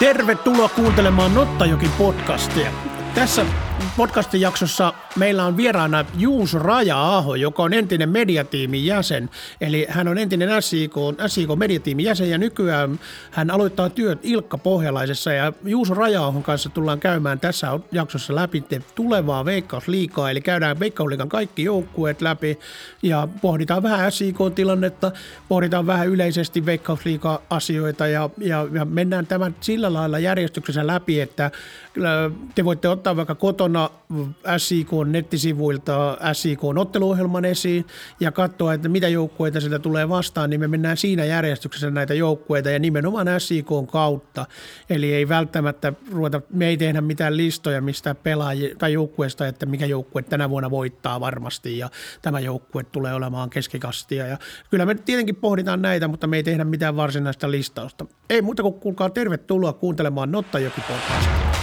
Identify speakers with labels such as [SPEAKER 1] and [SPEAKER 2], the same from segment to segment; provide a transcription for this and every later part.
[SPEAKER 1] Tervetuloa kuuntelemaan Nottajoki podcastia. Tässä podcastin jaksossa meillä on vieraana Juuso Raja-aho, joka on entinen mediatiimin jäsen. Eli hän on entinen SIK, SIK mediatiimin jäsen ja nykyään hän aloittaa työt Ilkka Pohjalaisessa. Ja Juuso raja kanssa tullaan käymään tässä jaksossa läpi tulevaa Veikkausliikaa. Eli käydään Veikkausliikan kaikki joukkueet läpi ja pohditaan vähän SIK-tilannetta, pohditaan vähän yleisesti Veikkausliiga-asioita ja, ja, ja mennään tämän sillä lailla järjestyksessä läpi, että äh, te voitte ottaa vaikka kotona SIK nettisivuilta SIK otteluohjelman esiin ja katsoa, että mitä joukkueita sieltä tulee vastaan, niin me mennään siinä järjestyksessä näitä joukkueita ja nimenomaan SIK kautta. Eli ei välttämättä ruveta, me ei tehdä mitään listoja mistä pelaajia tai joukkueesta, että mikä joukkue tänä vuonna voittaa varmasti ja tämä joukkue tulee olemaan keskikastia. Ja kyllä me tietenkin pohditaan näitä, mutta me ei tehdä mitään varsinaista listausta. Ei muuta kuin kuulkaa tervetuloa kuuntelemaan Nottajoki podcastia.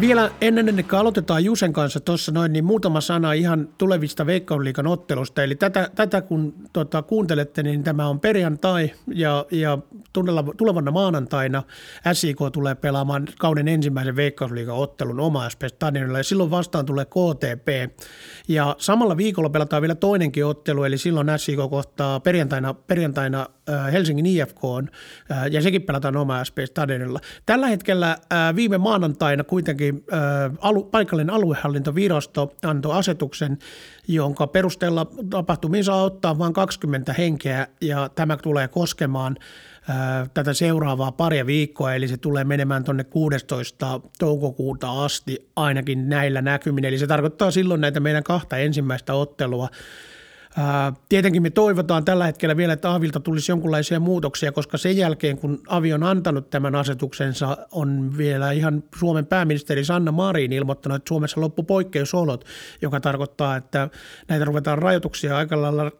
[SPEAKER 1] Vielä ennen ennen kuin aloitetaan Jusen kanssa tuossa noin, niin muutama sana ihan tulevista Veikkausliikan ottelusta. Eli tätä, tätä kun tota, kuuntelette, niin tämä on perjantai ja, ja tulevana maanantaina SIK tulee pelaamaan kauden ensimmäisen Veikkausliikan ottelun oma SP Stadionilla ja silloin vastaan tulee KTP. Ja samalla viikolla pelataan vielä toinenkin ottelu, eli silloin SIK kohtaa perjantaina, perjantaina Helsingin IFK on, äh, ja sekin pelataan oma SP Stadionilla. Tällä hetkellä äh, viime maanantaina kuitenkin alu, paikallinen aluehallintovirasto antoi asetuksen, jonka perusteella tapahtumiin saa ottaa vain 20 henkeä ja tämä tulee koskemaan tätä seuraavaa paria viikkoa, eli se tulee menemään tuonne 16. toukokuuta asti ainakin näillä näkymin. Eli se tarkoittaa silloin näitä meidän kahta ensimmäistä ottelua Tietenkin me toivotaan tällä hetkellä vielä, että Avilta tulisi jonkinlaisia muutoksia, koska sen jälkeen, kun Avi on antanut tämän asetuksensa, on vielä ihan Suomen pääministeri Sanna Marin ilmoittanut, että Suomessa loppu poikkeusolot, joka tarkoittaa, että näitä ruvetaan rajoituksia aika lailla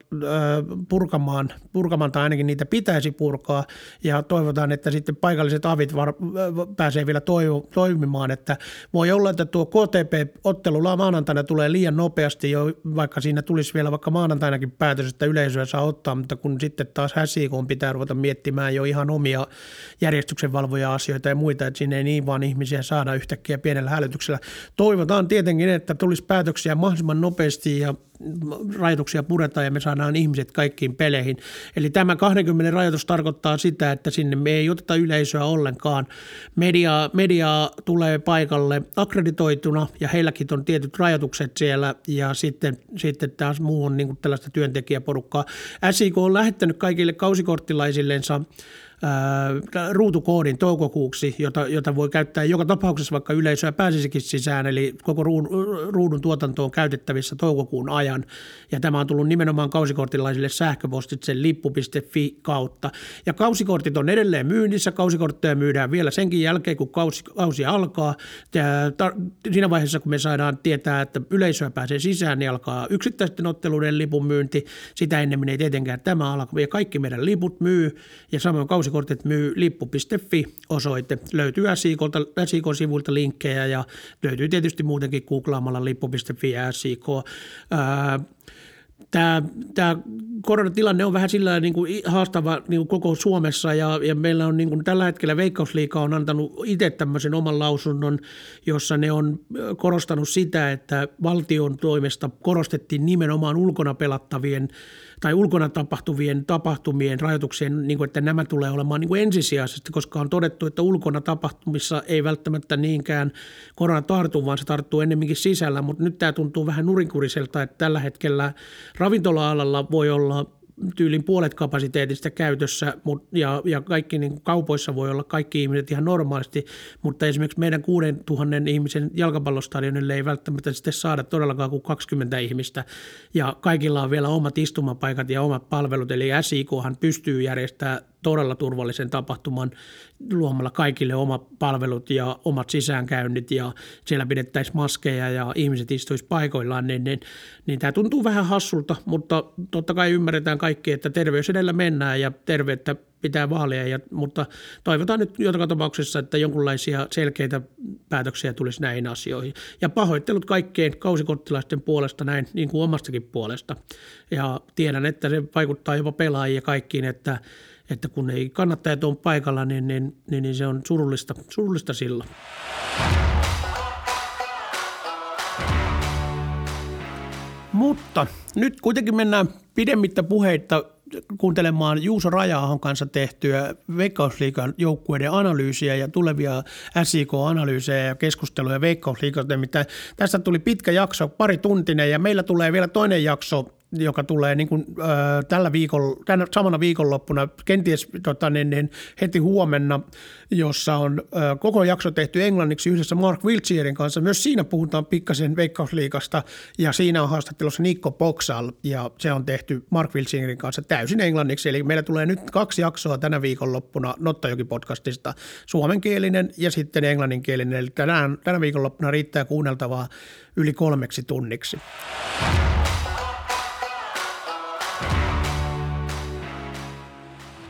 [SPEAKER 1] purkamaan, purkamaan tai ainakin niitä pitäisi purkaa. Ja toivotaan, että sitten paikalliset avit var, pääsee vielä toimimaan, että voi olla, että tuo KTP-ottelu maanantaina tulee liian nopeasti jo, vaikka siinä tulisi vielä vaikka maanantaina ainakin päätös, että yleisöä saa ottaa, mutta kun sitten taas häsiikoon pitää ruveta miettimään jo ihan omia järjestyksenvalvoja asioita ja muita, että sinne ei niin vaan ihmisiä saada yhtäkkiä pienellä hälytyksellä. Toivotaan tietenkin, että tulisi päätöksiä mahdollisimman nopeasti ja rajoituksia puretaan ja me saadaan ihmiset kaikkiin peleihin. Eli tämä 20 rajoitus tarkoittaa sitä, että sinne me ei oteta yleisöä ollenkaan. Media, media tulee paikalle akkreditoituna ja heilläkin on tietyt rajoitukset siellä ja sitten, sitten taas muu on niin tällaista työntekijäporukkaa. SIK on lähettänyt kaikille kausikorttilaisillensa ruutukoodin toukokuuksi, jota, jota voi käyttää joka tapauksessa, vaikka yleisöä pääsisikin sisään, eli koko ruudun tuotanto on käytettävissä toukokuun ajan. Ja tämä on tullut nimenomaan kausikortilaisille sähköpostitse lippu.fi kautta. Ja kausikortit on edelleen myynnissä, kausikortteja myydään vielä senkin jälkeen, kun kausi, kausi alkaa. Siinä vaiheessa, kun me saadaan tietää, että yleisöä pääsee sisään, niin alkaa yksittäisten otteluiden lipun myynti. Sitä ennen ei tietenkään tämä alkaa. Ja kaikki meidän liput myy ja samoin kausi kausikortit myy lippu.fi osoite. Löytyy SIKolta, SIK-sivuilta linkkejä ja löytyy tietysti muutenkin googlaamalla lippu.fi SIK. Tämä, tämä koronatilanne on vähän sillä niin kuin haastava niin kuin koko Suomessa ja, ja meillä on niin kuin tällä hetkellä Veikkausliika on antanut itse tämmöisen oman lausunnon, jossa ne on korostanut sitä, että valtion toimesta korostettiin nimenomaan ulkona pelattavien tai ulkona tapahtuvien tapahtumien rajoituksien, niin kuin, että nämä tulee olemaan niin kuin ensisijaisesti, koska on todettu, että ulkona tapahtumissa ei välttämättä niinkään korona tartu, vaan se tarttuu ennemminkin sisällä, mutta nyt tämä tuntuu vähän nurinkuriselta, että tällä hetkellä ravintola-alalla voi olla tyylin puolet kapasiteetista käytössä ja, ja kaikki niin kaupoissa voi olla kaikki ihmiset ihan normaalisti, mutta esimerkiksi meidän 6000 ihmisen jalkapallostadionille ei välttämättä sitten saada todellakaan kuin 20 ihmistä. Ja kaikilla on vielä omat istumapaikat ja omat palvelut, eli SIKhan pystyy järjestämään todella turvallisen tapahtuman luomalla kaikille omat palvelut ja omat sisäänkäynnit ja siellä pidettäisiin maskeja ja ihmiset istuisi paikoillaan, niin, niin, niin tämä tuntuu vähän hassulta, mutta totta kai ymmärretään kaikki, että terveys edellä mennään ja terveyttä pitää vaalia, ja, mutta toivotaan nyt joka tapauksessa, että jonkinlaisia selkeitä päätöksiä tulisi näihin asioihin. Ja pahoittelut kaikkien kausikorttilaisten puolesta näin, niin kuin omastakin puolesta. Ja tiedän, että se vaikuttaa jopa pelaajiin ja kaikkiin, että että kun ei kannattajat ole paikalla, niin, niin, niin, niin se on surullista, surullista silloin. Mutta nyt kuitenkin mennään pidemmittä puheitta kuuntelemaan Juuso Rajaahon kanssa tehtyä Veikkausliikan joukkueiden analyysiä ja tulevia SIK-analyysejä ja keskusteluja Veikkausliikalta. Nimittäin tästä tuli pitkä jakso, pari tuntinen ja meillä tulee vielä toinen jakso joka tulee niin kuin, äh, tällä viikolla, tänä, samana viikonloppuna, kenties tota, niin, niin, heti huomenna, jossa on äh, koko jakso tehty englanniksi yhdessä Mark Wiltshierin kanssa. Myös siinä puhutaan pikkasen Veikkausliikasta ja siinä on haastattelussa Nikko Boksal ja se on tehty Mark Wiltshierin kanssa täysin englanniksi. Eli meillä tulee nyt kaksi jaksoa tänä viikonloppuna Nottajoki-podcastista, suomenkielinen ja sitten englanninkielinen. Eli tänään, tänä viikonloppuna riittää kuunneltavaa yli kolmeksi tunniksi.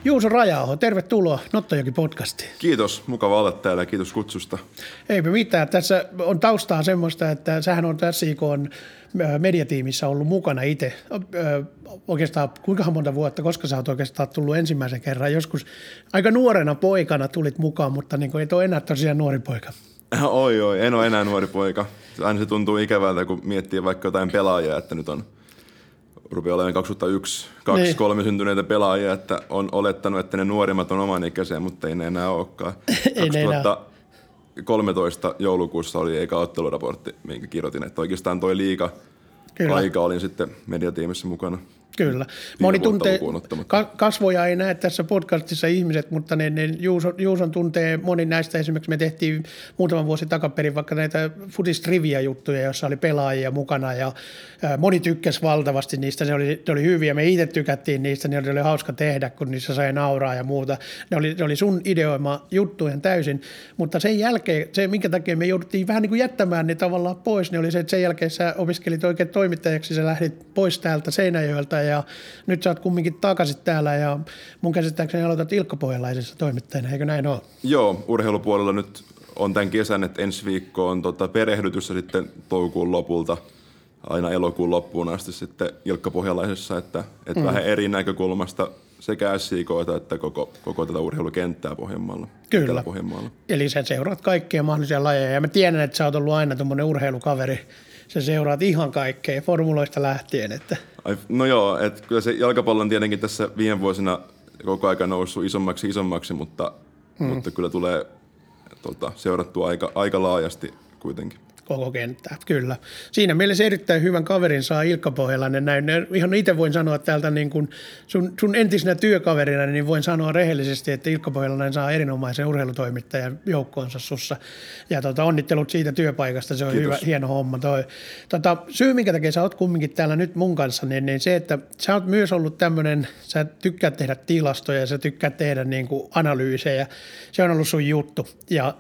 [SPEAKER 1] Juuso Rajaaho, tervetuloa Nottajoki podcastiin.
[SPEAKER 2] Kiitos, mukava olla täällä ja kiitos kutsusta.
[SPEAKER 1] Eipä mitään. Tässä on taustaa semmoista, että sähän on tässä on mediatiimissä ollut mukana itse. Oikeastaan kuinka monta vuotta, koska sä oot oikeastaan tullut ensimmäisen kerran. Joskus aika nuorena poikana tulit mukaan, mutta niin kuin et ole enää tosiaan nuori poika.
[SPEAKER 2] Oi, oi, en ole enää nuori poika. Aina se tuntuu ikävältä, kun miettii vaikka jotain pelaajia, että nyt on – rupeaa olemaan 2001, 2, niin. 3 syntyneitä pelaajia, että on olettanut, että ne nuorimmat on oman ikäisiä, mutta ei ne enää olekaan. ei 2013 joulukuussa oli eikä otteluraportti, minkä kirjoitin, että oikeastaan toi liika Kyllä. aika olin sitten mediatiimissä mukana.
[SPEAKER 1] Kyllä. Moni tuntee, kasvoja ei näe tässä podcastissa ihmiset, mutta ne, ne Juuson, Juuson tuntee moni näistä. Esimerkiksi me tehtiin muutaman vuosi takaperin vaikka näitä futistrivia juttuja, joissa oli pelaajia mukana ja moni tykkäsi valtavasti niistä. Ne oli, ne oli hyviä. Me itse tykättiin niistä, ne oli, oli hauska tehdä, kun niissä sai nauraa ja muuta. Ne oli, ne oli sun ideoima juttujen täysin, mutta sen jälkeen, se minkä takia me jouduttiin vähän niin kuin jättämään ne tavallaan pois, niin oli se, että sen jälkeen sä opiskelit oikein toimittajaksi, sä lähdit pois täältä Seinäjoelta ja nyt sä oot kumminkin takaisin täällä ja mun käsittääkseni aloitat Ilkka-Pohjalaisessa toimittajana, eikö näin ole?
[SPEAKER 2] Joo, urheilupuolella nyt on tämän kesän, että ensi viikko on tota perehdytys sitten toukokuun lopulta aina elokuun loppuun asti sitten Ilkka-Pohjalaisessa, että, että mm. vähän eri näkökulmasta sekä SIK että koko, koko tätä urheilukenttää Pohjanmaalla.
[SPEAKER 1] Kyllä. Pohjanmaalla. Eli sä seuraat kaikkia mahdollisia lajeja ja mä tiedän, että sä oot ollut aina tuommoinen urheilukaveri. Sä seuraat ihan kaikkea formuloista lähtien. Että...
[SPEAKER 2] No joo, että kyllä se jalkapallo on tietenkin tässä viime vuosina koko aika noussut isommaksi isommaksi, mutta, hmm. mutta kyllä tulee tota, seurattua aika, aika laajasti kuitenkin
[SPEAKER 1] koko kenttää, kyllä. Siinä mielessä erittäin hyvän kaverin saa Ilkka Pohjalainen näin. Ihan itse voin sanoa täältä niin kuin sun, sun entisenä työkaverina, niin voin sanoa rehellisesti, että Ilkka Pohjalainen saa erinomaisen urheilutoimittajan joukkoonsa sussa. Ja tota, onnittelut siitä työpaikasta, se on Kiitos. hyvä, hieno homma. Toi. Tota, syy, minkä takia sä oot kumminkin täällä nyt mun kanssa, niin, niin se, että sä oot myös ollut tämmöinen, sä tykkäät tehdä tilastoja, sä tykkäät tehdä niin kuin analyysejä, se on ollut sun juttu. Ja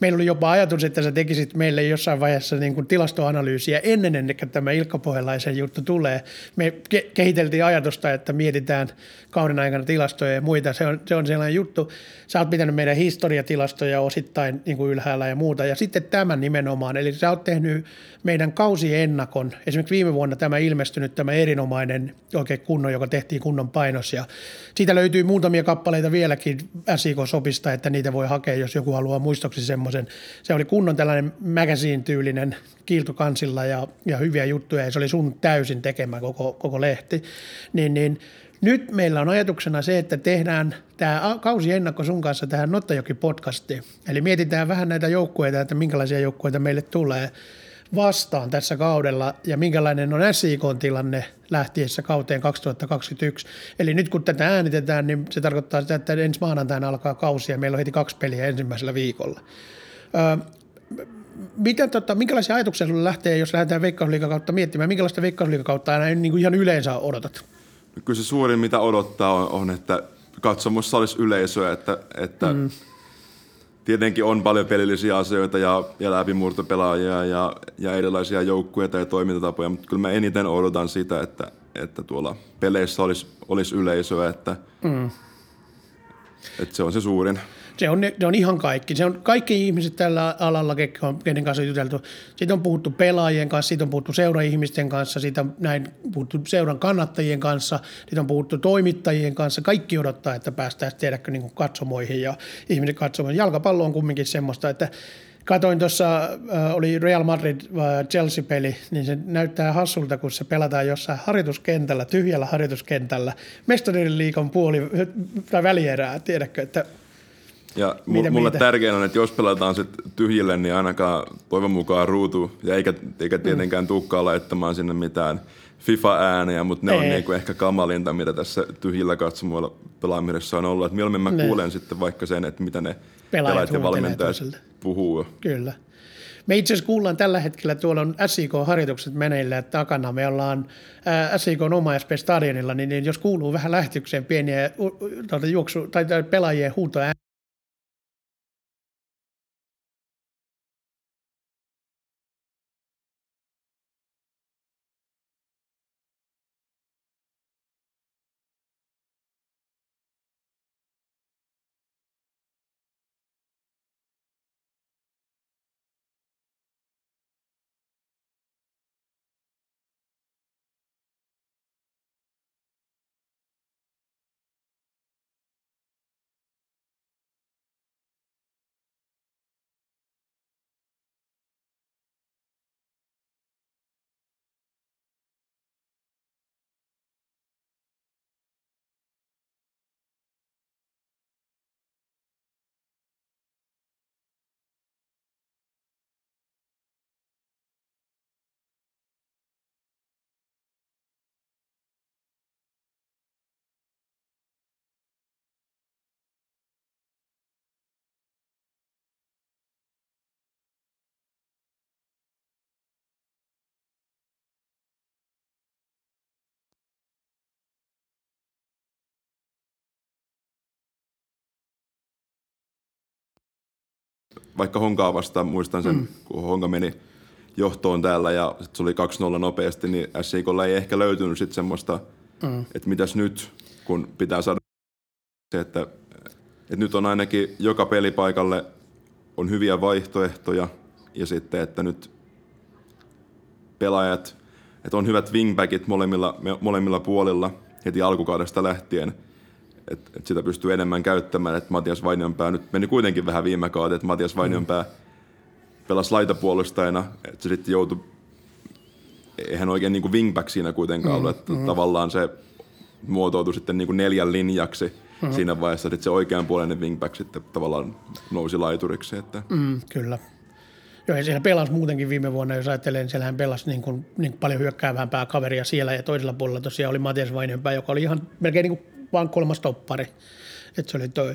[SPEAKER 1] meillä oli jopa ajatus, että sä tekisit meille jossain vaiheessa niin kuin tilastoanalyysiä ennen, ennen kuin tämä Ilkka Pohjalaisen juttu tulee. Me ke- kehiteltiin ajatusta, että mietitään kauden aikana tilastoja ja muita. Se on, se on sellainen juttu. Sä oot pitänyt meidän historiatilastoja osittain niin kuin ylhäällä ja muuta. Ja sitten tämän nimenomaan. Eli sä oot tehnyt meidän kausiennakon. Esimerkiksi viime vuonna tämä ilmestynyt, tämä erinomainen oikein kunnon, joka tehtiin kunnon painos. Ja siitä löytyy muutamia kappaleita vieläkin SIK-sopista, että niitä voi hakea, jos joku haluaa muistoksi semmoisen. Se oli kunnon tällainen magazine-tyylinen kiiltokansilla ja, ja hyviä juttuja ja se oli sun täysin tekemä koko, koko lehti. Niin, niin nyt meillä on ajatuksena se, että tehdään tämä kausi ennakko sun kanssa tähän Nottajoki-podcastiin. Eli mietitään vähän näitä joukkueita, että minkälaisia joukkueita meille tulee vastaan tässä kaudella ja minkälainen on SIK-tilanne lähtiessä kauteen 2021. Eli nyt kun tätä äänitetään, niin se tarkoittaa sitä, että ensi maanantaina alkaa kausi ja meillä on heti kaksi peliä ensimmäisellä viikolla. Öö, mitä, tota, minkälaisia ajatuksia sinulle lähtee, jos lähdetään Veikkausliikan kautta miettimään, minkälaista Veikkausliikan kautta aina niin kuin ihan yleensä odotat?
[SPEAKER 2] Kyllä se suurin, mitä odottaa, on, on että katsomossa olisi yleisöä, että, että mm tietenkin on paljon pelillisiä asioita ja, ja läpimurtopelaajia ja, ja erilaisia joukkueita ja toimintatapoja, mutta kyllä mä eniten odotan sitä, että, että tuolla peleissä olisi, olisi yleisöä, että, mm. että se on se suurin.
[SPEAKER 1] Se on, se on ihan kaikki. Se on kaikki ihmiset tällä alalla, kenen kanssa on juteltu. Siitä on puhuttu pelaajien kanssa, siitä on puhuttu seuraihmisten kanssa, siitä on näin puhuttu seuran kannattajien kanssa, siitä on puhuttu toimittajien kanssa. Kaikki odottaa, että päästäisiin tiedäkö niin katsomoihin ja ihmiset katsomaan. Jalkapallo on kumminkin semmoista, että Katoin tuossa, äh, oli Real Madrid äh, niin se näyttää hassulta, kun se pelataan jossain harjoituskentällä, tyhjällä harjoituskentällä, mestarien liikan puoli tai välierää, tiedätkö, että
[SPEAKER 2] ja mitä, mulle mitä? tärkeää on, että jos pelataan se tyhjille, niin ainakaan toivon mukaan ruutu, ja eikä, eikä tietenkään mm. tukkaa laittamaan sinne mitään FIFA-ääniä, mutta ne Ei. on niinku ehkä kamalinta, mitä tässä tyhjillä katsomuilla pelaamisessa on ollut. Et mieluummin mä ne. kuulen sitten vaikka sen, että mitä ne pelaajat ja valmentajat puhuu.
[SPEAKER 1] Kyllä. Me itse asiassa kuullaan tällä hetkellä, tuolla on SIK-harjoitukset meneillä takana. Me ollaan SIK oma SP Stadionilla, niin jos kuuluu vähän lähetykseen pieniä tuota, juoksu, tai pelaajien huutoja
[SPEAKER 2] vaikka Honkaa vastaan, muistan sen, mm. kun Honka meni johtoon täällä ja sit se oli 2-0 nopeasti, niin SIKlla ei ehkä löytynyt sitten semmoista, mm. että mitäs nyt, kun pitää saada se, että, että nyt on ainakin joka pelipaikalle on hyviä vaihtoehtoja ja sitten, että nyt pelaajat, että on hyvät wingbackit molemmilla, molemmilla puolilla heti alkukaudesta lähtien – että et sitä pystyy enemmän käyttämään. Että Matias Vainionpää nyt meni kuitenkin vähän viime kautta, että Matias mm. Vainionpää pelasi laitapuolustajana, että se sitten joutui, eihän oikein niin kuin wingback siinä kuitenkaan mm, ollut, että mm. tavallaan se muotoutui sitten niin kuin neljän linjaksi mm. siinä vaiheessa, että se oikeanpuoleinen wingback sitten tavallaan nousi laituriksi. Että.
[SPEAKER 1] Mm, kyllä. Joo, ja siellä pelasi muutenkin viime vuonna, jos ajattelee, niin siellähän pelasi niin kuin, niin kuin paljon hyökkäävämpää kaveria siellä ja toisella puolella tosiaan oli Matias Vainionpää, joka oli ihan melkein niin kuin vaan kolmas toppari. Että se oli toi.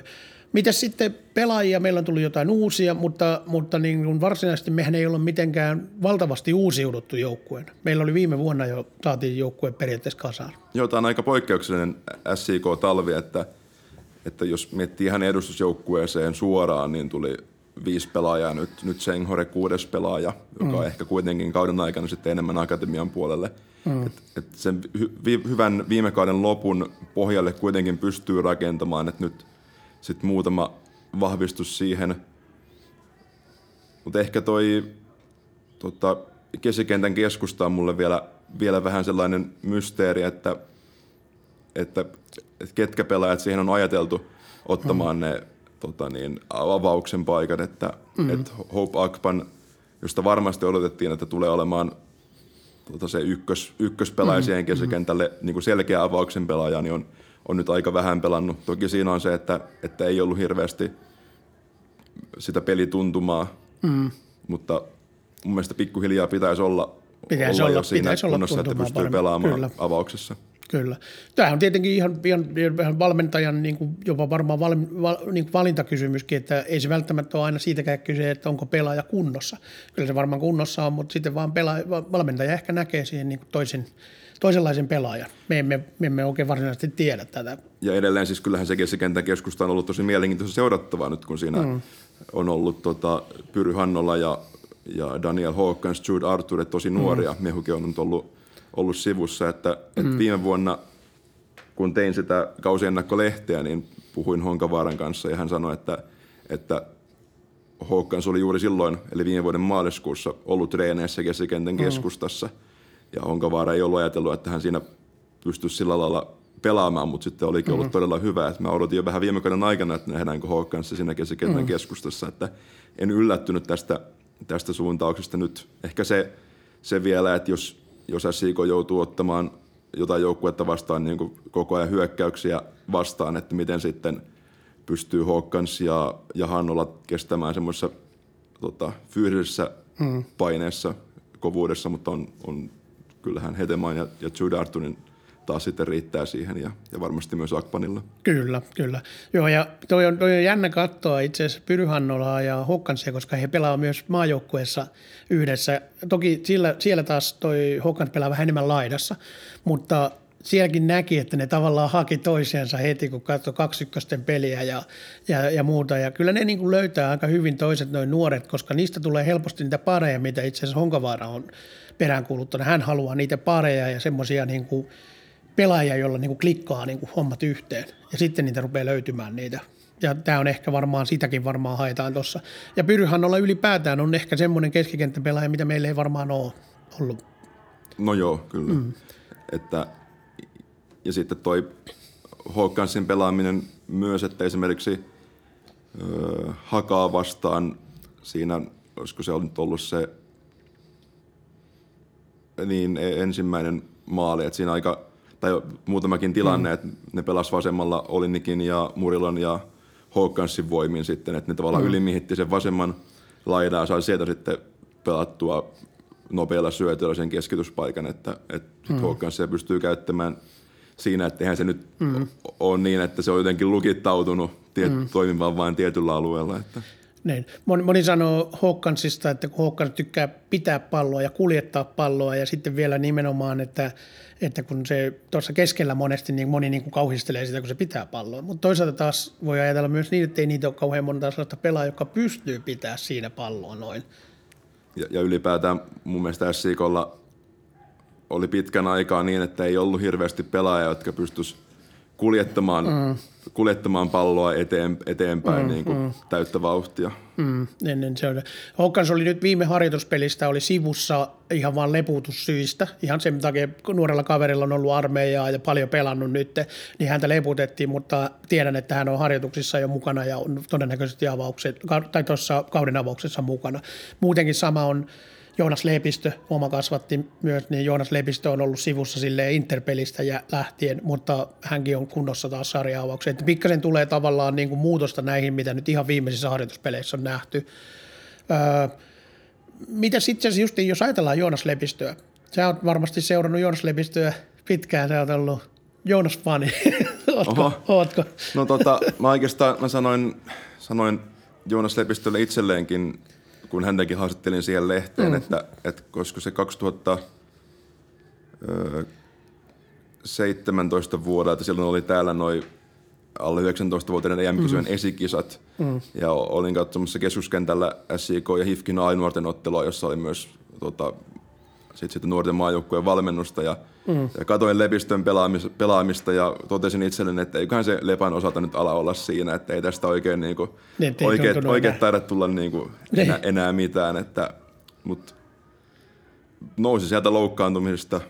[SPEAKER 1] Mitäs sitten pelaajia? Meillä on tullut jotain uusia, mutta, mutta niin kuin varsinaisesti mehän ei olla mitenkään valtavasti uusiuduttu joukkueen. Meillä oli viime vuonna jo, saatiin joukkue periaatteessa kasaan.
[SPEAKER 2] Joo, tämä on aika poikkeuksellinen SIK-talvi, että, että jos miettii ihan edustusjoukkueeseen suoraan, niin tuli viisi pelaajaa, nyt, nyt Senghore kuudes pelaaja, joka mm. on ehkä kuitenkin kauden aikana sitten enemmän akatemian puolelle. Mm. Et, et sen hy, hyvän viime kauden lopun pohjalle kuitenkin pystyy rakentamaan, että nyt sitten muutama vahvistus siihen. Mutta ehkä toi tota, kesikentän keskusta on mulle vielä, vielä vähän sellainen mysteeri, että, että, että ketkä pelaajat siihen on ajateltu ottamaan mm. ne tota niin, avauksen paikan, että mm. et Hope Akpan, josta varmasti odotettiin, että tulee olemaan tota se ykkös, ykköspelaaja mm. siihen keskikentälle niin kuin selkeä avauksen pelaaja, niin on, on nyt aika vähän pelannut. Toki siinä on se, että, että ei ollut hirveästi sitä pelituntumaa, mm. mutta mun mielestä pikkuhiljaa pitäisi olla, pitäisi olla, olla jo siinä pitäisi kunnossa, olla että pystyy paremmin. pelaamaan Kyllä. avauksessa.
[SPEAKER 1] Kyllä. Tämä on tietenkin ihan, ihan, ihan valmentajan niin kuin jopa varmaan val, val, niin kuin valintakysymyskin, että ei se välttämättä ole aina siitäkään kyse, että onko pelaaja kunnossa. Kyllä se varmaan kunnossa on, mutta sitten vaan pelaaja, valmentaja ehkä näkee siihen niin kuin toisen, toisenlaisen pelaajan. Me emme, me emme oikein varsinaisesti tiedä tätä.
[SPEAKER 2] Ja edelleen siis kyllähän se keskikentän keskusta on ollut tosi mielenkiintoista seurattavaa nyt, kun siinä mm. on ollut tota, Pyry Hannola ja, ja Daniel Hawkins, Jude Arthur, tosi nuoria. Mm. Mehukin on nyt ollut ollut sivussa, että, mm. että viime vuonna kun tein sitä kausiennakkolehteä, niin puhuin Honkavaaran kanssa ja hän sanoi, että, että Hawkins oli juuri silloin, eli viime vuoden maaliskuussa, ollut treeneissä keskikentän mm. keskustassa. Ja Honkavaara ei ollut ajatellut, että hän siinä pystyisi sillä lailla pelaamaan, mutta sitten olikin ollut mm-hmm. todella hyvä. Että mä odotin jo vähän viime kauden aikana, että nähdäänkö Hawkins siinä keskikentän mm-hmm. keskustassa, että en yllättynyt tästä, tästä suuntauksesta nyt. Ehkä se, se vielä, että jos, jos SIK joutuu ottamaan jotain joukkuetta vastaan niin kuin koko ajan hyökkäyksiä vastaan, että miten sitten pystyy Hawkins ja, ja Hannola kestämään semmoisessa tota, fyysisessä mm. paineessa, kovuudessa, mutta on, on kyllähän Hetemaan ja, ja Jude Artunin taas sitten riittää siihen ja, ja varmasti myös Akpanilla.
[SPEAKER 1] Kyllä, kyllä. Joo, ja toi on, toi on jännä katsoa itse asiassa Pyryhannolaa ja Hokkansia, koska he pelaavat myös maajoukkueessa yhdessä. Toki siellä, siellä taas toi Hokkans pelaa vähän enemmän laidassa, mutta sielläkin näki, että ne tavallaan haki toisiansa heti, kun katsoi kaksykkösten peliä ja, ja, ja muuta. Ja kyllä ne niin kuin löytää aika hyvin toiset noin nuoret, koska niistä tulee helposti niitä pareja, mitä itse asiassa Honkavaara on peräänkuuluttanut. Hän haluaa niitä pareja ja semmoisia niin kuin pelaajia, joilla niin kuin klikkaa niin kuin hommat yhteen. Ja sitten niitä rupeaa löytymään niitä. Ja tämä on ehkä varmaan, sitäkin varmaan haetaan tuossa. Ja olla ylipäätään on ehkä semmoinen keskikenttäpelaaja, mitä meillä ei varmaan ole ollut.
[SPEAKER 2] No joo, kyllä. Mm. Että, ja sitten toi Hawkinsin pelaaminen myös, että esimerkiksi ö, Hakaa vastaan siinä, olisiko se nyt ollut se niin e, ensimmäinen maali, että siinä aika tai muutamakin tilanne, mm. että ne pelas vasemmalla Olinikin ja Murilon ja Hawkinsin voimin sitten, että ne tavallaan mm. ylimihitti sen vasemman laidan ja sai sieltä sitten pelattua nopealla syötöllä sen keskityspaikan, että, että mm. Hawkinsia pystyy käyttämään siinä, että eihän se nyt mm. ole niin, että se on jotenkin lukittautunut tiet, mm. toimimaan vain tietyllä alueella. Että.
[SPEAKER 1] Niin. Moni, moni sanoo Hawkinsista, että kun Hawkins tykkää pitää palloa ja kuljettaa palloa ja sitten vielä nimenomaan, että, että kun se tuossa keskellä monesti niin moni niin kuin kauhistelee sitä, kun se pitää palloa. Mutta toisaalta taas voi ajatella myös niin, että ei niitä ole kauhean monta sellaista pelaajaa, joka pystyy pitää siinä palloa noin.
[SPEAKER 2] Ja, ja ylipäätään mun mielestä SIKolla oli pitkän aikaa niin, että ei ollut hirveästi pelaajia, jotka pystyisivät kuljettamaan, mm. kuljettamaan palloa eteen, eteenpäin mm, niin kuin mm. täyttä vauhtia.
[SPEAKER 1] Mm, ennen se oli. Hokkans oli nyt viime harjoituspelistä oli sivussa ihan vain leputussyistä. Ihan sen takia, kun nuorella kaverilla on ollut armeijaa ja paljon pelannut nyt, niin häntä leputettiin, mutta tiedän, että hän on harjoituksissa jo mukana ja on todennäköisesti avaukset, tai tuossa kauden avauksessa mukana. Muutenkin sama on Joonas Lepistö, oma kasvatti myös, niin Joonas Lepistö on ollut sivussa sille Interpelistä ja lähtien, mutta hänkin on kunnossa taas sarja Että pikkasen tulee tavallaan niin kuin muutosta näihin, mitä nyt ihan viimeisissä harjoituspeleissä on nähty. Öö, mitä sitten just, jos ajatellaan Joonas Lepistöä, sä oot varmasti seurannut Joonas Lepistöä pitkään, sä oot ollut Joonas Fani. ootko, Oho. ootko?
[SPEAKER 2] No tota, mä oikeastaan mä sanoin, sanoin Joonas Lepistölle itselleenkin kun häntäkin haastattelin siihen lehteen, mm. että, että koska se 2017 vuodelta, että silloin oli täällä noin alle 19-vuotiaiden em mm. esikisat. Mm. Ja olin katsomassa keskuskentällä SIK ja HIFKin A-nuorten ottelua, jossa oli myös tota, sit, sit nuorten maajoukkueen valmennusta. Ja, mm. ja katoin Lepistön pelaamista, pelaamista ja totesin itselleni, että eiköhän se Lepan osalta nyt ala olla siinä, että ei tästä oikein niinku, niin, oikein, oikein taida tulla niinku niin. enää, enää mitään. Että, mut nousi sieltä loukkaantumisesta,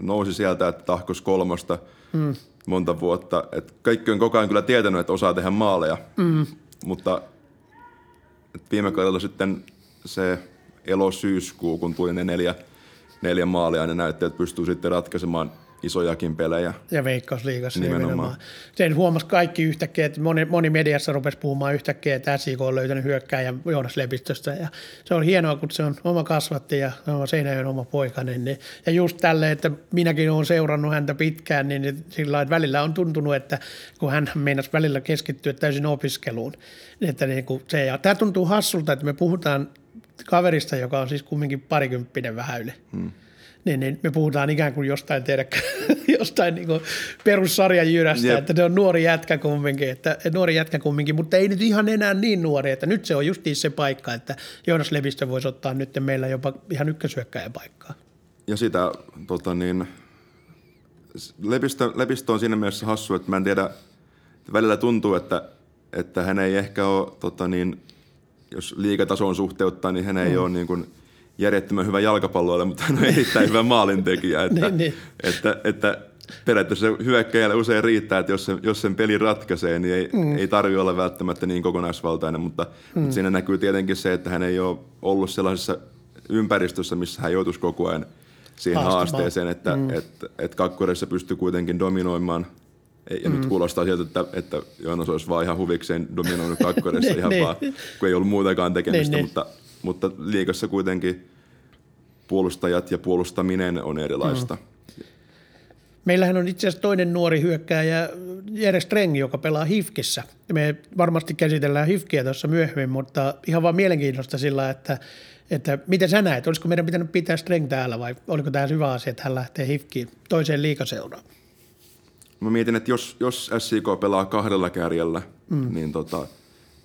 [SPEAKER 2] nousi sieltä, että tahkos kolmosta mm. monta vuotta. Et kaikki on koko ajan kyllä tietänyt, että osaa tehdä maaleja, mm. mutta viime kaudella sitten se elo-syyskuu, kun tuli ne neljä – neljä maalia, ne näytti, että pystyy sitten ratkaisemaan isojakin pelejä.
[SPEAKER 1] Ja Veikkausliigassa nimenomaan. nimenomaan. Sen huomasi kaikki yhtäkkiä, että moni, moni mediassa rupesi puhumaan yhtäkkiä, että SIK on löytänyt hyökkääjän Joonas Lepistöstä. Ja se on hienoa, kun se on oma kasvatti ja oma Seinäjoen oma poikainen. Niin, ja just tälle, että minäkin olen seurannut häntä pitkään, niin sillä että välillä on tuntunut, että kun hän meinasi välillä keskittyä täysin opiskeluun. Että niin kuin se, ja tämä tuntuu hassulta, että me puhutaan kaverista, joka on siis kumminkin parikymppinen vähän yli. Hmm. Niin, niin me puhutaan ikään kuin jostain, tiedä, jostain niin perussarjan jyrästä, yep. että se on nuori jätkä kumminkin, että, nuori jätkä kumminkin, mutta ei nyt ihan enää niin nuori, että nyt se on justiin se paikka, että Joonas Levistö voisi ottaa nyt meillä jopa ihan ykkösyökkäjän paikkaa.
[SPEAKER 2] Ja sitä tota niin, Lepistö, Lepistö on siinä mielessä hassu, että mä en tiedä, välillä tuntuu, että että hän ei ehkä ole, tota niin, jos liikatason suhteuttaa, niin hän ei mm. ole niin kuin järjettömän hyvä jalkapalloille, mutta hän on erittäin hyvä maalintekijä. Että, niin, niin. Että, että, periaatteessa hyökkäjälle usein riittää, että jos sen, jos sen peli ratkaisee, niin ei, mm. ei tarvitse olla välttämättä niin kokonaisvaltainen, mutta, mm. mutta siinä näkyy tietenkin se, että hän ei ole ollut sellaisessa ympäristössä, missä hän joutuisi koko ajan siihen Haastamaan. haasteeseen, että mm. et, et kakkoressa pystyy kuitenkin dominoimaan ja mm. nyt kuulostaa sieltä, että, että Joonas olisi vaan ihan huvikseen dominoinut kakkoressa ihan niin. vaan, kun ei ollut muutakaan tekemistä, niin, mutta, mutta liikassa kuitenkin puolustajat ja puolustaminen on erilaista. Mm.
[SPEAKER 1] Meillähän on itse asiassa toinen nuori hyökkääjä, Jere Streng, joka pelaa HIFKissä. Me varmasti käsitellään HIFKiä tuossa myöhemmin, mutta ihan vaan mielenkiintoista sillä, että, että miten sä näet, olisiko meidän pitänyt pitää Streng täällä vai oliko tämä hyvä asia, että hän lähtee HIFKiin toiseen liikaseuraan?
[SPEAKER 2] Mä mietin, että jos, jos SIK pelaa kahdella kärjellä, mm. niin tota,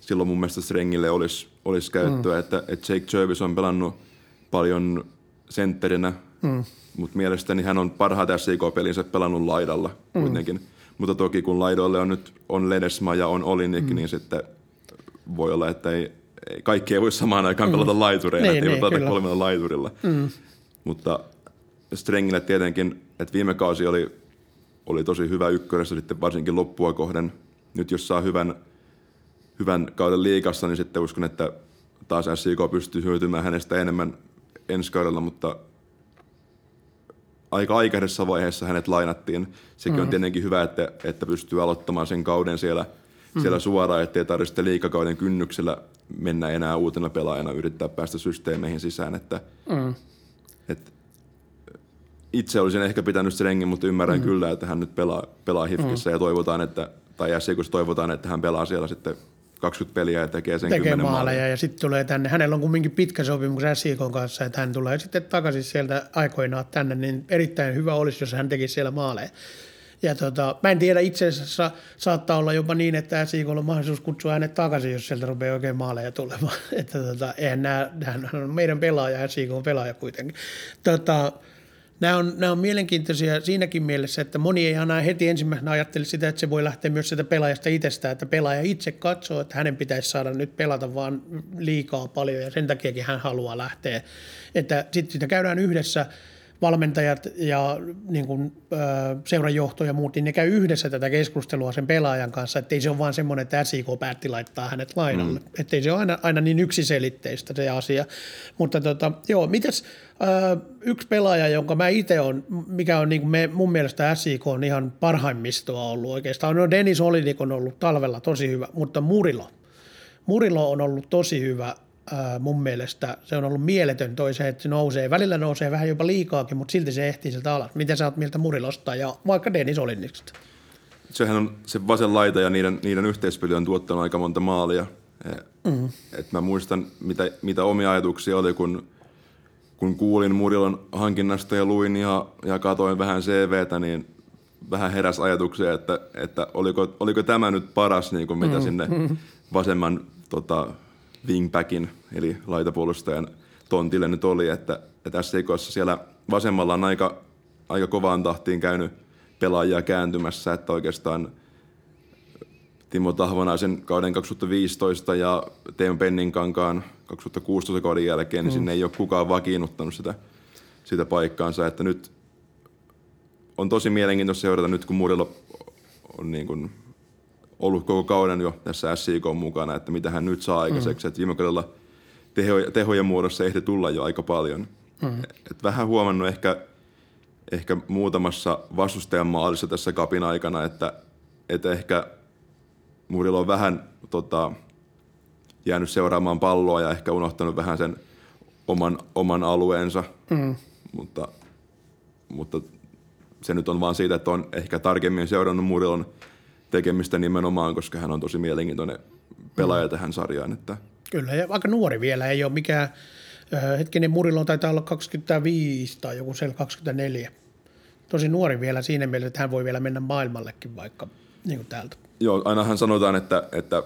[SPEAKER 2] silloin mun mielestä Strengille olisi, olisi käyttöä, mm. että, että Jake Jervis on pelannut paljon sentterinä, mm mutta mielestäni hän on parhaat SIK-pelinsä pelannut laidalla mm. kuitenkin. Mutta toki kun laidoille on nyt on Ledesma ja on Olinik, mm. niin sitten voi olla, että ei, ei, kaikki ei voi samaan aikaan mm. pelata laitureina, niin, että niin, kolmella laiturilla. Mm. Mutta Strengille tietenkin, että viime kausi oli, oli tosi hyvä ykkössä sitten varsinkin loppua kohden. Nyt jos saa hyvän, hyvän kauden liikassa, niin sitten uskon, että taas SIK pystyy hyötymään hänestä enemmän ensi kaudella, mutta aika aikaisessa vaiheessa hänet lainattiin. Sekin mm. on tietenkin hyvä, että, että pystyy aloittamaan sen kauden siellä, mm. siellä suoraan, ettei tarvitse liikakauden kynnyksellä mennä enää uutena pelaajana yrittää päästä systeemeihin sisään. Että, mm. että itse olisin ehkä pitänyt sen rengin, mutta ymmärrän mm. kyllä, että hän nyt pelaa, pelaa HIFKissä mm. ja toivotaan, että, tai SJKssa toivotaan, että hän pelaa siellä sitten 20 peliä ja tekee sen tekee maaleja. maaleja.
[SPEAKER 1] ja sitten tulee tänne. Hänellä on kumminkin pitkä sopimus SIK kanssa, että hän tulee sitten takaisin sieltä aikoinaan tänne, niin erittäin hyvä olisi, jos hän tekisi siellä maaleja. Ja tota, mä en tiedä, itse asiassa saattaa olla jopa niin, että SIK on mahdollisuus kutsua hänet takaisin, jos sieltä rupeaa oikein maaleja tulemaan. että tota, eihän nämä, hän on meidän pelaaja, SIK on pelaaja kuitenkin. Tota, Nämä on, nämä on mielenkiintoisia siinäkin mielessä, että moni ei aina heti ensimmäisenä ajattele sitä, että se voi lähteä myös sitä pelaajasta itsestään, että pelaaja itse katsoo, että hänen pitäisi saada nyt pelata vaan liikaa paljon ja sen takiakin hän haluaa lähteä. Että sitten sitä käydään yhdessä – valmentajat ja niin kuin, seuranjohto ja muut, niin ne käy yhdessä tätä keskustelua sen pelaajan kanssa, ettei se ole vaan semmoinen, että SIK päätti laittaa hänet lainalle. Mm. Ettei se ole aina, aina niin yksiselitteistä se asia. Mutta tota, joo, mitäs äh, yksi pelaaja, jonka mä itse on, mikä on niin kuin me, mun mielestä SIK on ihan parhaimmistoa ollut oikeastaan, no Dennis Olinik on ollut talvella tosi hyvä, mutta Murilo, Murilo on ollut tosi hyvä ää, mun mielestä se on ollut mieletön toi se, että se nousee. Välillä nousee vähän jopa liikaakin, mutta silti se ehtii sieltä alas. Miten sä oot mieltä Murilosta ja vaikka Dennis Olinnista?
[SPEAKER 2] Sehän on se vasen laita ja niiden, niiden yhteispeli on tuottanut aika monta maalia. Mm. Et mä muistan, mitä, mitä omia ajatuksia oli, kun, kun kuulin Murilon hankinnasta ja luin ja, ja katoin vähän CVtä, niin vähän heräs ajatuksia, että, että oliko, oliko tämä nyt paras, niin kuin mitä mm. sinne mm. vasemman tota, wingbackin, eli laitapuolustajan tontille nyt oli, että, että SCKssa siellä vasemmalla on aika, aika kovaan tahtiin käynyt pelaajia kääntymässä, että oikeastaan Timo Tahvanaisen kauden 2015 ja Teemu Penninkankaan 2016 kauden jälkeen, niin mm. sinne ei ole kukaan vakiinnuttanut sitä, sitä paikkaansa, että nyt on tosi mielenkiintoista seurata nyt, kun muudella on niin kuin ollut koko kauden jo tässä SIK mukana, että mitä hän nyt saa aikaiseksi. Mm. Että viime kaudella teho, tehojen muodossa ehdi tulla jo aika paljon. Mm. Et vähän huomannut ehkä, ehkä muutamassa vastustajan maalissa tässä kapin aikana, että, että ehkä Muudilla on vähän tota, jäänyt seuraamaan palloa ja ehkä unohtanut vähän sen oman, oman alueensa. Mm. Mutta, mutta se nyt on vaan siitä, että on ehkä tarkemmin seurannut Murilon – tekemistä nimenomaan, koska hän on tosi mielenkiintoinen pelaaja mm. tähän sarjaan. Että.
[SPEAKER 1] Kyllä, ja aika nuori vielä, ei ole mikään, äh, hetkinen Murilo taitaa olla 25 tai joku siellä 24. Tosi nuori vielä siinä mielessä, että hän voi vielä mennä maailmallekin vaikka niin kuin täältä.
[SPEAKER 2] Joo, ainahan sanotaan, että, että,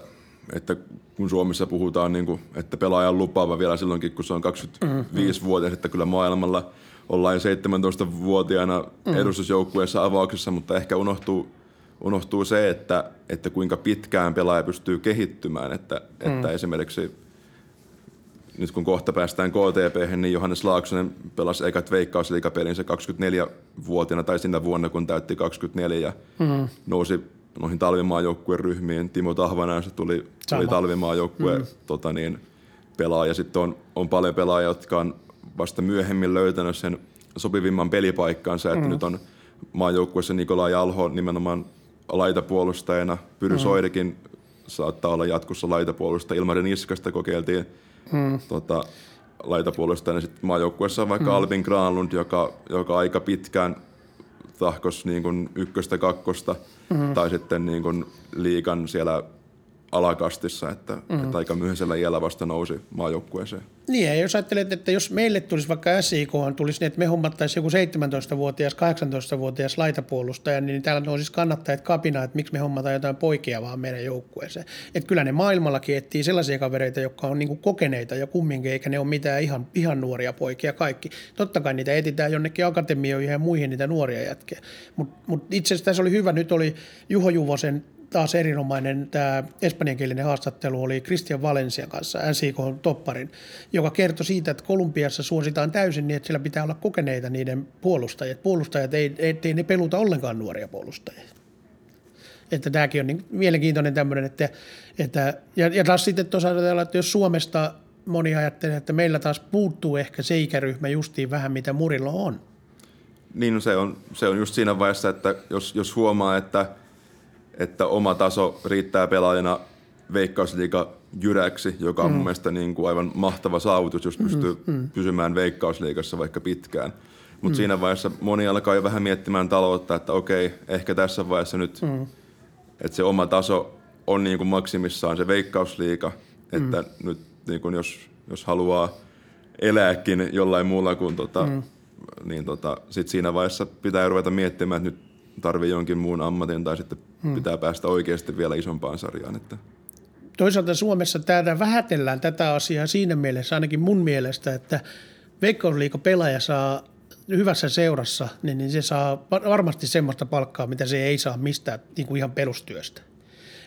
[SPEAKER 2] että kun Suomessa puhutaan, niin kuin, että pelaaja on lupaava vielä silloinkin, kun se on 25-vuotias, mm-hmm. että kyllä maailmalla ollaan 17-vuotiaana mm. edustusjoukkueessa avauksessa, mutta ehkä unohtuu – unohtuu se, että, että kuinka pitkään pelaaja pystyy kehittymään. Että, mm. että esimerkiksi nyt kun kohta päästään KTP, niin Johannes Laaksonen pelasi ekat veikkausliikapelinsä 24-vuotiaana tai siinä vuonna, kun täytti 24 ja mm. nousi noihin talvimaajoukkueen ryhmiin. Timo Tahvanainen tuli, tuli talvimaajoukkueen mm. tota niin, pelaaja. Sitten on, on paljon pelaajia, jotka on vasta myöhemmin löytänyt sen sopivimman pelipaikkansa. Että mm. nyt on maajoukkueessa Nikolai Alho nimenomaan laitapuolustajana. Pyry mm. Soidekin saattaa olla jatkossa laitapuolustaja. Ilmari Niskasta kokeiltiin mm. tota, laitapuolustajana. Sitten maajoukkueessa on vaikka mm. Albin Granlund, joka, joka aika pitkään tahkos niin kuin ykköstä, kakkosta, mm. tai sitten niin kuin liikan siellä alakastissa, että, mm. että aika myöhäisellä iällä vasta nousi maajoukkueeseen.
[SPEAKER 1] Niin, ja jos ajattelet, että jos meille tulisi vaikka SIK, tulisi niin, että me hommattaisiin joku 17-vuotias, 18-vuotias laitapuolustaja, niin täällä nousisi kannattajat kapina, että miksi me hommataan jotain poikia vaan meidän joukkueeseen. Että kyllä ne maailmallakin etsii sellaisia kavereita, jotka on niinku kokeneita ja kumminkin, eikä ne ole mitään ihan, ihan nuoria poikia kaikki. Totta kai niitä etsitään jonnekin akatemioihin ja muihin niitä nuoria jätkiä. Mutta mut itse asiassa tässä oli hyvä, nyt oli Juho Juvosen taas erinomainen tämä espanjankielinen haastattelu oli Christian Valencian kanssa, NCK-topparin, joka kertoi siitä, että Kolumbiassa suositaan täysin niin, että siellä pitää olla kokeneita niiden puolustajat. Puolustajat ei, ei ne peluta ollenkaan nuoria puolustajia. Että tämäkin on niin mielenkiintoinen tämmöinen, että, että ja, ja taas sitten tuossa ajatellaan, että jos Suomesta moni ajattelee, että meillä taas puuttuu ehkä se ikäryhmä justiin vähän, mitä Murilla on.
[SPEAKER 2] Niin, no se on, se on just siinä vaiheessa, että jos, jos huomaa, että – että oma taso riittää pelaajana veikkausliiga jyräksi, joka on mm. mun mielestä niin kuin aivan mahtava saavutus, jos pystyy mm. mm. pysymään veikkausliigassa vaikka pitkään. Mutta mm. siinä vaiheessa moni alkaa jo vähän miettimään taloutta, että okei, ehkä tässä vaiheessa nyt, mm. että se oma taso on niin kuin maksimissaan se veikkausliiga, että mm. nyt niin kuin jos, jos haluaa elääkin jollain muulla kuin tota, mm. niin tota, sit siinä vaiheessa pitää ruveta miettimään, että nyt tarvii jonkin muun ammatin tai sitten hmm. pitää päästä oikeasti vielä isompaan sarjaan. Että.
[SPEAKER 1] Toisaalta Suomessa täällä vähätellään tätä asiaa siinä mielessä, ainakin mun mielestä, että Veikkausliiga-pelaaja saa hyvässä seurassa, niin, niin se saa varmasti semmoista palkkaa, mitä se ei saa mistään niin kuin ihan perustyöstä.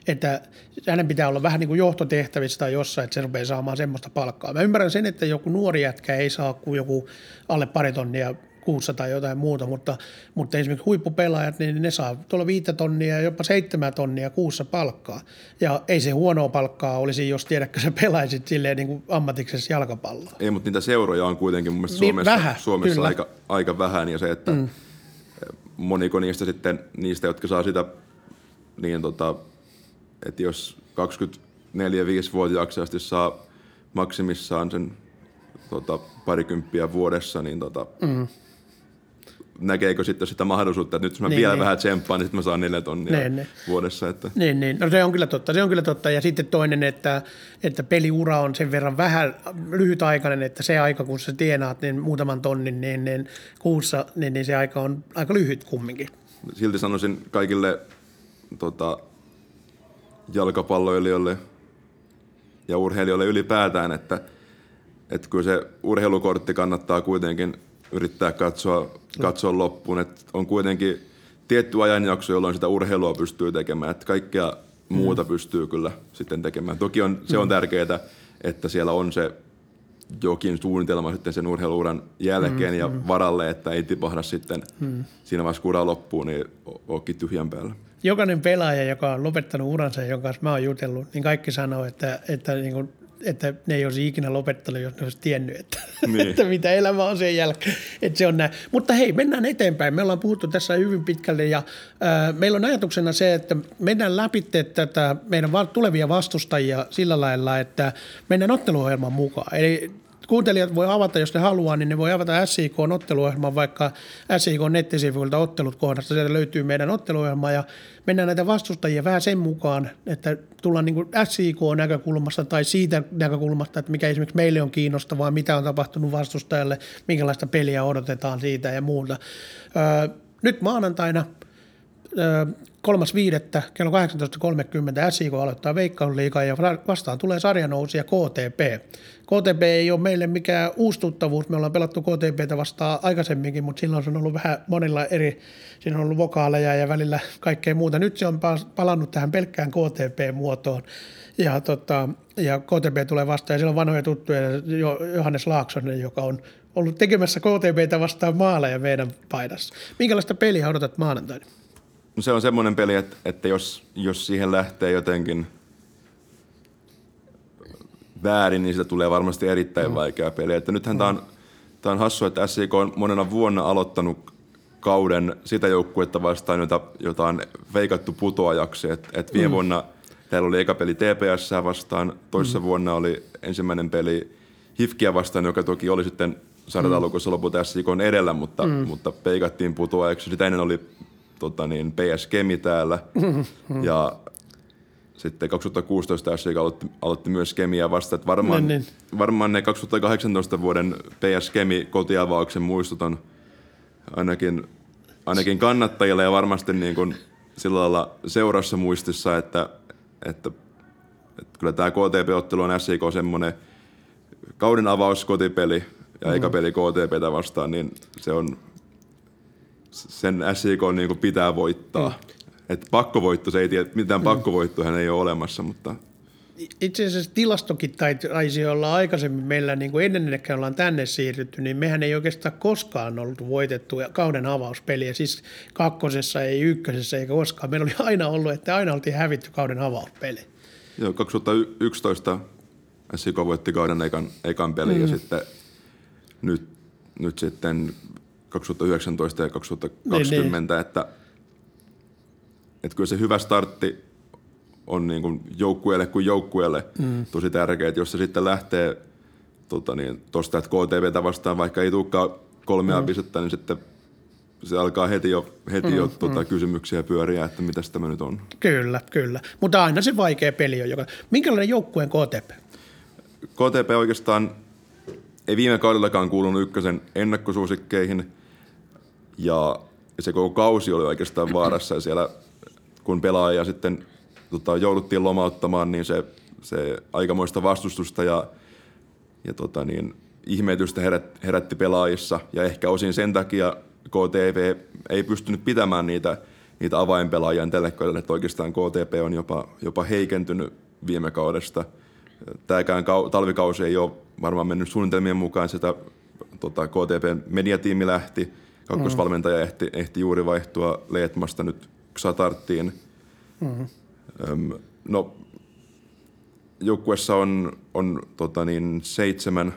[SPEAKER 1] Että hänen pitää olla vähän niin kuin johtotehtävissä tai jossain, että se rupeaa saamaan semmoista palkkaa. Mä ymmärrän sen, että joku nuori jätkä ei saa kuin joku alle pari tonnia kuussa tai jotain muuta, mutta, mutta esimerkiksi huippupelaajat, niin ne saa tuolla viittä tonnia ja jopa seitsemän tonnia kuussa palkkaa. Ja ei se huonoa palkkaa olisi, jos tiedätkö sä pelaisit silleen niin kuin ammatiksessa jalkapalloa.
[SPEAKER 2] Ei, mutta niitä seuroja on kuitenkin mun mielestä niin, Suomessa, vähän, Suomessa aika, aika vähän ja se, että mm. moniko niistä sitten, niistä, jotka saa sitä, niin tota, että jos 24-5-vuotiaaksi asti saa maksimissaan sen tota, parikymppiä vuodessa, niin tota, mm näkeekö sitten sitä mahdollisuutta, että nyt jos mä niin, vielä niin. vähän tsemppaan, niin sitten mä saan neljä tonnia niin, niin. vuodessa. Että.
[SPEAKER 1] Niin, niin, no se on kyllä totta, se on kyllä totta. Ja sitten toinen, että, että peliura on sen verran vähän lyhytaikainen, että se aika, kun sä tienaat niin muutaman tonnin niin, niin kuussa, niin, niin se aika on aika lyhyt kumminkin.
[SPEAKER 2] Silti sanoisin kaikille tota, jalkapalloilijoille ja urheilijoille ylipäätään, että, että kyllä se urheilukortti kannattaa kuitenkin – yrittää katsoa, katsoa loppuun. Et on kuitenkin tietty ajanjakso, jolloin sitä urheilua pystyy tekemään. Että kaikkea muuta mm. pystyy kyllä sitten tekemään. Toki on, se on mm. tärkeää, että siellä on se jokin suunnitelma sitten sen urheiluuran jälkeen mm, ja mm. varalle, että ei tipahda sitten mm. siinä vaiheessa, kun ura loppuu, niin ookin tyhjän päällä.
[SPEAKER 1] Jokainen pelaaja, joka on lopettanut uransa, jonka kanssa mä oon jutellut, niin kaikki sanoo, että, että niin kuin että ne ei olisi ikinä lopettanut, jos ne olisi tiennyt, että, niin. että mitä elämä on sen jälkeen. Että se on näin. Mutta hei, mennään eteenpäin. Me ollaan puhuttu tässä hyvin pitkälle ja äh, meillä on ajatuksena se, että mennään läpi tätä meidän tulevia vastustajia sillä lailla, että mennään otteluohjelman mukaan. Eli kuuntelijat voi avata, jos ne haluaa, niin ne voi avata SIK-otteluohjelman vaikka SIK-nettisivuilta ottelut kohdasta. Sieltä löytyy meidän otteluohjelma ja mennään näitä vastustajia vähän sen mukaan, että tullaan niin kuin SIK-näkökulmasta tai siitä näkökulmasta, että mikä esimerkiksi meille on kiinnostavaa, mitä on tapahtunut vastustajalle, minkälaista peliä odotetaan siitä ja muuta. Öö, nyt maanantaina 3.5. kello 18.30 SIK aloittaa Veikkausliigaa ja vastaan tulee sarjanousia KTP. KTP ei ole meille mikään uusi tuttavuus. Me ollaan pelattu KTPtä vastaan aikaisemminkin, mutta silloin se on ollut vähän monilla eri, siinä on ollut vokaaleja ja välillä kaikkea muuta. Nyt se on palannut tähän pelkkään KTP-muotoon ja, tota, ja KTP tulee vastaan ja siellä on vanhoja tuttuja, Johannes Laaksonen, joka on ollut tekemässä KTPtä vastaan maaleja meidän paidassa. Minkälaista peliä odotat maanantaina?
[SPEAKER 2] No se on semmoinen peli, että, että jos, jos siihen lähtee jotenkin väärin, niin siitä tulee varmasti erittäin mm. vaikea peli. Että nythän mm. tämä on, tää on hassu, että SIK on monena vuonna aloittanut kauden sitä joukkuetta vastaan, jota, jota on veikattu putoajaksi. Et, et viime mm. vuonna täällä oli eka peli TPS vastaan, toisessa mm. vuonna oli ensimmäinen peli Hifkiä vastaan, joka toki oli sitten sarjataulukossa mm. lopulta SIK edellä, mutta, mm. mutta peikattiin putoajaksi. Sitä ennen oli tota niin, PS Kemi täällä. Mm-hmm. Ja sitten 2016 SJK aloitti, aloitti myös Kemiä vasta, että varmaan, niin, niin. varmaan ne 2018 vuoden PS Kemi kotiavauksen muistut on ainakin, ainakin kannattajille ja varmasti niin kuin sillä lailla seurassa muistissa, että, että, että kyllä tämä KTP-ottelu on SJK semmoinen kauden avaus kotipeli ja mm. peli KTPtä vastaan, niin se on sen SIK niin kuin pitää voittaa. Mm. Et pakkovoitto, se ei tiedä, mitään mm. pakkovoittoa hän ei ole olemassa, mutta...
[SPEAKER 1] Itse asiassa tilastokin taisi olla aikaisemmin meillä, niin kuin ennen että ollaan tänne siirrytty, niin mehän ei oikeastaan koskaan ollut voitettu kauden avauspeliä. Siis kakkosessa, ei ykkösessä eikä koskaan. Meillä oli aina ollut, että aina oltiin hävitty kauden avauspeli.
[SPEAKER 2] Joo, 2011 SIK voitti kauden ekan, ekan pelin mm. ja sitten nyt, nyt sitten 2019 ja 2020, niin, niin. että, että kyllä se hyvä startti on niin kuin joukkueelle kuin joukkueelle mm. tosi tärkeä, että jos se sitten lähtee tuosta niin, tosta, että KTVtä vastaan, vaikka ei tulekaan kolmea mm. pistettä, niin sitten se alkaa heti jo, heti mm, jo tuota, mm. kysymyksiä pyöriä, että mitä tämä nyt on.
[SPEAKER 1] Kyllä, kyllä. Mutta aina se vaikea peli on. Joka... Minkälainen joukkueen KTP?
[SPEAKER 2] KTP oikeastaan ei viime kaudellakaan kuulunut ykkösen ennakkosuosikkeihin ja se koko kausi oli oikeastaan vaarassa ja siellä kun pelaaja sitten tota, jouduttiin lomauttamaan, niin se, se aikamoista vastustusta ja, ja tota, niin, ihmetystä herät, herätti pelaajissa. Ja ehkä osin sen takia KTV ei pystynyt pitämään niitä, niitä avainpelaajia. Tälle kaudelle, että oikeastaan KTP on jopa, jopa heikentynyt viime kaudesta. Tämäkään kau, talvikausi ei ole varmaan mennyt suunnitelmien mukaan, sitä tota, KTP-mediatiimi lähti, kakkosvalmentaja ehti, ehti juuri vaihtua Leetmasta nyt Xatarttiin. Mm-hmm. Öm, no, joukkuessa on, on tota niin, seitsemän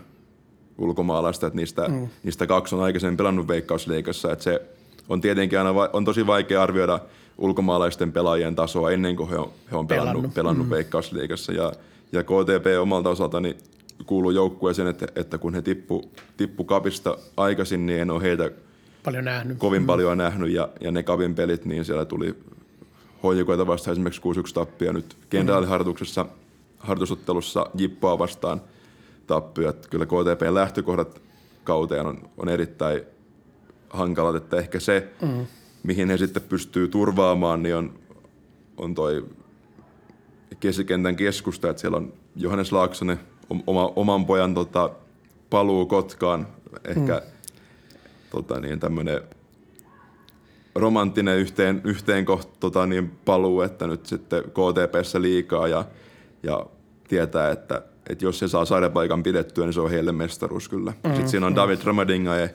[SPEAKER 2] ulkomaalaista, että niistä, mm. niistä kaksi on aikaisemmin pelannut Veikkausliikassa, että se on tietenkin aina va- on tosi vaikea arvioida ulkomaalaisten pelaajien tasoa ennen kuin he on, he on pelannut, pelannut, pelannut mm. Veikkausliikassa ja, ja KTP omalta osaltani kuuluu joukkueeseen, että, että kun he tippu, tippu kapista aikaisin, niin en ole heitä
[SPEAKER 1] paljon nähnyt.
[SPEAKER 2] kovin mm. paljon nähnyt ja, ja ne kapin pelit, niin siellä tuli hoikoita vastaan esimerkiksi 6-1 tappia nyt kenraaliharjoituksessa, harjoitusottelussa Jippoa vastaan tappia. Että kyllä KTP lähtökohdat kauteen on, on erittäin hankalat, että ehkä se, mm. mihin he sitten pystyy turvaamaan, niin on, on toi keskikentän keskusta, että siellä on Johannes Laaksonen, oma, oman pojan tota, paluu Kotkaan, ehkä mm. Tota, niin, tämmöinen romanttinen yhteen, yhteen kohta, tota, niin paluu, että nyt sitten KTPssä liikaa ja, ja tietää, että, että jos se saa sarjapaikan pidettyä, niin se on heille mestaruus kyllä. Mm, sitten siinä on mm. David Ramadinga ja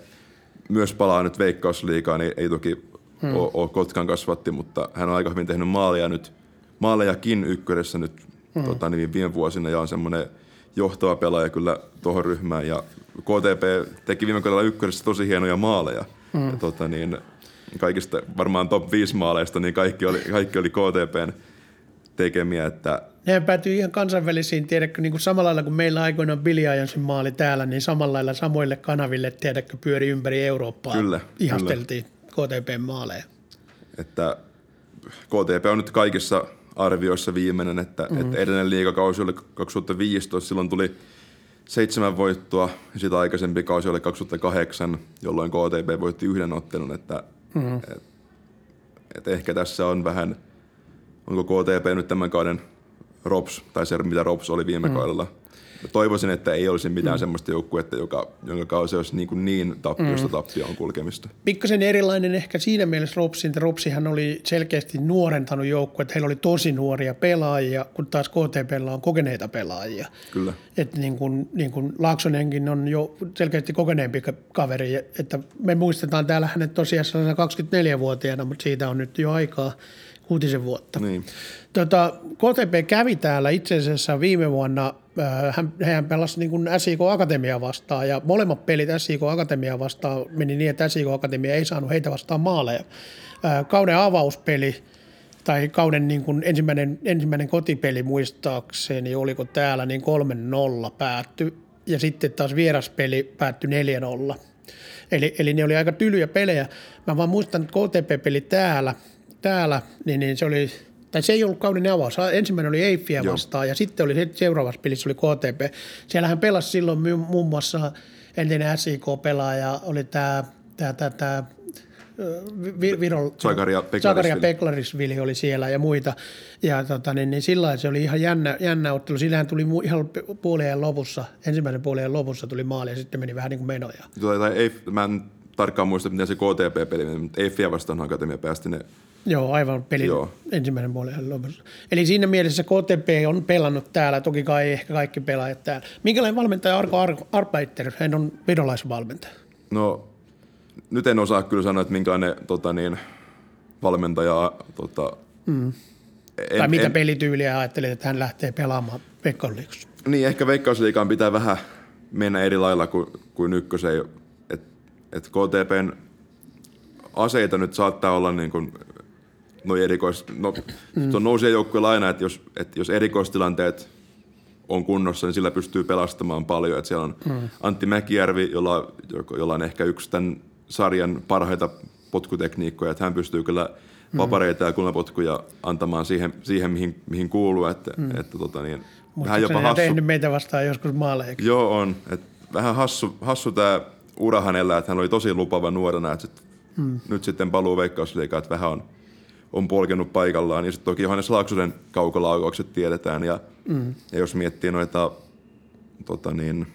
[SPEAKER 2] myös palaa nyt veikkausliikaa, niin ei toki mm. ole, ole Kotkan kasvatti, mutta hän on aika hyvin tehnyt maaleja nyt, maalejakin ykködessä nyt mm. tota, niin viime vuosina ja on semmoinen – johtava pelaaja kyllä tuohon ryhmään. Ja KTP teki viime kaudella ykkösessä tosi hienoja maaleja. Mm. Ja tota niin, kaikista varmaan top 5 maaleista, niin kaikki oli, kaikki oli KTPn tekemiä. Että
[SPEAKER 1] ne päätyi ihan kansainvälisiin, tiedätkö, niin kuin samalla lailla kuin meillä aikoinaan Billy Iansin maali täällä, niin samalla lailla samoille kanaville, tiedätkö, pyöri ympäri Eurooppaa.
[SPEAKER 2] Kyllä.
[SPEAKER 1] Ihasteltiin kyllä. KTP-maaleja.
[SPEAKER 2] Että KTP on nyt kaikissa arvioissa viimeinen, että, mm. että edellinen liigakausi oli 2015, silloin tuli seitsemän voittoa, ja sitä aikaisempi kausi oli 2008, jolloin KTP voitti yhden ottelun, että mm. et, et ehkä tässä on vähän, onko KTP nyt tämän kauden Rops, tai se mitä Rops oli viime mm. kaudella – toivoisin, että ei olisi mitään mm. semmoista joukkuetta, joka, jonka kausi olisi niin, kuin niin tappiosta mm. tappioon kulkemista.
[SPEAKER 1] Pikkasen erilainen ehkä siinä mielessä Ropsin, että Ropsihan oli selkeästi nuorentanut joukkue, että heillä oli tosi nuoria pelaajia, kun taas KTPllä on kokeneita pelaajia.
[SPEAKER 2] Kyllä.
[SPEAKER 1] Että niin kuin, niin kuin Laaksonenkin on jo selkeästi kokeneempi kaveri, että me muistetaan täällä hänet tosiaan 24-vuotiaana, mutta siitä on nyt jo aikaa kuutisen vuotta.
[SPEAKER 2] Niin.
[SPEAKER 1] Tota, KTP kävi täällä itse asiassa viime vuonna, äh, hän, hän pelasi niin kuin SIK Akatemia vastaan ja molemmat pelit SIK Akatemia vastaan meni niin, että SIK Akatemia ei saanut heitä vastaan maaleja. Äh, kauden avauspeli tai kauden niin kuin ensimmäinen, ensimmäinen kotipeli muistaakseni, oliko täällä, niin 3-0 päättyi ja sitten taas vieraspeli päättyi 4-0. Eli, eli ne oli aika tylyjä pelejä. Mä vaan muistan, että KTP-peli täällä, täällä niin, niin se oli tai se ei ollut kauden avaus. Ensimmäinen oli Eiffiä vastaan ja sitten oli seuraavassa pelissä oli KTP. Siellähän pelasi silloin muun muassa entinen SIK-pelaaja, oli tämä, tämä, tämä, tämä Viron, Zakaria Peklarisvili oli siellä ja muita. Ja tota, niin, niin sillä se oli ihan jännä, jännä ottelu. Sillähän tuli ihan puolien lopussa, ensimmäinen puolien lopussa tuli maali ja sitten meni vähän niin kuin menoja.
[SPEAKER 2] Tai, tai ei, mä en tarkkaan muista, miten se KTP-peli meni, mutta Eiffiä vastaan Akatemia päästi ne
[SPEAKER 1] Joo, aivan pelin Joo. ensimmäinen puoli lopussa. Eli siinä mielessä KTP on pelannut täällä, toki kai ehkä kaikki pelaajat täällä. Minkälainen valmentaja Arko Ar- Arpaitter, hän on virolaisvalmentaja?
[SPEAKER 2] No, nyt en osaa kyllä sanoa, että minkälainen tota niin, valmentaja... Tota,
[SPEAKER 1] mm. en, tai mitä en, pelityyliä ajattelet, että hän lähtee pelaamaan Veikkausliikassa?
[SPEAKER 2] Niin, ehkä Veikkausliikaan pitää vähän mennä eri lailla kuin, kuin ykköseen. Että et KTPn aseita nyt saattaa olla niin kuin no erikois, no, mm. se on nousee joukkueella aina, että jos, että jos erikoistilanteet on kunnossa, niin sillä pystyy pelastamaan paljon. Että siellä on mm. Antti Mäkijärvi, jolla, jolla on ehkä yksi tämän sarjan parhaita potkutekniikkoja, että hän pystyy kyllä mm. papareita ja kulmapotkuja antamaan siihen, siihen mihin, mihin kuuluu. Että, mm. että tota niin,
[SPEAKER 1] vähän jopa hassu. tehnyt meitä vastaan joskus maaleiksi.
[SPEAKER 2] Joo, on. Että vähän hassu, hassu tämä ura hänellä, että hän oli tosi lupava nuorena, että sit, mm. nyt sitten paluu veikkausliikaa, että vähän on – on polkenut paikallaan. Ja sitten toki Johannes Laaksosen kaukolaukaukset tiedetään. Ja, mm. ja jos miettii noita tota niin,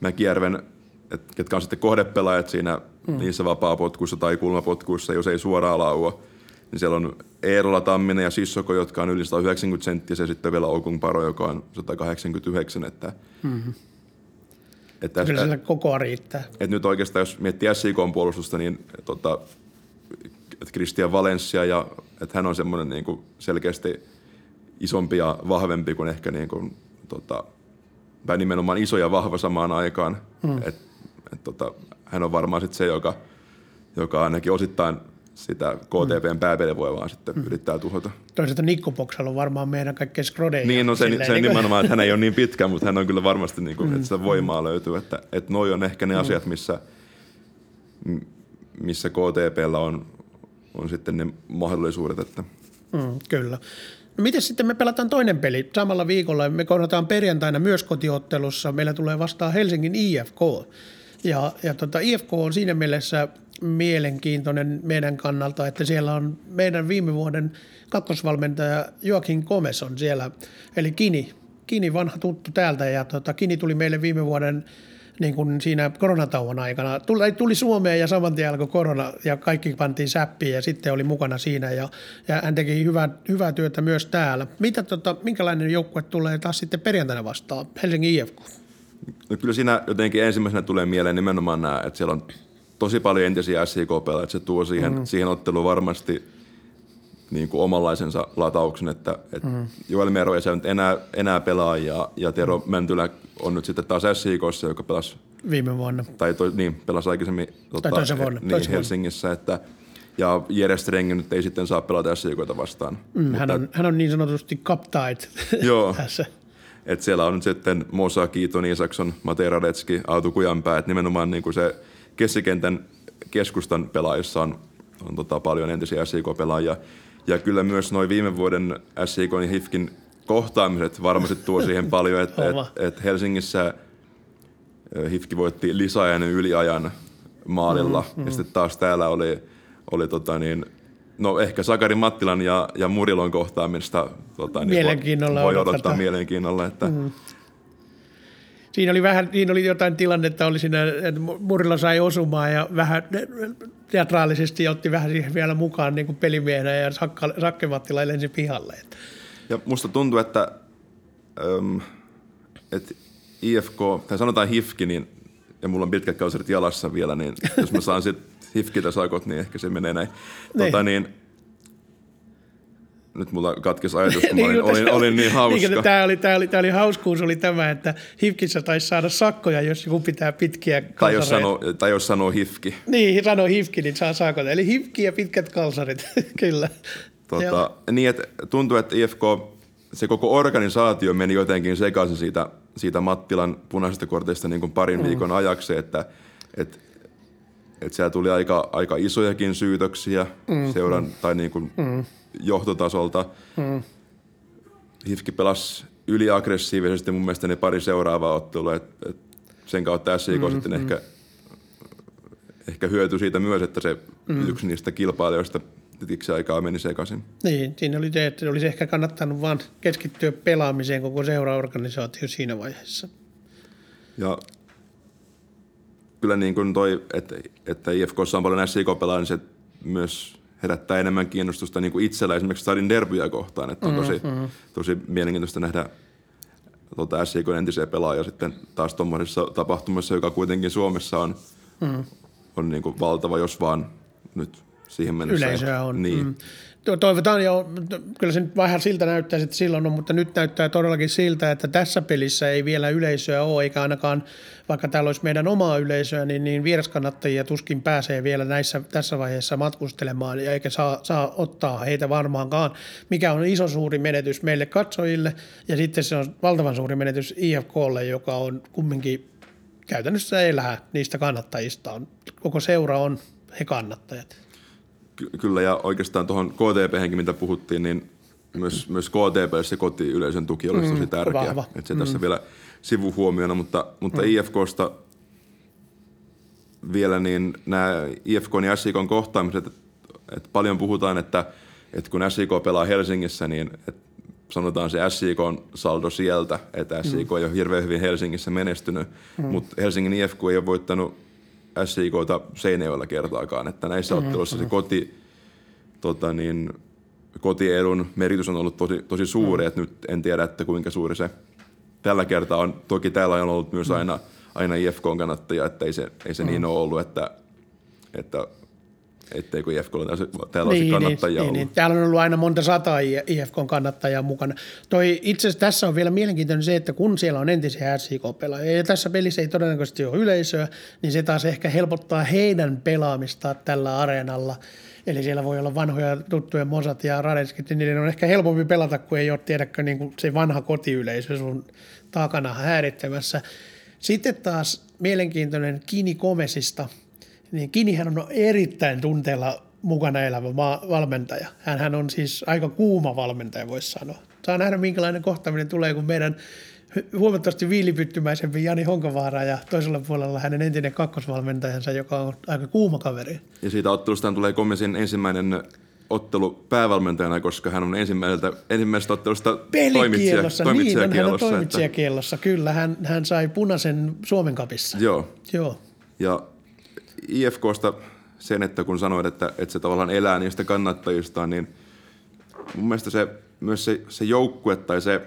[SPEAKER 2] Mäkijärven, et, ketkä on sitten kohdepelaajat siinä mm. niissä vapaapotkuissa tai kulmapotkuissa, jos ei suoraan laua, niin siellä on Eerola, Tamminen ja Sissoko, jotka on yli 190 senttiä, ja sitten vielä Okung Paro, joka on 189, että mm-hmm.
[SPEAKER 1] Että Kyllä sillä kokoa riittää.
[SPEAKER 2] Että nyt oikeastaan, jos miettii SIK-puolustusta, niin tota, että Christian Valencia ja että hän on semmoinen niin kuin selkeästi isompi ja vahvempi kuin ehkä niin kuin, tota, tai nimenomaan iso ja vahva samaan aikaan. Mm. Et, et, tota, hän on varmaan sit se, joka, joka ainakin osittain sitä KTPn mm. vaan sitten mm. yrittää tuhota.
[SPEAKER 1] Toisaalta Nikko Poksalo on varmaan meidän kaikkein skrodeja.
[SPEAKER 2] Niin, no se, se niin nimenomaan, että hän ei ole niin pitkä, mutta hän on kyllä varmasti, niin kuin, mm. että sitä voimaa löytyy. Että, että noi on ehkä ne mm. asiat, missä, missä KTPllä on, on sitten ne mahdollisuudet. Että.
[SPEAKER 1] Mm, kyllä. No miten sitten me pelataan toinen peli samalla viikolla? Me kohdataan perjantaina myös kotiottelussa. Meillä tulee vastaan Helsingin IFK. Ja, ja tota, IFK on siinä mielessä mielenkiintoinen meidän kannalta, että siellä on meidän viime vuoden kakkosvalmentaja Joakin Komes on siellä, eli Kini, Kini vanha tuttu täältä ja tota, Kini tuli meille viime vuoden niin kuin siinä koronatauon aikana. Tuli, tuli Suomeen ja saman tien alkoi korona ja kaikki pantiin säppiin ja sitten oli mukana siinä ja, ja hän teki hyvää, hyvää työtä myös täällä. Mitä, tota, minkälainen joukkue tulee taas sitten perjantaina vastaan Helsingin IFK?
[SPEAKER 2] No kyllä siinä jotenkin ensimmäisenä tulee mieleen nimenomaan nämä, että siellä on tosi paljon entisiä sik että se tuo siihen, mm. siihen otteluun varmasti niin kuin omanlaisensa latauksen, että, että mm. Joel Mero ei nyt enää, enää pelaa ja, ja Tero mm. Mäntylä on nyt sitten taas SIKossa, joka pelasi
[SPEAKER 1] viime vuonna.
[SPEAKER 2] Tai to, niin, pelasi aikaisemmin tota, toisen vuonna, niin, toisen Helsingissä, vuonna. että ja Jere Strengen nyt ei sitten saa pelata SIKoita vastaan.
[SPEAKER 1] Mm, Mutta, hän, on, hän on niin sanotusti kaptait
[SPEAKER 2] joo, tässä. Et siellä on nyt sitten Mosa, Kiiton, Isakson, Matei Radetski, Aatu Kujanpää, että nimenomaan niin kuin se keskikentän keskustan pelaajissa on, on tota paljon entisiä SIK-pelaajia. Ja kyllä myös noin viime vuoden SIK ja HIFKin kohtaamiset varmasti tuo siihen paljon, että et, et Helsingissä HIFKI voitti lisäajan yliajan maalilla. Mm, mm. Ja sitten taas täällä oli, oli tota niin, No ehkä Sakari Mattilan ja, ja Murilon kohtaamista tota, niin
[SPEAKER 1] mielenkiinnolla
[SPEAKER 2] voi, voi odottaa mielenkiinnolla. Että... Mm.
[SPEAKER 1] Siinä oli, vähän, siinä oli jotain tilannetta, oli siinä, että Murilla sai osumaan ja vähän teatraalisesti otti vähän siihen vielä mukaan niin kuin pelimiehenä ja Sakke Mattila lensi pihalle.
[SPEAKER 2] Ja musta tuntuu, että, äm, että IFK, tai sanotaan HIFKI, niin, ja mulla on pitkät kausirit jalassa vielä, niin jos mä saan sitten HIFKiltä sakot, niin ehkä se menee näin. Niin. Tota, niin, nyt mulla katkesi ajatus, kun olin, niin, olin, olin niin hauska. Niin,
[SPEAKER 1] tämä, oli, tämä, oli, tämä oli hauskuus oli tämä, että Hifkissä taisi saada sakkoja, jos joku pitää pitkiä kalsareita.
[SPEAKER 2] Tai jos sanoo, tai jos sanoo Hifki.
[SPEAKER 1] Niin, sanoo Hifki, niin saa sakkoja. Eli Hifki ja pitkät kalsarit, kyllä.
[SPEAKER 2] Tota, niin, että tuntuu, että IFK, se koko organisaatio meni jotenkin sekaisin siitä, siitä Mattilan punaisesta kortista niin kuin parin mm. viikon ajaksi, että, että että siellä tuli aika, aika isojakin syytöksiä mm, seuran mm. tai niin kuin mm. johtotasolta. Mm. Hifki pelasi yliaggressiivisesti mun mielestä ne pari seuraavaa ottelua, että et sen kautta SIK mm, sitten mm. ehkä, ehkä hyötyi siitä myös, että se mm. yksi niistä kilpailijoista titiksi aikaa meni sekaisin.
[SPEAKER 1] Niin, siinä oli se, että olisi ehkä kannattanut vain keskittyä pelaamiseen koko seuraorganisaatio siinä vaiheessa.
[SPEAKER 2] Ja kyllä niin kuin toi, että, että IFKssa on paljon SIK pelaa, niin se myös herättää enemmän kiinnostusta niin kuin itsellä esimerkiksi Stadin derbyjä kohtaan. Että on tosi, mm-hmm. tosi mielenkiintoista nähdä tuota SIK entisiä pelaajia sitten taas tuommoisessa tapahtumassa, joka kuitenkin Suomessa on, mm. on niin kuin valtava, jos vaan nyt siihen mennessä.
[SPEAKER 1] Yleisöä on.
[SPEAKER 2] Niin.
[SPEAKER 1] Mm toivotaan jo, kyllä se nyt vähän siltä näyttää, että silloin on, mutta nyt näyttää todellakin siltä, että tässä pelissä ei vielä yleisöä ole, eikä ainakaan, vaikka täällä olisi meidän omaa yleisöä, niin, niin vieraskannattajia tuskin pääsee vielä näissä, tässä vaiheessa matkustelemaan, eikä saa, saa ottaa heitä varmaankaan, mikä on iso suuri menetys meille katsojille, ja sitten se on valtavan suuri menetys IFKlle, joka on kumminkin käytännössä elää niistä kannattajista. Koko seura on he kannattajat.
[SPEAKER 2] Ky- kyllä, ja oikeastaan tuohon KTP-henkin, mitä puhuttiin, niin myös, myös KTP se kotiyleisön tuki olisi mm, tosi tärkeä. Vahva. Että se mm. tässä vielä sivuhuomiona, mutta, mutta mm. IFKsta vielä niin nämä IFK ja SIK kohtaamiset, että, että paljon puhutaan, että, että kun SIK pelaa Helsingissä, niin että sanotaan se SIK on saldo sieltä, että SIK mm. ei ole hirveän hyvin Helsingissä menestynyt, mm. mutta Helsingin IFK ei ole voittanut SIKta Seinäjoella kertaakaan, että näissä mm-hmm. otteluissa se koti, tota niin, kotiedun merkitys on ollut tosi, tosi suuri, mm. että nyt en tiedä, että kuinka suuri se tällä kertaa on. Toki täällä on ollut myös mm. aina, aina IFK-kannattajia, että ei se, ei se mm. niin ole ollut, että, että etteikö IFK täällä niin, kannattajia niin,
[SPEAKER 1] niin, niin, Täällä on ollut aina monta sataa IFK-kannattajaa mukana. Toi, itse asiassa tässä on vielä mielenkiintoinen se, että kun siellä on entisiä SIK-pelaajia ja tässä pelissä ei todennäköisesti ole yleisöä, niin se taas ehkä helpottaa heidän pelaamistaan tällä areenalla. Eli siellä voi olla vanhoja tuttuja Mosat ja Radetskit, niin niiden on ehkä helpompi pelata, kun ei ole tiedäkö niin kuin se vanha kotiyleisö sun takana häirittämässä. Sitten taas mielenkiintoinen Kini Komesista – niin Kinihän on erittäin tunteella mukana elävä valmentaja. Hän on siis aika kuuma valmentaja, voisi sanoa. Saa nähdä, minkälainen kohtaaminen tulee, kun meidän huomattavasti viilipyttymäisempi Jani Honkavaara ja toisella puolella hänen entinen kakkosvalmentajansa, joka on aika kuuma kaveri.
[SPEAKER 2] Ja siitä ottelusta tulee komission ensimmäinen ottelu päävalmentajana, koska hän on ensimmäiseltä, ensimmäisestä ottelusta
[SPEAKER 1] toimitsija, toimitsijakielossa. Niin, hän on toimitsijakielossa, että... kyllä. Hän, hän sai punaisen Suomen kapissa.
[SPEAKER 2] Joo. Joo. Ja IFKsta sen, että kun sanoit, että, että se tavallaan elää niistä kannattajistaan, niin mun mielestä se, myös se, se joukkue tai se,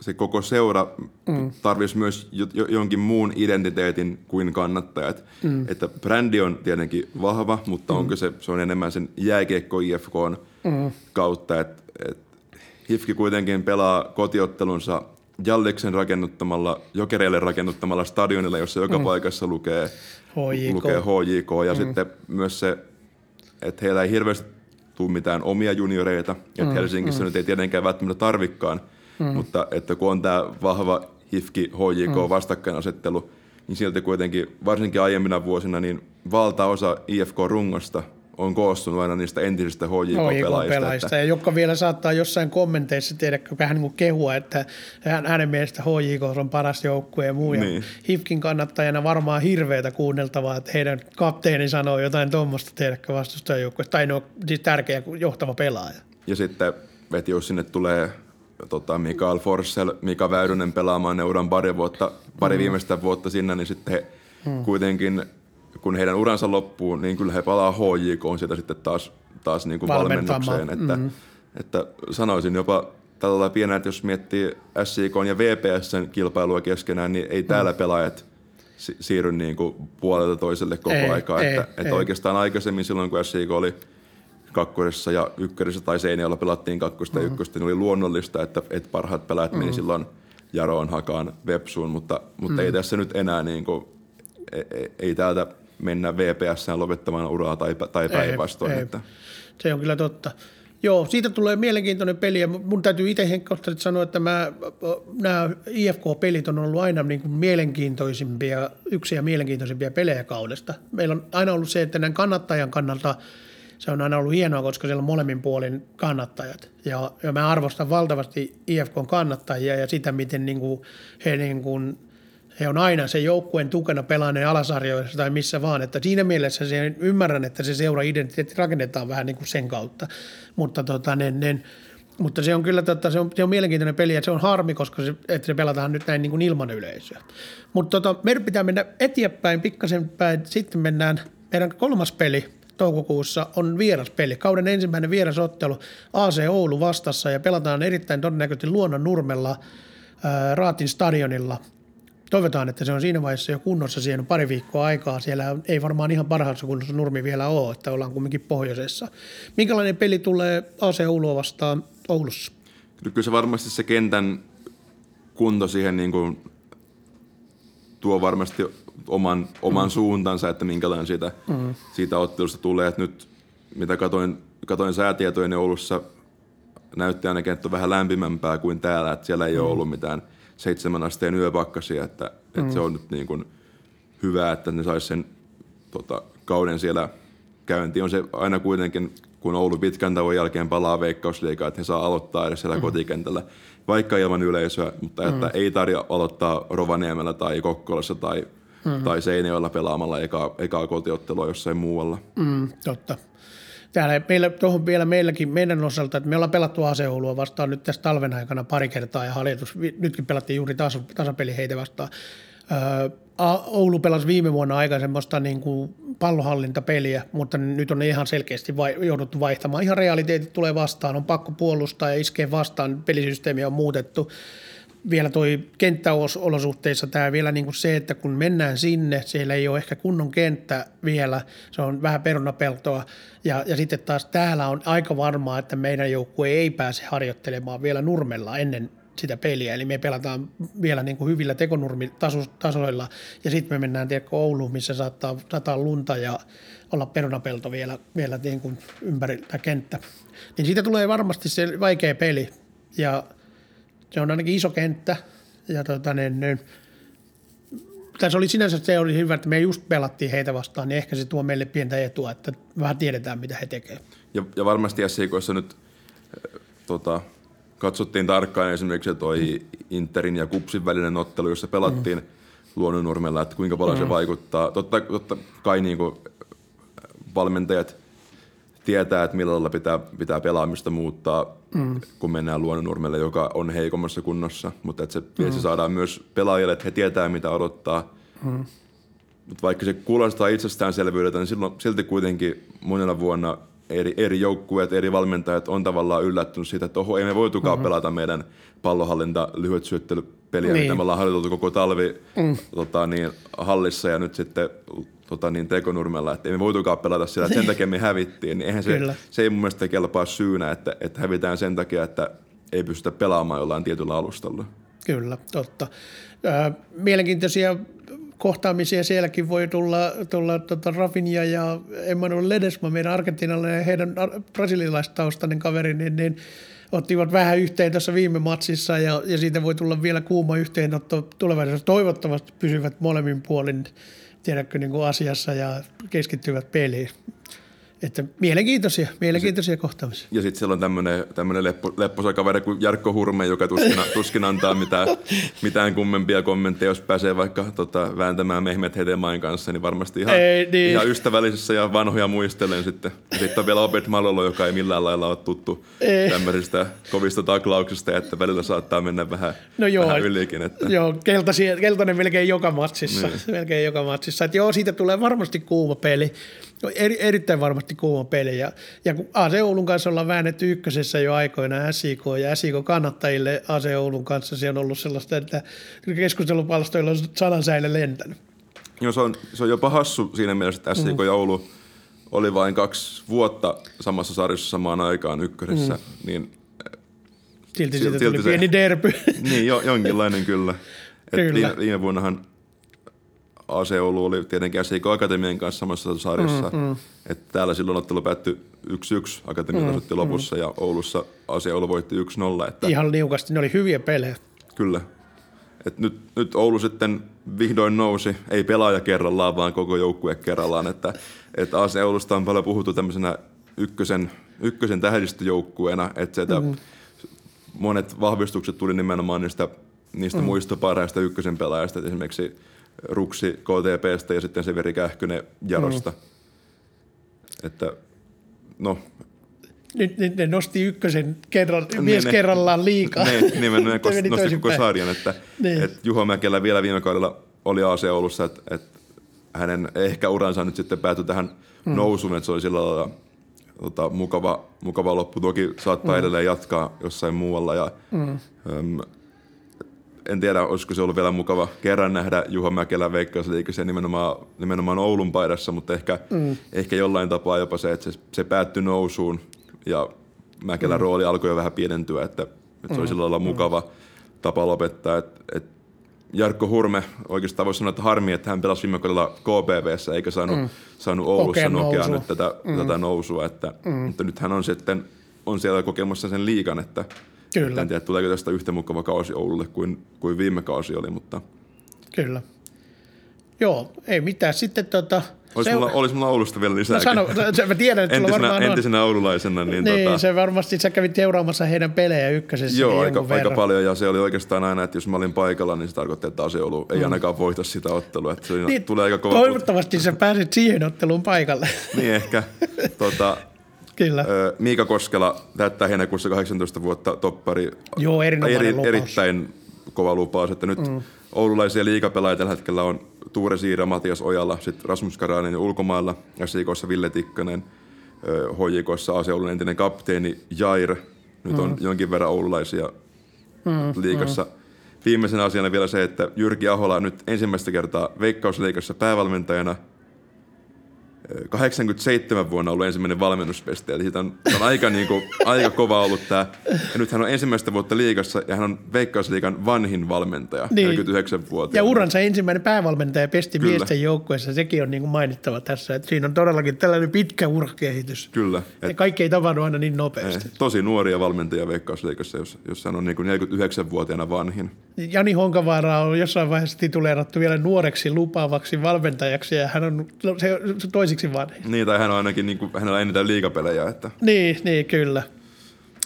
[SPEAKER 2] se koko seura mm. tarvitsisi myös jo, jonkin muun identiteetin kuin kannattajat. Mm. Että brändi on tietenkin vahva, mutta mm. onko se, se on enemmän sen jääkiekko IFK mm. kautta, että et HIFKI kuitenkin pelaa kotiottelunsa Jalliksen rakennuttamalla, Jokereille rakennuttamalla stadionilla, jossa joka mm. paikassa lukee HJK, lukee HJK ja mm. sitten myös se, että heillä ei hirveästi tule mitään omia junioreita, että mm. Helsingissä mm. nyt ei tietenkään välttämättä tarvikaan, mm. mutta että kun on tämä vahva HIFKI, HJK mm. vastakkainasettelu, niin silti kuitenkin varsinkin aiemmina vuosina niin valtaosa IFK-rungosta on koostunut aina niistä entisistä HJK-pelaajista.
[SPEAKER 1] Että... Ja jotka vielä saattaa jossain kommenteissa tehdä vähän niin kehua, että hänen mielestä HJK on paras joukkue ja muu. Niin. Ja HIFKin kannattajana varmaan hirveätä kuunneltavaa, että heidän kapteeni sanoo jotain tuommoista tehdäkö vastustajajoukkueesta. Tai no siis tärkeä johtava pelaaja.
[SPEAKER 2] Ja sitten, että jos sinne tulee tota, Mikael Forssell, Mika Väyrynen pelaamaan neuran pari, vuotta, pari mm. viimeistä vuotta sinne, niin sitten he mm. kuitenkin, kun heidän uransa loppuu, niin kyllä he palaa HJK on sieltä sitten taas, taas niin kuin valmennukseen. Että, mm. että sanoisin jopa tällä pienellä, että jos miettii SIK ja VPSn kilpailua keskenään, niin ei täällä mm. pelaajat siirry niin kuin puolelta toiselle koko ei, aikaa. Ei, että, ei. että oikeastaan aikaisemmin silloin, kun SIK oli – kakkosessa ja ykkösessä tai Seinäjoella pelattiin kakkosta mm-hmm. ja ykköstä, niin oli luonnollista, että, että parhaat pelaajat mm-hmm. meni silloin Jaroon, Hakaan, Vepsuun, mutta, mutta mm-hmm. ei tässä nyt enää niin kuin, ei, e, ei täältä mennä VPS lopettamaan uraa tai, tai päinvastoin.
[SPEAKER 1] Että. Se on kyllä totta. Joo, siitä tulee mielenkiintoinen peli ja mun täytyy itse henkilökohtaisesti sanoa, että mä, nämä IFK-pelit on ollut aina niin kuin mielenkiintoisimpia, yksiä mielenkiintoisimpia pelejä kaudesta. Meillä on aina ollut se, että näin kannattajan kannalta – se on aina ollut hienoa, koska siellä on molemmin puolin kannattajat. Ja, ja mä arvostan valtavasti IFKn kannattajia ja sitä, miten niin kuin he, niin kuin, he on aina se joukkueen tukena pelaaneet alasarjoissa tai missä vaan. Että siinä mielessä se, ymmärrän, että se seura-identiteetti rakennetaan vähän niin kuin sen kautta. Mutta, tota, ne, ne, mutta se on kyllä tota, se on, se on mielenkiintoinen peli ja se on harmi, koska se, että se pelataan nyt näin niin kuin ilman yleisöä. Mutta tota, meidän pitää mennä eteenpäin pikkasen päin. Sitten mennään meidän kolmas peli, toukokuussa on vieraspeli. Kauden ensimmäinen vierasottelu AC Oulu vastassa ja pelataan erittäin todennäköisesti Luonnon nurmella ää, Raatin stadionilla. Toivotaan, että se on siinä vaiheessa jo kunnossa. Siihen on pari viikkoa aikaa. Siellä ei varmaan ihan parhaassa kunnossa nurmi vielä ole, että ollaan kumminkin pohjoisessa. Minkälainen peli tulee AC Oulua vastaan Oulussa?
[SPEAKER 2] Kyllä se varmasti se kentän kunto siihen niin kuin tuo varmasti oman, oman mm. suuntansa, että minkälainen siitä, mm. siitä ottelusta tulee. Että nyt mitä katoin, katoin säätietoja, niin Oulussa näytti ainakin, että on vähän lämpimämpää kuin täällä, että siellä ei mm. ole ollut mitään seitsemän asteen yöpakkasia, että, mm. että se on nyt niin kuin hyvä, että ne saisi sen tota, kauden siellä käyntiin. On se aina kuitenkin, kun Oulu pitkän tauon jälkeen palaa veikkausliikaa, että he saa aloittaa edes siellä mm. kotikentällä, vaikka ilman yleisöä, mutta että mm. ei tarvitse aloittaa Rovaniemellä tai Kokkolassa tai mm. tai Seinäjoella pelaamalla eka, ekaa kotiottelua jossain muualla.
[SPEAKER 1] Mm, totta. Täällä meillä, tuohon vielä meilläkin meidän osalta, että me ollaan pelattu aseoulua vastaan nyt tässä talven aikana pari kertaa ja hallitus, nytkin pelattiin juuri tas, tasapeli heitä vastaan. Öö, Oulu pelasi viime vuonna aika semmoista niin kuin pallohallintapeliä, mutta nyt on ihan selkeästi vai, jouduttu vaihtamaan. Ihan realiteetit tulee vastaan, on pakko puolustaa ja iskeä vastaan, pelisysteemi on muutettu vielä toi kenttäolosuhteissa tämä vielä niin kuin se, että kun mennään sinne, siellä ei ole ehkä kunnon kenttä vielä, se on vähän perunapeltoa, ja, ja sitten taas täällä on aika varmaa, että meidän joukkue ei pääse harjoittelemaan vielä nurmella ennen sitä peliä, eli me pelataan vielä niin kuin hyvillä tekonurmitasoilla, ja sitten me mennään tiedätkö, Ouluun, missä saattaa sataa lunta ja olla perunapelto vielä, vielä niin kuin ympäri tämä kenttä. Niin siitä tulee varmasti se vaikea peli, ja se on ainakin iso kenttä. Ja tota, niin, niin, tässä oli sinänsä se oli hyvä, että me just pelattiin heitä vastaan, niin ehkä se tuo meille pientä etua, että vähän tiedetään, mitä he tekevät.
[SPEAKER 2] Ja, ja varmasti SIKoissa nyt äh, tota, katsottiin tarkkaan esimerkiksi toi Interin ja Kupsin välinen ottelu, jossa pelattiin mm. Luonnonurmella, että kuinka paljon mm. se vaikuttaa. Totta, totta kai niin kuin valmentajat tietää, että millä lailla pitää, pitää pelaamista muuttaa, mm. kun mennään luonnonurmelle, joka on heikommassa kunnossa. Mutta että se mm. saadaan myös pelaajille, että he tietää, mitä odottaa. Mm. Mutta vaikka se kuulostaa itsestäänselvyydeltä, niin silloin, silti kuitenkin monena vuonna eri, eri joukkueet, eri valmentajat on tavallaan yllättynyt siitä, että oho, ei me voitukaan mm-hmm. pelata meidän pallohallinta lyhyet syöttelypeliä, niin. mitä me ollaan harjoiteltu koko talvi mm. tota, niin, hallissa ja nyt sitten tota, niin tekonurmella, että ei me voitukaan pelata sillä, että sen takia me hävittiin, niin eihän se, se ei mun mielestä kelpaa syynä, että, että hävitään sen takia, että ei pystytä pelaamaan jollain tietyllä alustalla.
[SPEAKER 1] Kyllä, totta. mielenkiintoisia kohtaamisia sielläkin voi tulla, tulla tota Rafinha ja Emmanuel Ledesma, meidän argentinalainen ja heidän brasilialaistaustainen kaveri, niin, niin ottivat vähän yhteen tässä viime matsissa ja, ja siitä voi tulla vielä kuuma yhteenotto tulevaisuudessa. Toivottavasti pysyvät molemmin puolin tiedätkö, niin kuin asiassa ja keskittyvät peliin. Että mielenkiintoisia, mielenkiintoisia kohtaamisia.
[SPEAKER 2] Ja sitten siellä on tämmöinen, leppo, lepposa kaveri kuin Jarkko Hurme, joka tuskin, tuskin antaa mitään, mitään kummempia kommentteja, jos pääsee vaikka tota, vääntämään Mehmet Hedemain kanssa, niin varmasti ihan,
[SPEAKER 1] Ei, niin.
[SPEAKER 2] ihan ystävällisessä ja vanhoja muistellen sitten. Sitten on vielä Obed Malolo, joka ei millään lailla ole tuttu
[SPEAKER 1] Ei.
[SPEAKER 2] tämmöisistä kovista taklauksista, että välillä saattaa mennä vähän,
[SPEAKER 1] No joo,
[SPEAKER 2] vähän ylikin. Että.
[SPEAKER 1] joo keltaisia, keltainen melkein joka matsissa. Niin. Melkein joka matsissa. Että joo, siitä tulee varmasti kuuma peli. Eri, erittäin varmasti kuuma peli. Ja, ja kun AC Oulun kanssa ollaan väännetty ykkösessä jo aikoina SIK ja SIK kannattajille AC Oulun kanssa se on ollut sellaista, että keskustelupalstoilla on sanansäile lentänyt.
[SPEAKER 2] Joo, se on, se on jopa hassu siinä mielessä, että SJK mm. Oulu oli vain kaksi vuotta samassa sarjassa samaan aikaan ykkösessä, mm. niin
[SPEAKER 1] Silti,
[SPEAKER 2] Silti-
[SPEAKER 1] siitä
[SPEAKER 2] silti
[SPEAKER 1] tuli
[SPEAKER 2] se-
[SPEAKER 1] pieni derby.
[SPEAKER 2] Niin, jo, jonkinlainen kyllä. Et
[SPEAKER 1] Kyllä.
[SPEAKER 2] Viime, viime vuonnahan AC Oulu oli tietenkin SIK Akatemian kanssa samassa sarjassa. Mm, mm. Et täällä silloin ottelu päättyi 1-1, Akatemia mm, lopussa ja Oulussa AC Oulu voitti 1-0. Että
[SPEAKER 1] Ihan liukasti, ne oli hyviä pelejä.
[SPEAKER 2] Kyllä. Et nyt, nyt Oulu sitten vihdoin nousi, ei pelaaja kerrallaan, vaan koko joukkue kerrallaan. Että, että AC Oulusta on paljon puhuttu tämmöisenä ykkösen, ykkösen tähdistöjoukkueena, että sieltä mm. monet vahvistukset tuli nimenomaan niistä, niistä mm. muista parhaista ykkösen pelaajista, et esimerkiksi Ruksi KTPstä ja sitten Severi Kähkönen Jarosta. Mm. Että no,
[SPEAKER 1] Nyt, nyt ne nosti ykkösen kerran,
[SPEAKER 2] Niin,
[SPEAKER 1] mies
[SPEAKER 2] ne-
[SPEAKER 1] kerrallaan liikaa.
[SPEAKER 2] Ne, nimenomaan
[SPEAKER 1] meni
[SPEAKER 2] nosti koko
[SPEAKER 1] toisinpäin.
[SPEAKER 2] sarjan, että
[SPEAKER 1] Niin.
[SPEAKER 2] et Juho Mäkelä vielä viime kaudella oli AC Oulussa, että et hänen ehkä uransa nyt sitten päätyi tähän hmm. nousuun, että se oli sillä lailla tota, mukava, mukava loppu. Toki saattaa hmm. edelleen jatkaa jossain muualla ja äm, en tiedä, olisiko se ollut vielä mukava kerran nähdä Juho Mäkelä veikkausliikassa nimenomaan, nimenomaan Oulun paidassa, mutta ehkä, mm. ehkä jollain tapaa jopa se, että se, se päättyi nousuun ja Mäkelän mm. rooli alkoi jo vähän pienentyä, että, että se oli sillä lailla mukava tapa lopettaa. Että, että Jarkko Hurme, oikeastaan voisi sanoa, että harmi, että hän pelasi viime kaudella KPVssä eikä saanut, mm. saanut Oulussa nokea
[SPEAKER 1] nousua.
[SPEAKER 2] nyt tätä, mm. tätä nousua, että, mm. mutta nyt hän on sitten on siellä kokemassa sen liikan, että
[SPEAKER 1] Kyllä.
[SPEAKER 2] en tiedä, tuleeko tästä yhtä mukava kausi Oululle kuin, kuin viime kausi oli, mutta
[SPEAKER 1] Kyllä. Joo, ei mitään. Sitten tota...
[SPEAKER 2] olisi,
[SPEAKER 1] se-
[SPEAKER 2] mulla, olisi mulla Oulusta vielä lisää.
[SPEAKER 1] No sano, se, mä tiedän, että
[SPEAKER 2] entisenä,
[SPEAKER 1] varmaan on.
[SPEAKER 2] entisenä oululaisena, niin,
[SPEAKER 1] Niin,
[SPEAKER 2] tota,
[SPEAKER 1] se varmasti, sä kävit seuraamassa heidän pelejä ykkösessä.
[SPEAKER 2] Joo, aika, aika paljon ja se oli oikeastaan aina, että jos mä olin paikalla, niin se tarkoitti, että asia Oulu ei ainakaan voita sitä ottelua. Että se
[SPEAKER 1] Niin,
[SPEAKER 2] tulee aika kova.
[SPEAKER 1] Toivottavasti sä pääset siihen otteluun paikalle.
[SPEAKER 2] Niin ehkä. tota,
[SPEAKER 1] Kyllä.
[SPEAKER 2] Miika Koskela täyttää heinäkuussa 18 vuotta toppari.
[SPEAKER 1] Joo, erinomainen lupaus.
[SPEAKER 2] Erittäin kova lupaus, että nyt mm. oululaisia liigapelaajia tällä hetkellä on Tuure Siira, Matias Ojala, sitten Rasmus Karainen ulkomailla, SJKssa Ville Tikkanen, HJKssa AC Oulun entinen kapteeni Jair. Nyt on jonkin verran oululaisia mm. liigassa. Viimeisenä asiana vielä se, että Jyrki Ahola nyt ensimmäistä kertaa Veikkausliigassa päävalmentajana – 87 vuonna ollut ensimmäinen valmennuspesti, eli siitä on, on aika, niin kuin, aika kova ollut tämä. Ja nyt hän on ensimmäistä vuotta liigassa ja hän on Veikkausliigan vanhin valmentaja,
[SPEAKER 1] Niin.
[SPEAKER 2] niin. 49 vuotta.
[SPEAKER 1] Ja uransa ensimmäinen päävalmentaja pesti
[SPEAKER 2] Kyllä.
[SPEAKER 1] miesten joukkueessa, sekin on niin kuin mainittava tässä. Että siinä on todellakin tällainen pitkä urakehitys.
[SPEAKER 2] Kyllä.
[SPEAKER 1] Ja
[SPEAKER 2] Et,
[SPEAKER 1] kaikki ei tapahdu aina niin nopeasti.
[SPEAKER 2] eh, tosi nuoria valmentajia Veikkausliigassa, jos, jos hän on niin kuin 49-vuotiaana vanhin.
[SPEAKER 1] Jani Honkavaara on jossain vaiheessa tituleerattu vielä nuoreksi lupaavaksi valmentajaksi ja hän on se, se toisiksi vanhin.
[SPEAKER 2] Niin, tai hän on ainakin, niin kuin, hänellä on eniten liigapelejä, että
[SPEAKER 1] Niin, niin, kyllä.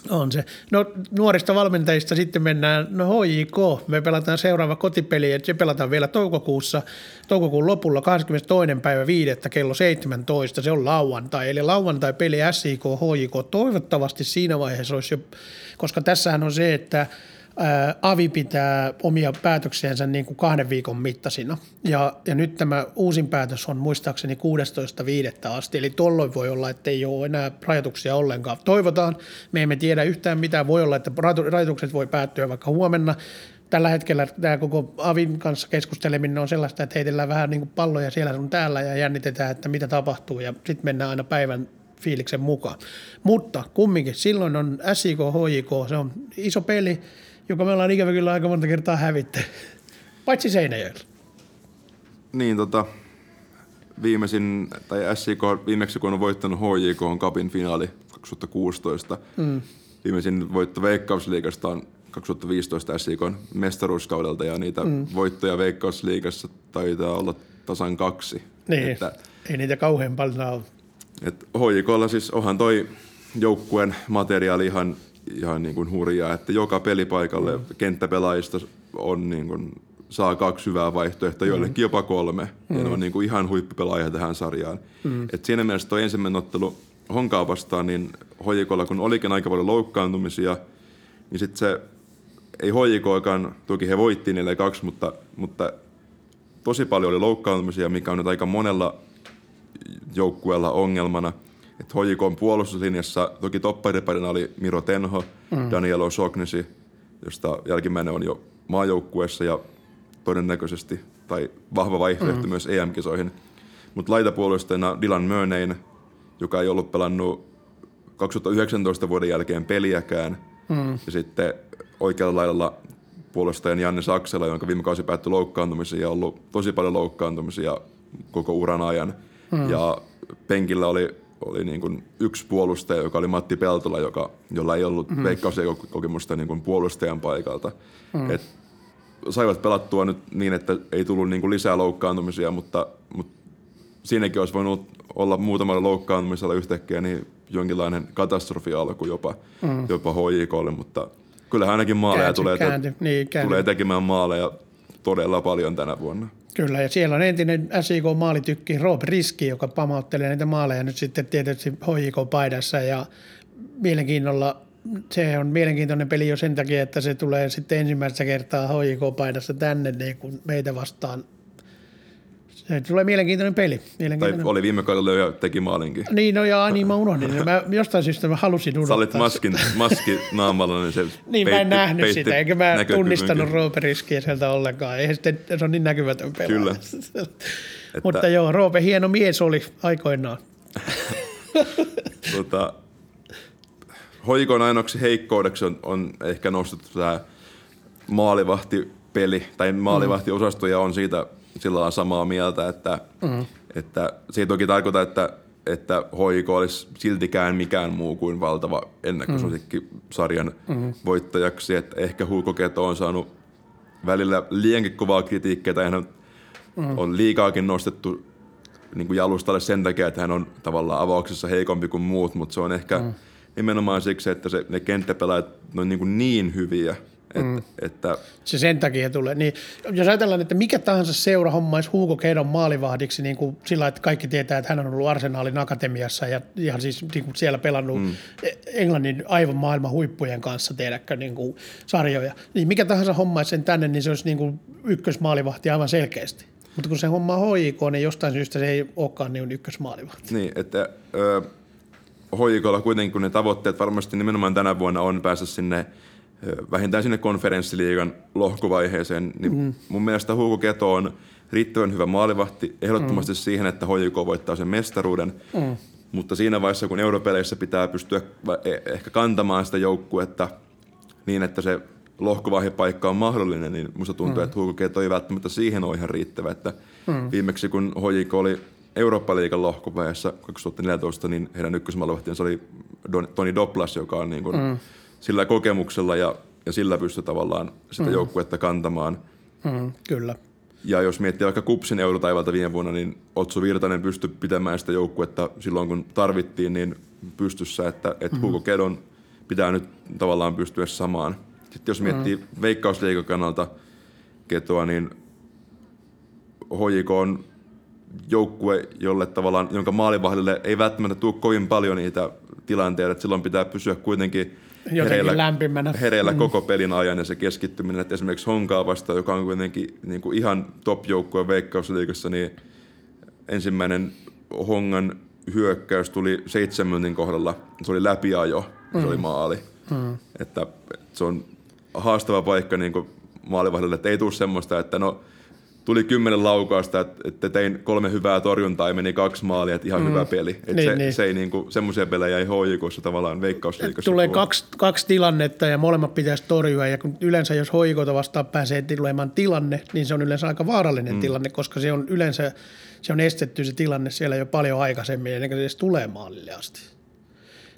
[SPEAKER 1] On se. No nuorista valmentajista sitten mennään, no HJK, me pelataan seuraava kotipeli, että se pelataan vielä toukokuussa, toukokuun lopulla 22. päivä 5. kello 17, se on lauantai, eli lauantai-peli SIK, HJK, toivottavasti siinä vaiheessa olisi jo, koska tässähän on se, että Avi pitää omia päätöksiänsä niin kuin kahden viikon mittaisina. Ja, ja nyt tämä uusin päätös on muistaakseni 16.5. asti, eli tuolloin voi olla, että ei ole enää rajoituksia ollenkaan. Toivotaan, me emme tiedä yhtään mitään, voi olla, että rajoitu- rajoitukset voi päättyä vaikka huomenna. Tällä hetkellä tämä koko Avin kanssa keskusteleminen on sellaista, että heitellään vähän niin kuin palloja siellä sun täällä ja jännitetään, että mitä tapahtuu ja sitten mennään aina päivän fiiliksen mukaan. Mutta kumminkin, silloin on SIK, HJK, se on iso peli, joka me ollaan ikävä kyllä aika monta kertaa hävitty. Paitsi Seinäjoella.
[SPEAKER 2] Niin, tota, viimeisin, tai SIK viimeksi kun on voittanut HJK on Cupin finaali 2016. Mm. Viimeisin voitto Veikkausliigasta on 2015 SIK mestaruuskaudelta ja niitä mm. voittoja Veikkausliigassa taitaa olla tasan kaksi.
[SPEAKER 1] Niin,
[SPEAKER 2] Että,
[SPEAKER 1] ei niitä kauhean paljon ole.
[SPEAKER 2] Et hoikolla siis onhan toi joukkueen materiaali ihan, ihan niin kuin hurjaa, että joka pelipaikalle mm. kenttäpelaajista on niin kuin, saa kaksi hyvää vaihtoehtoa, mm. joillekin jopa kolme. Mm. Ja ne on niin kuin ihan huippupelaajia tähän sarjaan. Mm. Et siinä mielessä tuo ensimmäinen ottelu Honkaa vastaan, niin hoikolla kun olikin aika paljon loukkaantumisia, niin sitten se ei hoikoikaan, toki he voitti 4-2, mutta, mutta tosi paljon oli loukkaantumisia, mikä on nyt aika monella joukkueella ongelmana. Että HJKn puolustuslinjassa toki toppariparina oli Miro Tenho, mm. Danielo Sognesi, josta jälkimmäinen on jo maajoukkueessa ja todennäköisesti, tai vahva vaihtoehto mm. myös EM-kisoihin. Mutta laitapuolustajana Dylan Murnayn, joka ei ollut pelannut 2019 vuoden jälkeen peliäkään. Mm. Ja sitten oikealla laidalla puolustajan Janne Saksela, jonka viime kausi päättyi loukkaantumisiin ja ollut tosi paljon loukkaantumisia koko uran ajan. Mm. Ja penkillä oli, oli niin kuin yksi puolustaja, joka oli Matti Peltola, joka, jolla ei ollut mm. veikkausikokemusta niin kuin puolustajan paikalta. Mm. Et saivat pelattua nyt niin, että ei tullut niin kuin lisää loukkaantumisia, mutta, mutta siinäkin olisi voinut olla muutamalla loukkaantumisella yhtäkkiä niin jonkinlainen katastrofi alku jopa, mm. jopa HJKlle, mutta kyllähän ainakin maaleja käänty, tulee, käänty, niin, käänty. tulee tekemään maaleja todella paljon tänä vuonna.
[SPEAKER 1] Kyllä, ja siellä on entinen SIK-maalitykki Rob Riski, joka pamauttelee näitä maaleja nyt sitten tietysti HJK-paidassa ja mielenkiinnolla se on mielenkiintoinen peli jo sen takia, että se tulee sitten ensimmäistä kertaa HJK-paidassa tänne niin kuin meitä vastaan se tulee mielenkiintoinen peli. Mielenkiintoinen.
[SPEAKER 2] Tai oli viime kaudella jo teki maalinkin.
[SPEAKER 1] Niin, no ja niin mä unohdin. Mä jostain syystä mä halusin unohtaa.
[SPEAKER 2] Sä olit maskin, maski naamalla, niin se
[SPEAKER 1] Niin, peitti, mä en nähnyt sitä, eikä mä tunnistanut Roope Riskiä sieltä ollenkaan. Eihän sitten, se on niin näkyvätön pelaaja. Kyllä. että... Mutta joo, Roope hieno mies oli aikoinaan.
[SPEAKER 2] tota, hoikon ainoaksi heikkoudeksi on, on ehkä nostettu tämä maalivahtipeli tai maalivahtiosasto ja on siitä sillä on samaa mieltä, että, mm. että se ei toki tarkoita, että, että hoiko olisi siltikään mikään muu kuin valtava ennakkosuosikki mm. sarjan mm. voittajaksi. Että ehkä Hugo Keto on saanut välillä liiankin kovaa kritiikkiä tai hän mm. on liikaakin nostettu niin kuin jalustalle sen takia, että hän on tavallaan avauksessa heikompi kuin muut, mutta se on ehkä mm. nimenomaan siksi, että se, ne kenttäpelaajat on niin, kuin niin hyviä – et, mm. että,
[SPEAKER 1] se sen takia tulee. Niin, jos ajatellaan, että mikä tahansa seura hommaisi Hugo Kedon maalivahdiksi niin kuin sillä, että kaikki tietää, että hän on ollut Arsenaalin akatemiassa ja ihan siis niin kuin siellä pelannut mm. Englannin aivan maailman huippujen kanssa tehdäkö niin kuin sarjoja. Niin mikä tahansa hommaisi sen tänne, niin se olisi niin kuin ykkösmaalivahti aivan selkeästi. Mutta kun se homma HIK, niin jostain syystä se ei olekaan niin ykkösmaalivahti.
[SPEAKER 2] Niin, että ö, HIKlla kuitenkin kun ne tavoitteet varmasti nimenomaan tänä vuonna on päästä sinne – vähintään sinne konferenssiliigan lohkovaiheeseen, niin mm. mun mielestä Hugo Keto on riittävän hyvä maalivahti ehdottomasti mm. siihen, että HJK voittaa sen mestaruuden. Mm. Mutta siinä vaiheessa, kun europeleissä pitää pystyä e- ehkä kantamaan sitä joukkuetta niin, että se lohkovaihepaikka on mahdollinen, niin musta tuntuu, mm. että Hugo Keto ei välttämättä siihen ole ihan riittävä. Että mm. Viimeksi kun HJK oli Eurooppa-liigan lohkovaiheessa 2014, niin heidän ykkösmaalivahtiensa oli Don, Toni Doplas, joka on niin kuin mm sillä kokemuksella ja, ja sillä pystyy tavallaan sitä mm. joukkuetta kantamaan.
[SPEAKER 1] Mm, kyllä.
[SPEAKER 2] Ja jos miettii vaikka Kupsin eurotaivalta viime vuonna, niin Otso Virtanen pystyi pitämään sitä joukkuetta silloin, kun tarvittiin, niin pystyssä, että, että mm. Hugo Kedon pitää nyt tavallaan pystyä samaan. Sitten jos miettii mm. veikkausliikan kannalta Ketoa, niin HJK on joukkue, jolle tavallaan, jonka maalivahdille ei välttämättä tule kovin paljon niitä tilanteita, että silloin pitää pysyä kuitenkin –
[SPEAKER 1] hereillä, lämpimänä.
[SPEAKER 2] hereillä mm. koko pelin ajan ja se keskittyminen. Että esimerkiksi Honkaa vastaan, joka on kuitenkin niin kuin ihan top-joukkue Veikkausliigassa, niin ensimmäinen Hongan hyökkäys tuli seitsemän kohdalla. Se oli läpiajo, mm. se oli mm. maali. Mm. Että se on haastava paikka niin maalivahdelle, että ei tule semmoista, että no – tuli kymmenen laukausta, että tein kolme hyvää torjuntaa ja meni kaksi maalia, että ihan mm. hyvä peli. Et niin, se, niin. se ei niinku, semmoisia pelejä ei hoikossa tavallaan veikkausliikassa.
[SPEAKER 1] Tulee kaksi, kaksi tilannetta ja molemmat pitäisi torjua ja kun yleensä jos hoikota vastaan pääsee tulemaan tilanne, niin se on yleensä aika vaarallinen mm. tilanne, koska se on yleensä se on estetty se tilanne siellä jo paljon aikaisemmin ennen kuin se edes tulee maalille asti.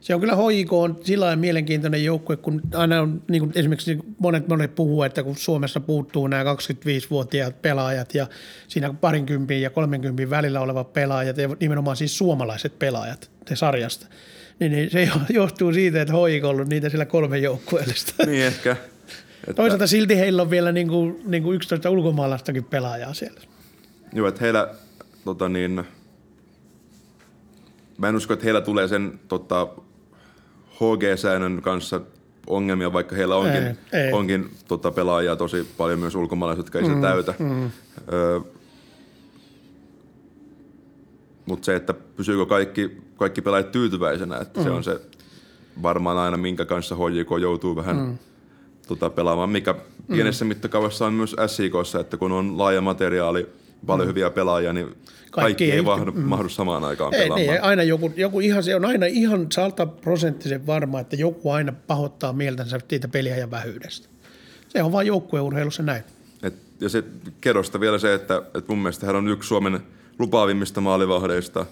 [SPEAKER 1] Se on kyllä HIK on sillä lailla mielenkiintoinen joukkue, kun aina on niin kuin esimerkiksi monet monet puhuu, että kun Suomessa puuttuu nämä 25-vuotiaat pelaajat ja siinä parinkympin ja 30 välillä olevat pelaajat ja nimenomaan siis suomalaiset pelaajat te sarjasta, niin, niin se johtuu siitä, että HIK on ollut niitä sillä kolme joukkueellista.
[SPEAKER 2] Niin ehkä.
[SPEAKER 1] Että... Toisaalta silti heillä on vielä niin kuin, niin kuin 11 ulkomaalaistakin pelaajaa siellä.
[SPEAKER 2] Joo, että heillä tota niin, mä en usko, että heillä tulee sen tota, HG-säännön kanssa ongelmia, vaikka heillä onkin, ei, ei. onkin tota, pelaajia tosi paljon myös ulkomaalaiset, jotka ei mm, sitä täytä. Mm. Öö, Mutta se, että pysyykö kaikki, kaikki pelaajat tyytyväisenä, että mm. se on se varmaan aina, minkä kanssa HJK joutuu vähän mm. tota, pelaamaan, mikä mm. pienessä mittakaavassa on myös SIKssa, että kun on laaja materiaali, paljon mm. hyviä pelaajia, niin kaikki, kaikki ei mahdu, mm. mahdu samaan aikaan ei, pelaamaan.
[SPEAKER 1] Niin, aina joku, joku ihan, se on aina ihan prosenttisen varma, että joku aina pahoittaa mieltänsä siitä peliä ja vähyydestä. Se on vain joukkueurheilussa näin.
[SPEAKER 2] Et, ja se kerrosta vielä se, että, että mun mielestä hän on yksi Suomen lupaavimmista maalivahdeista,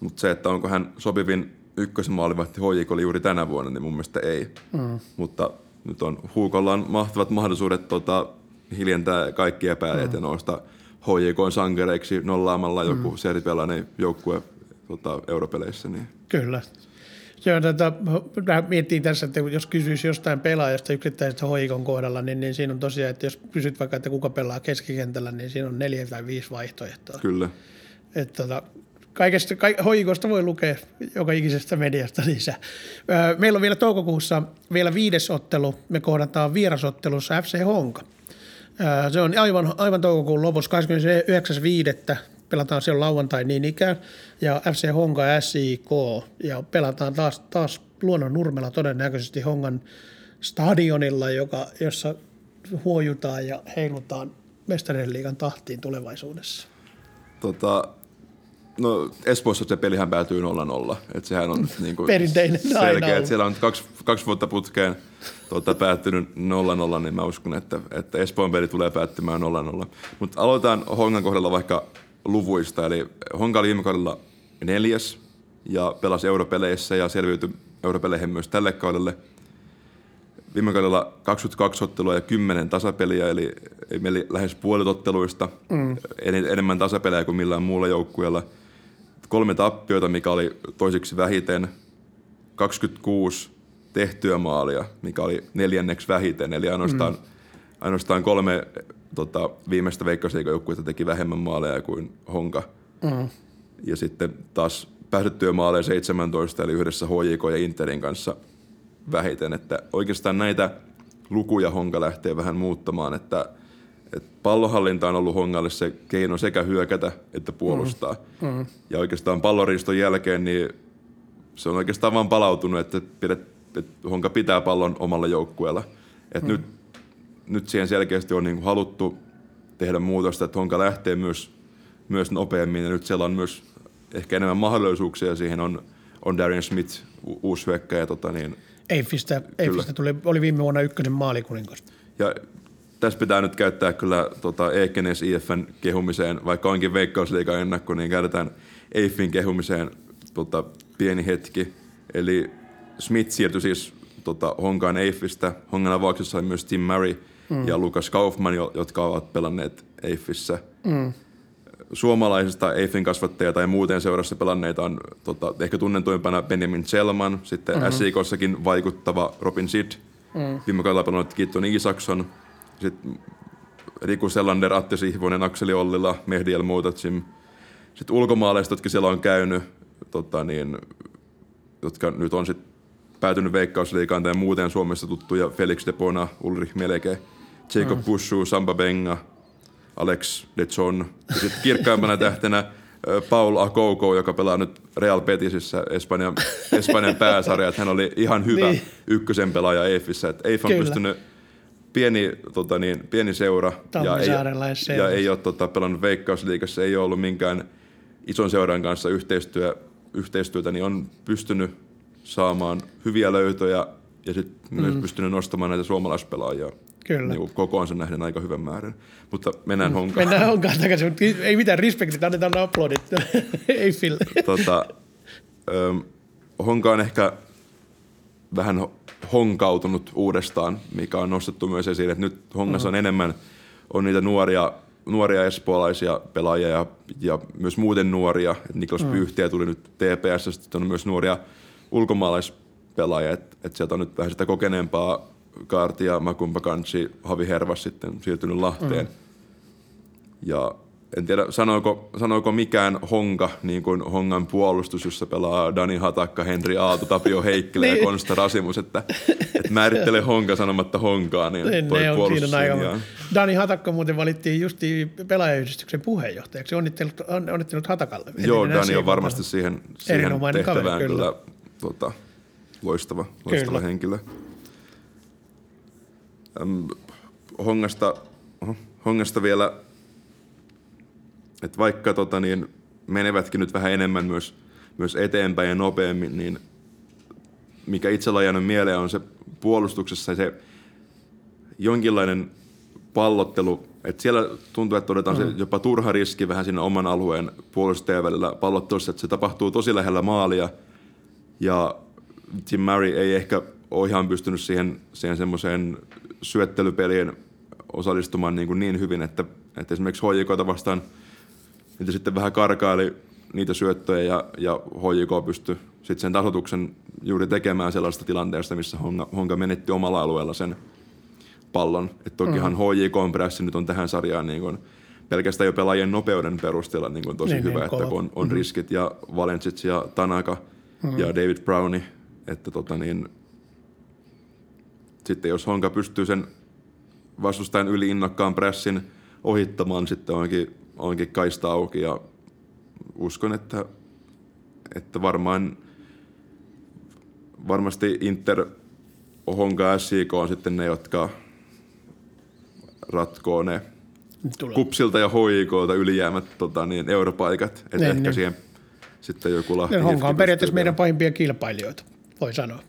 [SPEAKER 2] mutta se, että onko hän sopivin ykkösen maalivahti HJK oli juuri tänä vuonna, niin mun mielestä ei. Mm. Mutta nyt on Huukolla on mahtavat mahdollisuudet tota, hiljentää kaikki epäilijät mm. ja nousta – HJK sankereiksi nollaamalla joku mm. seripelainen joukkue tota, europeleissä. Niin.
[SPEAKER 1] Kyllä. Se on, tätä, tota, miettii tässä, että jos kysyisi jostain pelaajasta yksittäisestä hoikon kohdalla, niin, niin siinä on tosiaan, että jos kysyt vaikka, että kuka pelaa keskikentällä, niin siinä on neljä tai viisi vaihtoehtoa.
[SPEAKER 2] Kyllä.
[SPEAKER 1] Että tota, kaikesta, ka, hoikosta voi lukea joka ikisestä mediasta lisää. Meillä on vielä toukokuussa vielä viides ottelu. Me kohdataan vierasottelussa FC Honka. Se on aivan, aivan toukokuun lopussa, 29.5. pelataan siellä lauantai niin ikään, ja FC Honka SIK, ja pelataan taas, taas Luonnon Nurmella todennäköisesti Hongan stadionilla, joka, jossa huojutaan ja heilutaan mestarien liigan tahtiin tulevaisuudessa.
[SPEAKER 2] Tota, No Espoossa se pelihän päätyy 0-0. Että sehän on niin kuin
[SPEAKER 1] Perinteinen
[SPEAKER 2] selkeä, että siellä on kaksi, kaksi vuotta putkeen tuota, päättynyt 0-0, niin mä uskon, että, että Espoon peli tulee päättymään 0-0. Mutta aloitetaan Hongan kohdalla vaikka luvuista. Eli Honka oli viime kaudella neljäs ja pelasi europeleissä ja selviytyi europeleihin myös tälle kaudelle. Viime kaudella 22 ottelua ja 10 tasapeliä, eli meillä lähes puolet otteluista, mm. enemmän tasapelejä kuin millään muulla joukkueella – kolme tappioita, mikä oli toiseksi vähiten, 26 tehtyä maalia, mikä oli neljänneksi vähiten, eli ainoastaan, mm. ainoastaan kolme tota, viimeistä veikkausliikajoukkuetta teki vähemmän maaleja kuin Honka. Mm. Ja sitten taas päädyttyä maaleja 17, eli yhdessä HJK ja Interin kanssa vähiten. Että oikeastaan näitä lukuja Honka lähtee vähän muuttamaan, että – et pallohallinta on ollut Hongalle se keino sekä hyökätä että puolustaa. Mm. Mm. Ja oikeastaan palloriston jälkeen niin se on oikeastaan vaan palautunut, että, pidet, että Honka pitää pallon omalla joukkueella. Et mm. nyt, nyt siihen selkeästi on niin haluttu tehdä muutosta, että Honka lähtee myös, myös nopeammin ja nyt siellä on myös ehkä enemmän mahdollisuuksia. Siihen on, on Darian Smith, u- uusi hyökkäjä. Tota niin,
[SPEAKER 1] Eiffistä, Eiffistä tuli, oli viime vuonna ykkönen maalikuningas.
[SPEAKER 2] Ja tässä pitää nyt käyttää kyllä tota, Ekenes IFN kehumiseen, vaikka onkin veikkausliikan ennakko, niin käytetään Eiffin kehumiseen tota, pieni hetki. Eli Smith siirtyi siis tota, Honkaan Eiffistä. Hongan avauksessa oli myös Tim Murray mm. ja Lukas Kaufman, jotka ovat pelanneet Eiffissä. Mm. Suomalaisista Eiffin kasvattajia tai muuten seurassa pelanneita on tota, ehkä tunnetuimpana Benjamin Selman, sitten mm-hmm. SIKossakin vaikuttava Robin Sid, mm. viime kaudella pelannut Kitton Isakson – sitten Riku Selander, Atte Sihvonen, Akseli Ollila, Mehdi El Moutacim. Sitten ulkomaalaiset, jotka siellä on käynyt, tota niin, jotka nyt on sitten päätynyt Veikkausliikaan tai muuten Suomessa tuttuja, Felix Depona, Ulrich Meleke, Jacob mm. Pushu, Samba Benga, Alex De John. Ja sitten kirkkaimpana tähtenä Paul Akouko, joka pelaa nyt Real Petisissä Espanjan, Espanjan pääsarja. Hän oli ihan hyvä niin. ykkösen pelaaja EIFissä. EIF on Kyllä. pystynyt pieni, tota niin, pieni seura ja ei, ja ei ole tota, pelannut Veikkausliigassa, ei ole ollut minkään ison seuran kanssa yhteistyö, yhteistyötä, niin on pystynyt saamaan hyviä löytöjä ja sitten mm. myös pystynyt nostamaan näitä suomalaispelaajia Kyllä. Niin kokoonsa nähden aika hyvän määrän. Mutta mennään mm. honkaan.
[SPEAKER 1] Mennään honkaan takaisin, mutta ei mitään respektit, annetaan aplodit. ei Phil.
[SPEAKER 2] Tota, Honka on ehkä vähän honkautunut uudestaan, mikä on nostettu myös esiin, että nyt Hongassa on enemmän on niitä nuoria, nuoria espoolaisia pelaajia ja, ja myös muuten nuoria. Niklas mm. Pyhtiä tuli nyt TPS, sitten on myös nuoria ulkomaalaispelaajia, että et sieltä on nyt vähän sitä kokeneempaa Kaartia, Makumpa Kansi, Havi Hervas sitten siirtynyt Lahteen. Mm. Ja en tiedä, sanoiko, sanoiko mikään Honka, niin kuin Hongan puolustus, jossa pelaa Dani Hatakka, Henri Aalto, Tapio Heikkilä niin. ja Konsta Rasimus, että, että määrittele Honka sanomatta Honkaa, niin ne, toi ne on siinä aika.
[SPEAKER 1] Dani Hatakka muuten valittiin justi pelaajayhdistyksen puheenjohtajaksi. Onnittelut, on, onnittelut Hatakalle.
[SPEAKER 2] Joo, Dani on varmasti siihen, siihen tehtävään kaveri, kyllä, kyllä tota, loistava, loistava kyllä. henkilö. Hongasta, Hongasta vielä että vaikka tota, niin, menevätkin nyt vähän enemmän myös, myös eteenpäin ja nopeammin, niin mikä itsellä on jäänyt mieleen on se puolustuksessa se jonkinlainen pallottelu, että siellä tuntuu, että todetaan mm. se jopa turha riski vähän siinä oman alueen puolustajien välillä pallottelussa, että se tapahtuu tosi lähellä maalia ja Tim Murray ei ehkä ole ihan pystynyt siihen, siihen semmoiseen syöttelypelien osallistumaan niin, kuin niin hyvin, että, että esimerkiksi HJKta vastaan – niitä sitten vähän karkaili niitä syöttöjä ja, ja HJK pystyi sitten sen tasoituksen juuri tekemään sellaista tilanteesta, missä Honka, Honka menetti omalla alueella sen pallon. Et tokihan mm. HJK on pressi nyt on tähän sarjaan niin kun, pelkästään jo pelaajien nopeuden perusteella niin kun tosi niin, hyvä, niin, että kun on, on mm-hmm. riskit ja Valencic ja Tanaka mm-hmm. ja David Browni, että tota niin, sitten jos Honka pystyy sen vastustajan yli innokkaan pressin ohittamaan, sitten onkin onkin kaista auki ja uskon, että, että varmaan varmasti Inter, Honka SIK on sitten ne, jotka ratkoo ne Tulee. kupsilta ja hoikolta ylijäämät tota, niin, europaikat. Että niin, ehkä niin. siihen sitten joku lahti.
[SPEAKER 1] Honka on periaatteessa meidän pahimpia kilpailijoita, voi sanoa.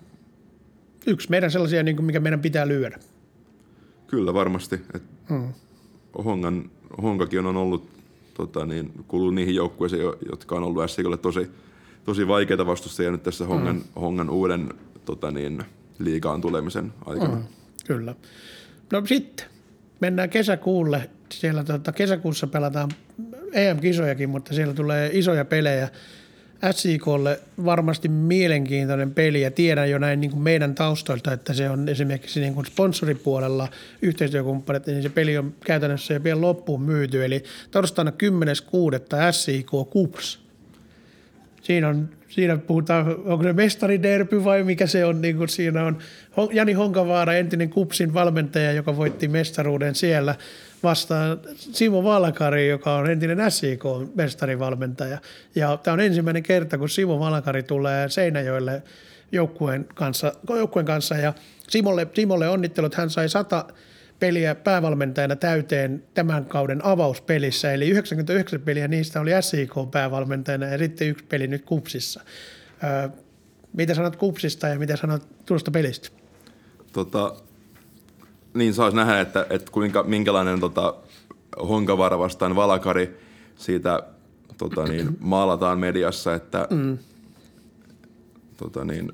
[SPEAKER 1] Yksi meidän sellaisia, niin kuin mikä meidän pitää lyödä.
[SPEAKER 2] Kyllä varmasti. Et hmm. Hongan, Honkakin on ollut tota, niin, kuuluu niihin joukkueisiin, jotka on ollut SCKlle tosi, tosi vaikeita vastustajia nyt tässä Hongan, mm. Hongan uuden tota, niin, liigaan tulemisen aikana. Mm,
[SPEAKER 1] kyllä. No sitten mennään kesäkuulle. Siellä tota, kesäkuussa pelataan EM-kisojakin, mutta siellä tulee isoja pelejä. SIKlle varmasti mielenkiintoinen peli ja tiedän jo näin niin kuin meidän taustoilta, että se on esimerkiksi niin kuin sponsoripuolella yhteistyökumppanit, niin se peli on käytännössä jo pian loppuun myyty. Eli torstaina 10.6. SIK Kups. Siinä, on, siinä puhutaan, onko se mestariderpy vai mikä se on, niin kuin siinä on Jani Honkavaara, entinen Kupsin valmentaja, joka voitti mestaruuden siellä – vastaan Simo Valkari, joka on entinen SIK-mestarivalmentaja. Ja tämä on ensimmäinen kerta, kun Simo Valkari tulee Seinäjoelle joukkueen kanssa, joukkueen kanssa ja Simolle, Simolle onnittelut, hän sai sata peliä päävalmentajana täyteen tämän kauden avauspelissä, eli 99 peliä niistä oli SIK päävalmentajana ja sitten yksi peli nyt Kupsissa. Öö, mitä sanot Kupsista ja mitä sanot tuosta pelistä?
[SPEAKER 2] Tota, niin saisi nähdä, että, että kuinka, minkälainen tota, Honkavara vastaan Valakari siitä tota, niin, maalataan mediassa, että mm. tota, niin,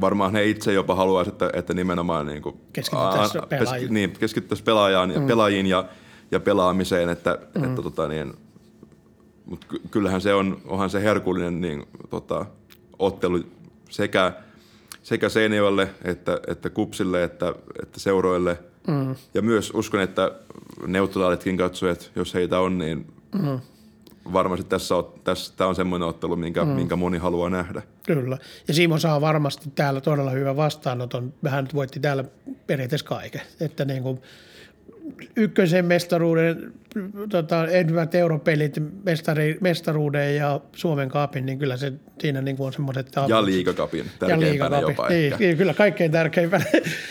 [SPEAKER 2] varmaan he itse jopa haluaisivat, että, että nimenomaan niin kuin,
[SPEAKER 1] keskityttäisiin pelaajiin,
[SPEAKER 2] niin, keskityttäisi pelaajaan, mm. pelaajiin ja, ja pelaamiseen, että, mm. että tota, niin, mutta kyllähän se on, onhan se herkullinen niin, tota, ottelu sekä – sekä Seinäjoelle että, että Kupsille että, että seuroille. Mm. Ja myös uskon, että neutraalitkin katsojat, jos heitä on, niin mm. varmasti tässä, on, tässä tämä on semmoinen ottelu, minkä, mm. minkä moni haluaa nähdä.
[SPEAKER 1] Kyllä. Ja Simo saa varmasti täällä todella hyvän vastaanoton. Nyt voitti täällä periaatteessa kaiken. Että niin kuin, ykkösen mestaruuden, tota, ensimmäiset europelit, mestari, mestaruuden ja Suomen kaapin, niin kyllä se siinä niin kuin on semmoiset...
[SPEAKER 2] Ja liikakapin, tärkeimpänä ja liikakapin. jopa
[SPEAKER 1] niin, ehkä. Niin, kyllä kaikkein tärkeimpänä,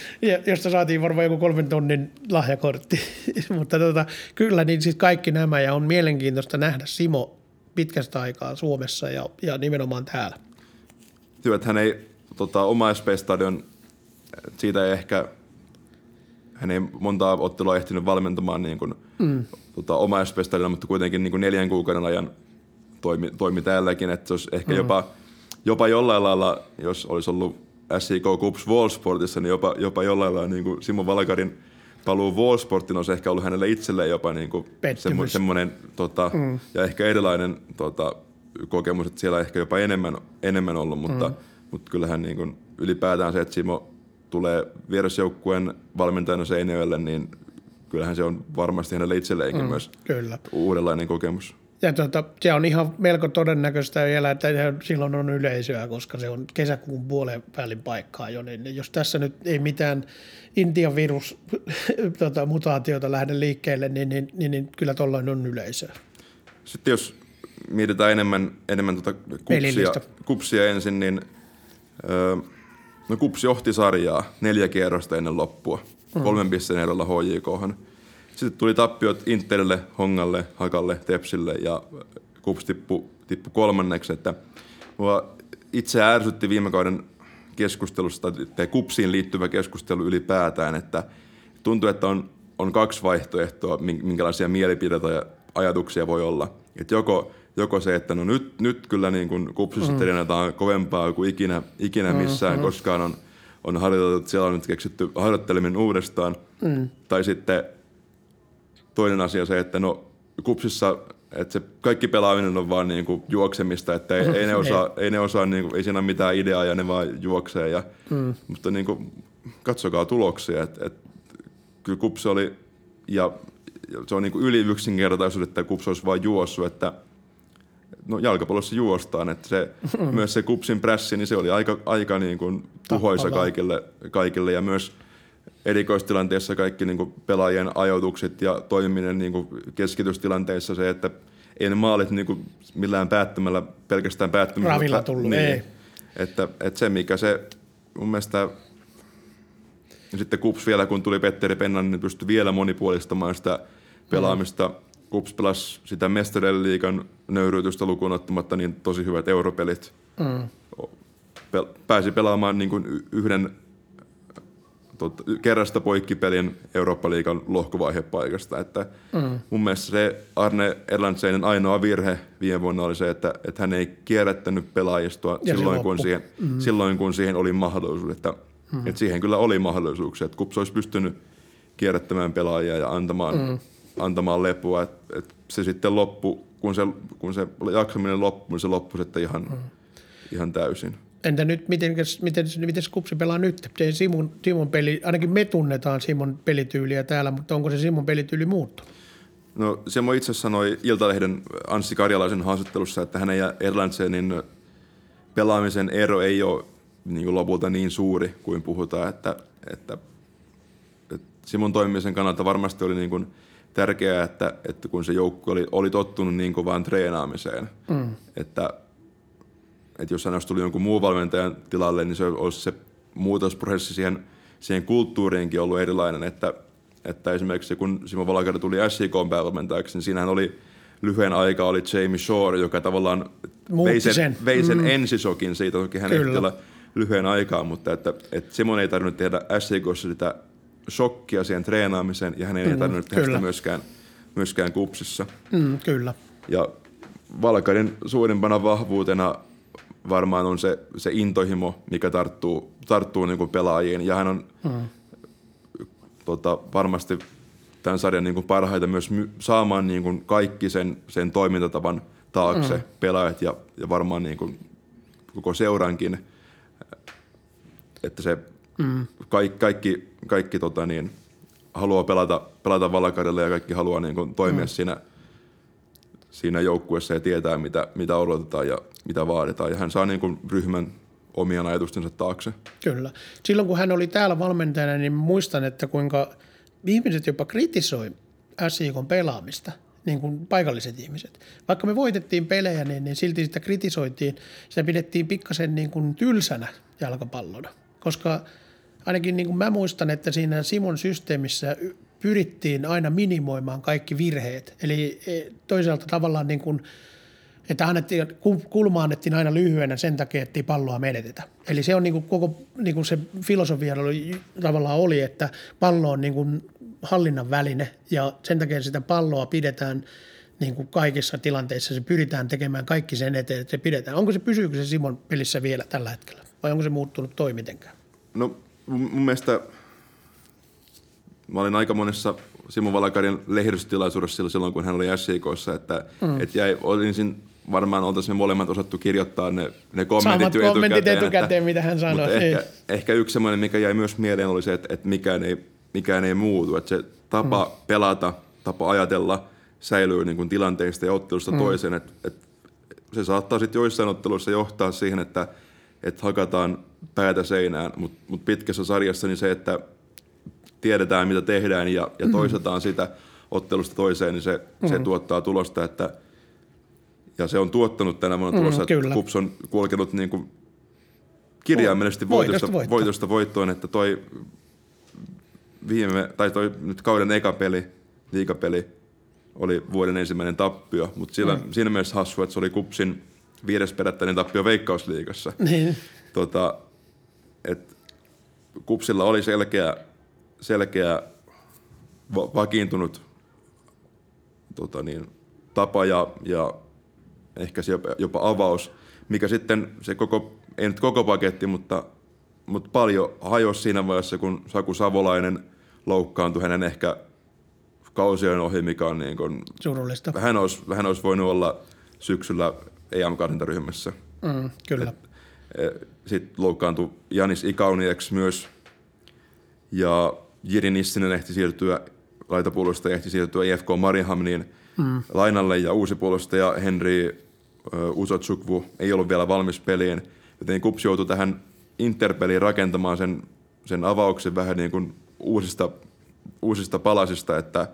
[SPEAKER 1] josta saatiin varmaan joku kolmen tonnin lahjakortti. Mutta tota, kyllä niin siis kaikki nämä ja on mielenkiintoista nähdä Simo pitkästä aikaa Suomessa ja, ja nimenomaan täällä.
[SPEAKER 2] Työ, että hän ei tota, oma SP-stadion, siitä ei ehkä – hän ei montaa ottelua ehtinyt valmentamaan niin kuin, mm. tota, omaisfestarilla, mutta kuitenkin niin kuin neljän kuukauden ajan toimi, toimi täälläkin, että se olisi ehkä mm. jopa jopa jollain lailla, jos olisi ollut SIK Cups Wallsportissa, niin jopa, jopa jollain lailla niin kuin Simo Valkarin paluu Wallsportin olisi ehkä ollut hänelle itselleen jopa niin kuin semmo, semmoinen tota, mm. ja ehkä erilainen tota, kokemus, että siellä ehkä jopa enemmän, enemmän ollut, mutta, mm. mutta kyllähän niin kuin ylipäätään se, että Simo tulee vierasjoukkueen valmentajana Seinäjoelle, niin kyllähän se on varmasti hänelle itselleenkin mm, myös kyllä. uudenlainen kokemus.
[SPEAKER 1] Ja tuota, se on ihan melko todennäköistä vielä, että silloin on yleisöä, koska se on kesäkuun puolen välin paikkaa jo. Niin jos tässä nyt ei mitään Intian virus tota, mutaatiota lähde liikkeelle, niin, niin, niin, niin kyllä tuolloin on yleisöä.
[SPEAKER 2] Sitten jos mietitään enemmän, enemmän tuota kupsia, kupsia ensin, niin öö, no kupsi johti sarjaa neljä kierrosta ennen loppua. Mm. Kolmen pisteen erolla HJKhan. Sitten tuli tappiot Interille, Hongalle, Hakalle, Tepsille ja Kups tippui tippu kolmanneksi. Että mua itse ärsytti viime kauden keskustelusta tai Kupsiin liittyvä keskustelu ylipäätään, että tuntuu, että on, on kaksi vaihtoehtoa, minkälaisia mielipiteitä ja ajatuksia voi olla. Että joko, joko se, että no nyt, nyt kyllä niin kuin Kupsissa mm. treenataan kovempaa kuin ikinä, ikinä missään mm, koskaan on, on harjoiteltu, siellä on nyt keksitty harjoitteleminen uudestaan. Mm. Tai sitten toinen asia se, että no kupsissa että se kaikki pelaaminen on vaan niinku juoksemista, että ei, ei ne osaa, ei ne osaa niinku, ei siinä ole mitään ideaa ja ne vaan juoksee. Ja, mm. Mutta niinku, katsokaa tuloksia, että et, kyllä kups oli, ja, ja se on niinku yli yksinkertaisuus, että kups olisi vain juossut, että no jalkapallossa juostaan, että se, myös se kupsin pressi, niin se oli aika, aika niin kuin tuhoisa kaikille, kaikille ja myös – erikoistilanteessa kaikki niin kuin pelaajien ajoitukset ja toimiminen niin kuin keskitystilanteissa se, että ei ne maalit niin kuin millään päättämällä, pelkästään päättämällä.
[SPEAKER 1] Ravilla tullut, niin, ei.
[SPEAKER 2] Että, että se, mikä se mun mielestä ja sitten Kups vielä, kun tuli Petteri Pennan, niin pystyi vielä monipuolistamaan sitä pelaamista. Mm. Kups pelasi sitä Mestarien liikan nöyryytystä lukuun ottamatta niin tosi hyvät europelit. Mm. Pääsi pelaamaan niin kuin yhden tot, kerrasta poikkipelin Eurooppa-liigan lohkovaihepaikasta. Että mm. Mun mielestä se Arne Erlandseinen ainoa virhe viime vuonna oli se, että, että hän ei kierrättänyt pelaajistoa silloin kun, siihen, mm. silloin, kun siihen oli mahdollisuus. Että, mm. että siihen kyllä oli mahdollisuuksia. Että Kups olisi pystynyt kierrättämään pelaajia ja antamaan, mm. Antamaan lepua. Että, että se sitten loppu, kun se, kun se jaksaminen loppui, niin se loppui sitten ihan, mm. ihan täysin.
[SPEAKER 1] Entä nyt, miten, miten, miten Kupsi pelaa nyt? Simon, Simon peli, ainakin me tunnetaan Simon pelityyliä täällä, mutta onko se Simon pelityyli muuttunut?
[SPEAKER 2] No Simo itse sanoi Iltalehden Anssi Karjalaisen haastattelussa, että hänen ja Erlandsenin pelaamisen ero ei ole niin kuin lopulta niin suuri kuin puhutaan, että, että, että Simon toimimisen kannalta varmasti oli niin kuin tärkeää, että, että kun se joukko oli, oli tottunut niin kovaan treenaamiseen, mm. että että jos hän olisi tullut jonkun muun valmentajan tilalle, niin se olisi se muutosprosessi siihen, siihen kulttuuriinkin ollut erilainen, että, että esimerkiksi kun Simo Valakari tuli SJK päävalmentajaksi, niin siinähän oli lyhyen aikaa oli Jamie Shore, joka tavallaan vei sen, sen. Vei sen mm. ensisokin siitä, toki hän ehti olla lyhyen aikaa, mutta että, että Simon ei tarvinnut tehdä SJKssa sitä shokkia siihen treenaamiseen, ja hän ei mm, tarvinnut tehdä sitä myöskään, myöskään kupsissa.
[SPEAKER 1] Mm, kyllä.
[SPEAKER 2] Ja Valkarin suurimpana vahvuutena varmaan on se, se intohimo, mikä tarttuu, tarttuu niin kuin pelaajiin. Ja hän on mm. tota, varmasti tämän sarjan niin kuin parhaita myös my- saamaan niin kuin kaikki sen, sen toimintatavan taakse mm. pelaajat ja, ja varmaan niin kuin koko seurankin, että se mm. kaikki, kaikki, kaikki tota niin, haluaa pelata, pelata valakarille ja kaikki haluaa niin kuin toimia mm. siinä – siinä joukkueessa ja tietää, mitä, mitä odotetaan ja mitä vaaditaan. Ja hän saa niin kuin ryhmän omien ajatustensa taakse.
[SPEAKER 1] Kyllä. Silloin kun hän oli täällä valmentajana, niin muistan, että kuinka ihmiset jopa kritisoi SIKon pelaamista, niin kuin paikalliset ihmiset. Vaikka me voitettiin pelejä, niin, niin silti sitä kritisoitiin. Sitä pidettiin pikkasen niin kuin tylsänä jalkapallona, koska ainakin niin kuin mä muistan, että siinä Simon systeemissä pyrittiin aina minimoimaan kaikki virheet. Eli e, toisaalta tavallaan niin kuin, että annettiin, kulma annettiin aina lyhyenä sen takia, että ei palloa menetetä. Eli se on niin kuin koko niin kuin se filosofia oli, tavallaan oli, että pallo on niin kuin hallinnan väline ja sen takia sitä palloa pidetään niin kuin kaikissa tilanteissa se pyritään tekemään kaikki sen eteen, että se pidetään. Onko se, pysyykö se Simon pelissä vielä tällä hetkellä vai onko se muuttunut toi mitenkään?
[SPEAKER 2] No mun mielestä mä olin aika monessa Simon Valakarin lehdistötilaisuudessa silloin, kun hän oli SIKssa, että, mm. että jäi, olisin varmaan oltaisiin me molemmat osattu kirjoittaa ne, ne kommentit
[SPEAKER 1] Samat kommentit etukäteen, etukäteen mitä hän sanoi.
[SPEAKER 2] Ehkä, ehkä yksi semmoinen, mikä jäi myös mieleen, oli se, että, että mikään, ei, mikään ei muutu. Että se tapa mm. pelata, tapa ajatella säilyy niin kuin tilanteista ja ottelusta mm. toiseen. Että, että se saattaa sitten joissain otteluissa johtaa siihen, että, että hakataan päätä seinään, mutta mut pitkässä sarjassa niin se, että tiedetään mitä tehdään ja, ja mm. toistetaan sitä ottelusta toiseen, niin se, mm. se tuottaa tulosta, että ja se on tuottanut tänä vuonna tulossa, mm, että Kups on kulkenut niin kuin kirjaimellisesti voitosta, voitosta, voitosta voittoon, että toi viime, tai toi nyt kauden eka peli, liikapeli, oli vuoden ensimmäinen tappio, mutta mm. siinä mielessä hassu, että se oli Kupsin viides perättäinen tappio Veikkausliigassa. Niin. Tota, et Kupsilla oli selkeä, selkeä va- vakiintunut tota niin, tapa ja, ja ehkä se jopa, jopa avaus, mikä sitten se koko, ei nyt koko paketti, mutta, mutta paljon hajosi siinä vaiheessa, kun Saku Savolainen loukkaantui hänen ehkä kausien ohi, mikä on niin kuin,
[SPEAKER 1] Surullista.
[SPEAKER 2] Hän olisi, hän olisi voinut olla syksyllä EM-karsintaryhmässä.
[SPEAKER 1] Mm, kyllä.
[SPEAKER 2] E, Sitten loukkaantui Janis Ikaunieks myös, ja Jiri Nissinen ehti siirtyä, laitapuolustaja ehti siirtyä IFK Mariehamniin mm. lainalle, ja uusi puolustaja Henri Usotsukvu ei ollut vielä valmis peliin, joten Kups joutui tähän Interpeliin rakentamaan sen, sen avauksen vähän niin kuin uusista, uusista palasista, että,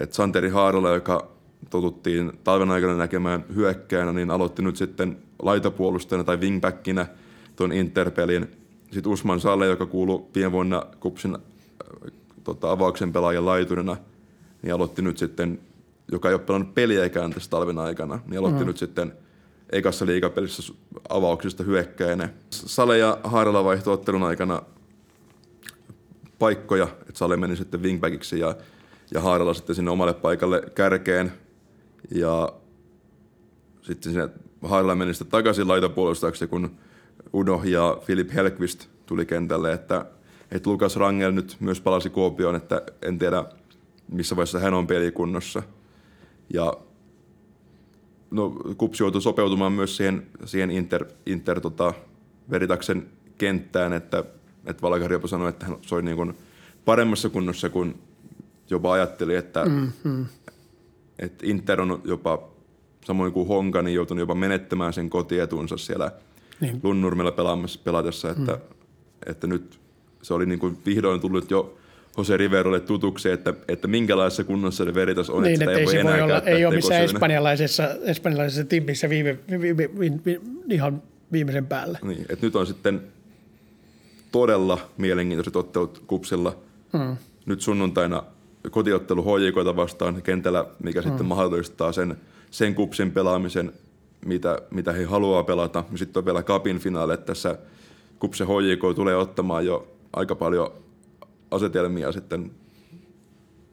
[SPEAKER 2] että Santeri Haarola, joka totuttiin talven aikana näkemään hyökkäänä, niin aloitti nyt sitten laitapuolustajana tai wingbackinä tuon Interpelin. Sitten Usman Salle, joka kuuluu viime vuonna Kupsin tota, avauksen pelaajan laiturina, niin aloitti nyt sitten joka ei ole pelannut peliäkään tässä talven aikana, niin aloitti mm. nyt sitten ekassa liigapelissä avauksista hyökkäinen. Sale ja Haarala vaihtoi ottelun aikana paikkoja, että Sale meni sitten wingbackiksi ja, ja Haarala sitten sinne omalle paikalle kärkeen. Ja sitten sinne Haarala meni sitten takaisin laitapuolustajaksi, kun Uno ja Filip Helqvist tuli kentälle, että, että Lukas Rangel nyt myös palasi Kuopioon, että en tiedä missä vaiheessa hän on pelikunnossa – ja no, Kups joutui sopeutumaan myös siihen, siihen Inter, Inter tota, Veritaksen kenttään, että, että Valakari jopa sanoi, että hän soi niin kuin paremmassa kunnossa kuin jopa ajatteli, että, mm-hmm. Että Inter on jopa samoin kuin Honka, niin joutunut jopa menettämään sen kotietunsa siellä niin. Lunnurmella pelaamassa, pelatessa, että, mm. että nyt se oli niin kuin vihdoin tullut jo Jose Riverolle tutuksi, että, että minkälaisessa kunnossa se veritas on,
[SPEAKER 1] niin,
[SPEAKER 2] että sitä
[SPEAKER 1] ei
[SPEAKER 2] voi enää
[SPEAKER 1] olla, Ei ole missään espanjalaisessa, espanjalaisessa timmissä viime, viime, viime, viime, ihan viimeisen päällä.
[SPEAKER 2] Niin, että nyt on sitten todella mielenkiintoiset ottelut kupsilla. Mm. Nyt sunnuntaina kotiottelu HJKta vastaan kentällä, mikä mm. sitten mahdollistaa sen, sen kupsin pelaamisen, mitä, mitä he haluaa pelata. Sitten on vielä kapin finaali, että tässä kupsen HJK tulee ottamaan jo aika paljon asetelmia sitten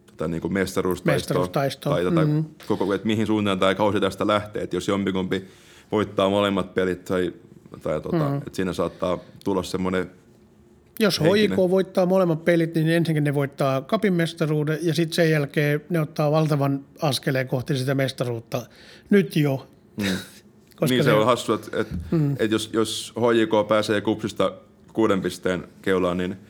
[SPEAKER 2] tätä niin kuin mestaruustaistoa, tai tätä mm-hmm. koko, että mihin suuntaan tämä kausi tästä lähtee. Että jos jompikumpi voittaa molemmat pelit tai, tai tota, mm-hmm. että siinä saattaa tulla semmoinen
[SPEAKER 1] jos HJK voittaa molemmat pelit, niin ensinnäkin ne voittaa kapin mestaruuden ja sitten sen jälkeen ne ottaa valtavan askeleen kohti sitä mestaruutta nyt jo. Mm.
[SPEAKER 2] niin se, se on hassu, että, että, mm. että jos, jos HJK pääsee kupsista kuuden pisteen keulaan, niin –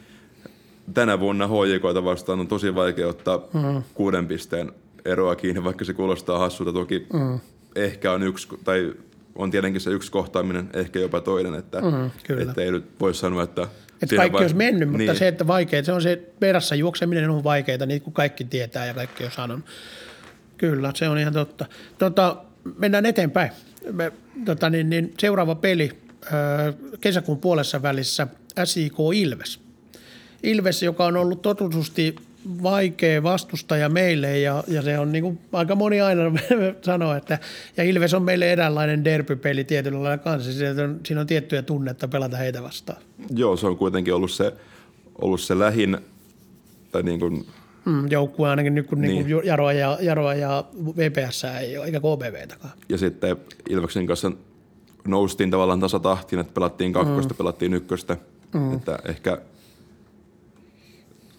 [SPEAKER 2] tänä vuonna HJKta vastaan on tosi vaikea ottaa mm. kuuden pisteen eroa kiinni, vaikka se kuulostaa hassulta. Toki mm. ehkä on yksi, tai on tietenkin se yksi kohtaaminen, ehkä jopa toinen, että, mm, että ei nyt voi sanoa, että...
[SPEAKER 1] Että kaikki vai... olisi mennyt, mutta niin. se, että vaikeaa, se on se perässä juokseminen on vaikeaa, niin kuin kaikki tietää ja kaikki on sanonut. Kyllä, se on ihan totta. Tota, mennään eteenpäin. Me, tota, niin, niin, seuraava peli kesäkuun puolessa välissä SIK Ilves – Ilves, joka on ollut totutusti vaikea vastustaja meille ja, ja se on niin kuin aika moni aina sanoo, että ja Ilves on meille eräänlainen derbypeli tietyllä lailla kanssa. Siinä on, siinä on tiettyjä tunnetta pelata heitä vastaan.
[SPEAKER 2] Joo, se on kuitenkin ollut se, ollut se lähin tai niin kuin
[SPEAKER 1] Mm, joukkue ainakin nyt, kun niin. Niin Jaroa, ja, Jaroa ja VPS ei ole, eikä KBVtäkään.
[SPEAKER 2] Ja sitten Ilveksen kanssa noustiin tavallaan tasatahtiin, että pelattiin kakkosta, mm. pelattiin ykköstä. Mm. Että ehkä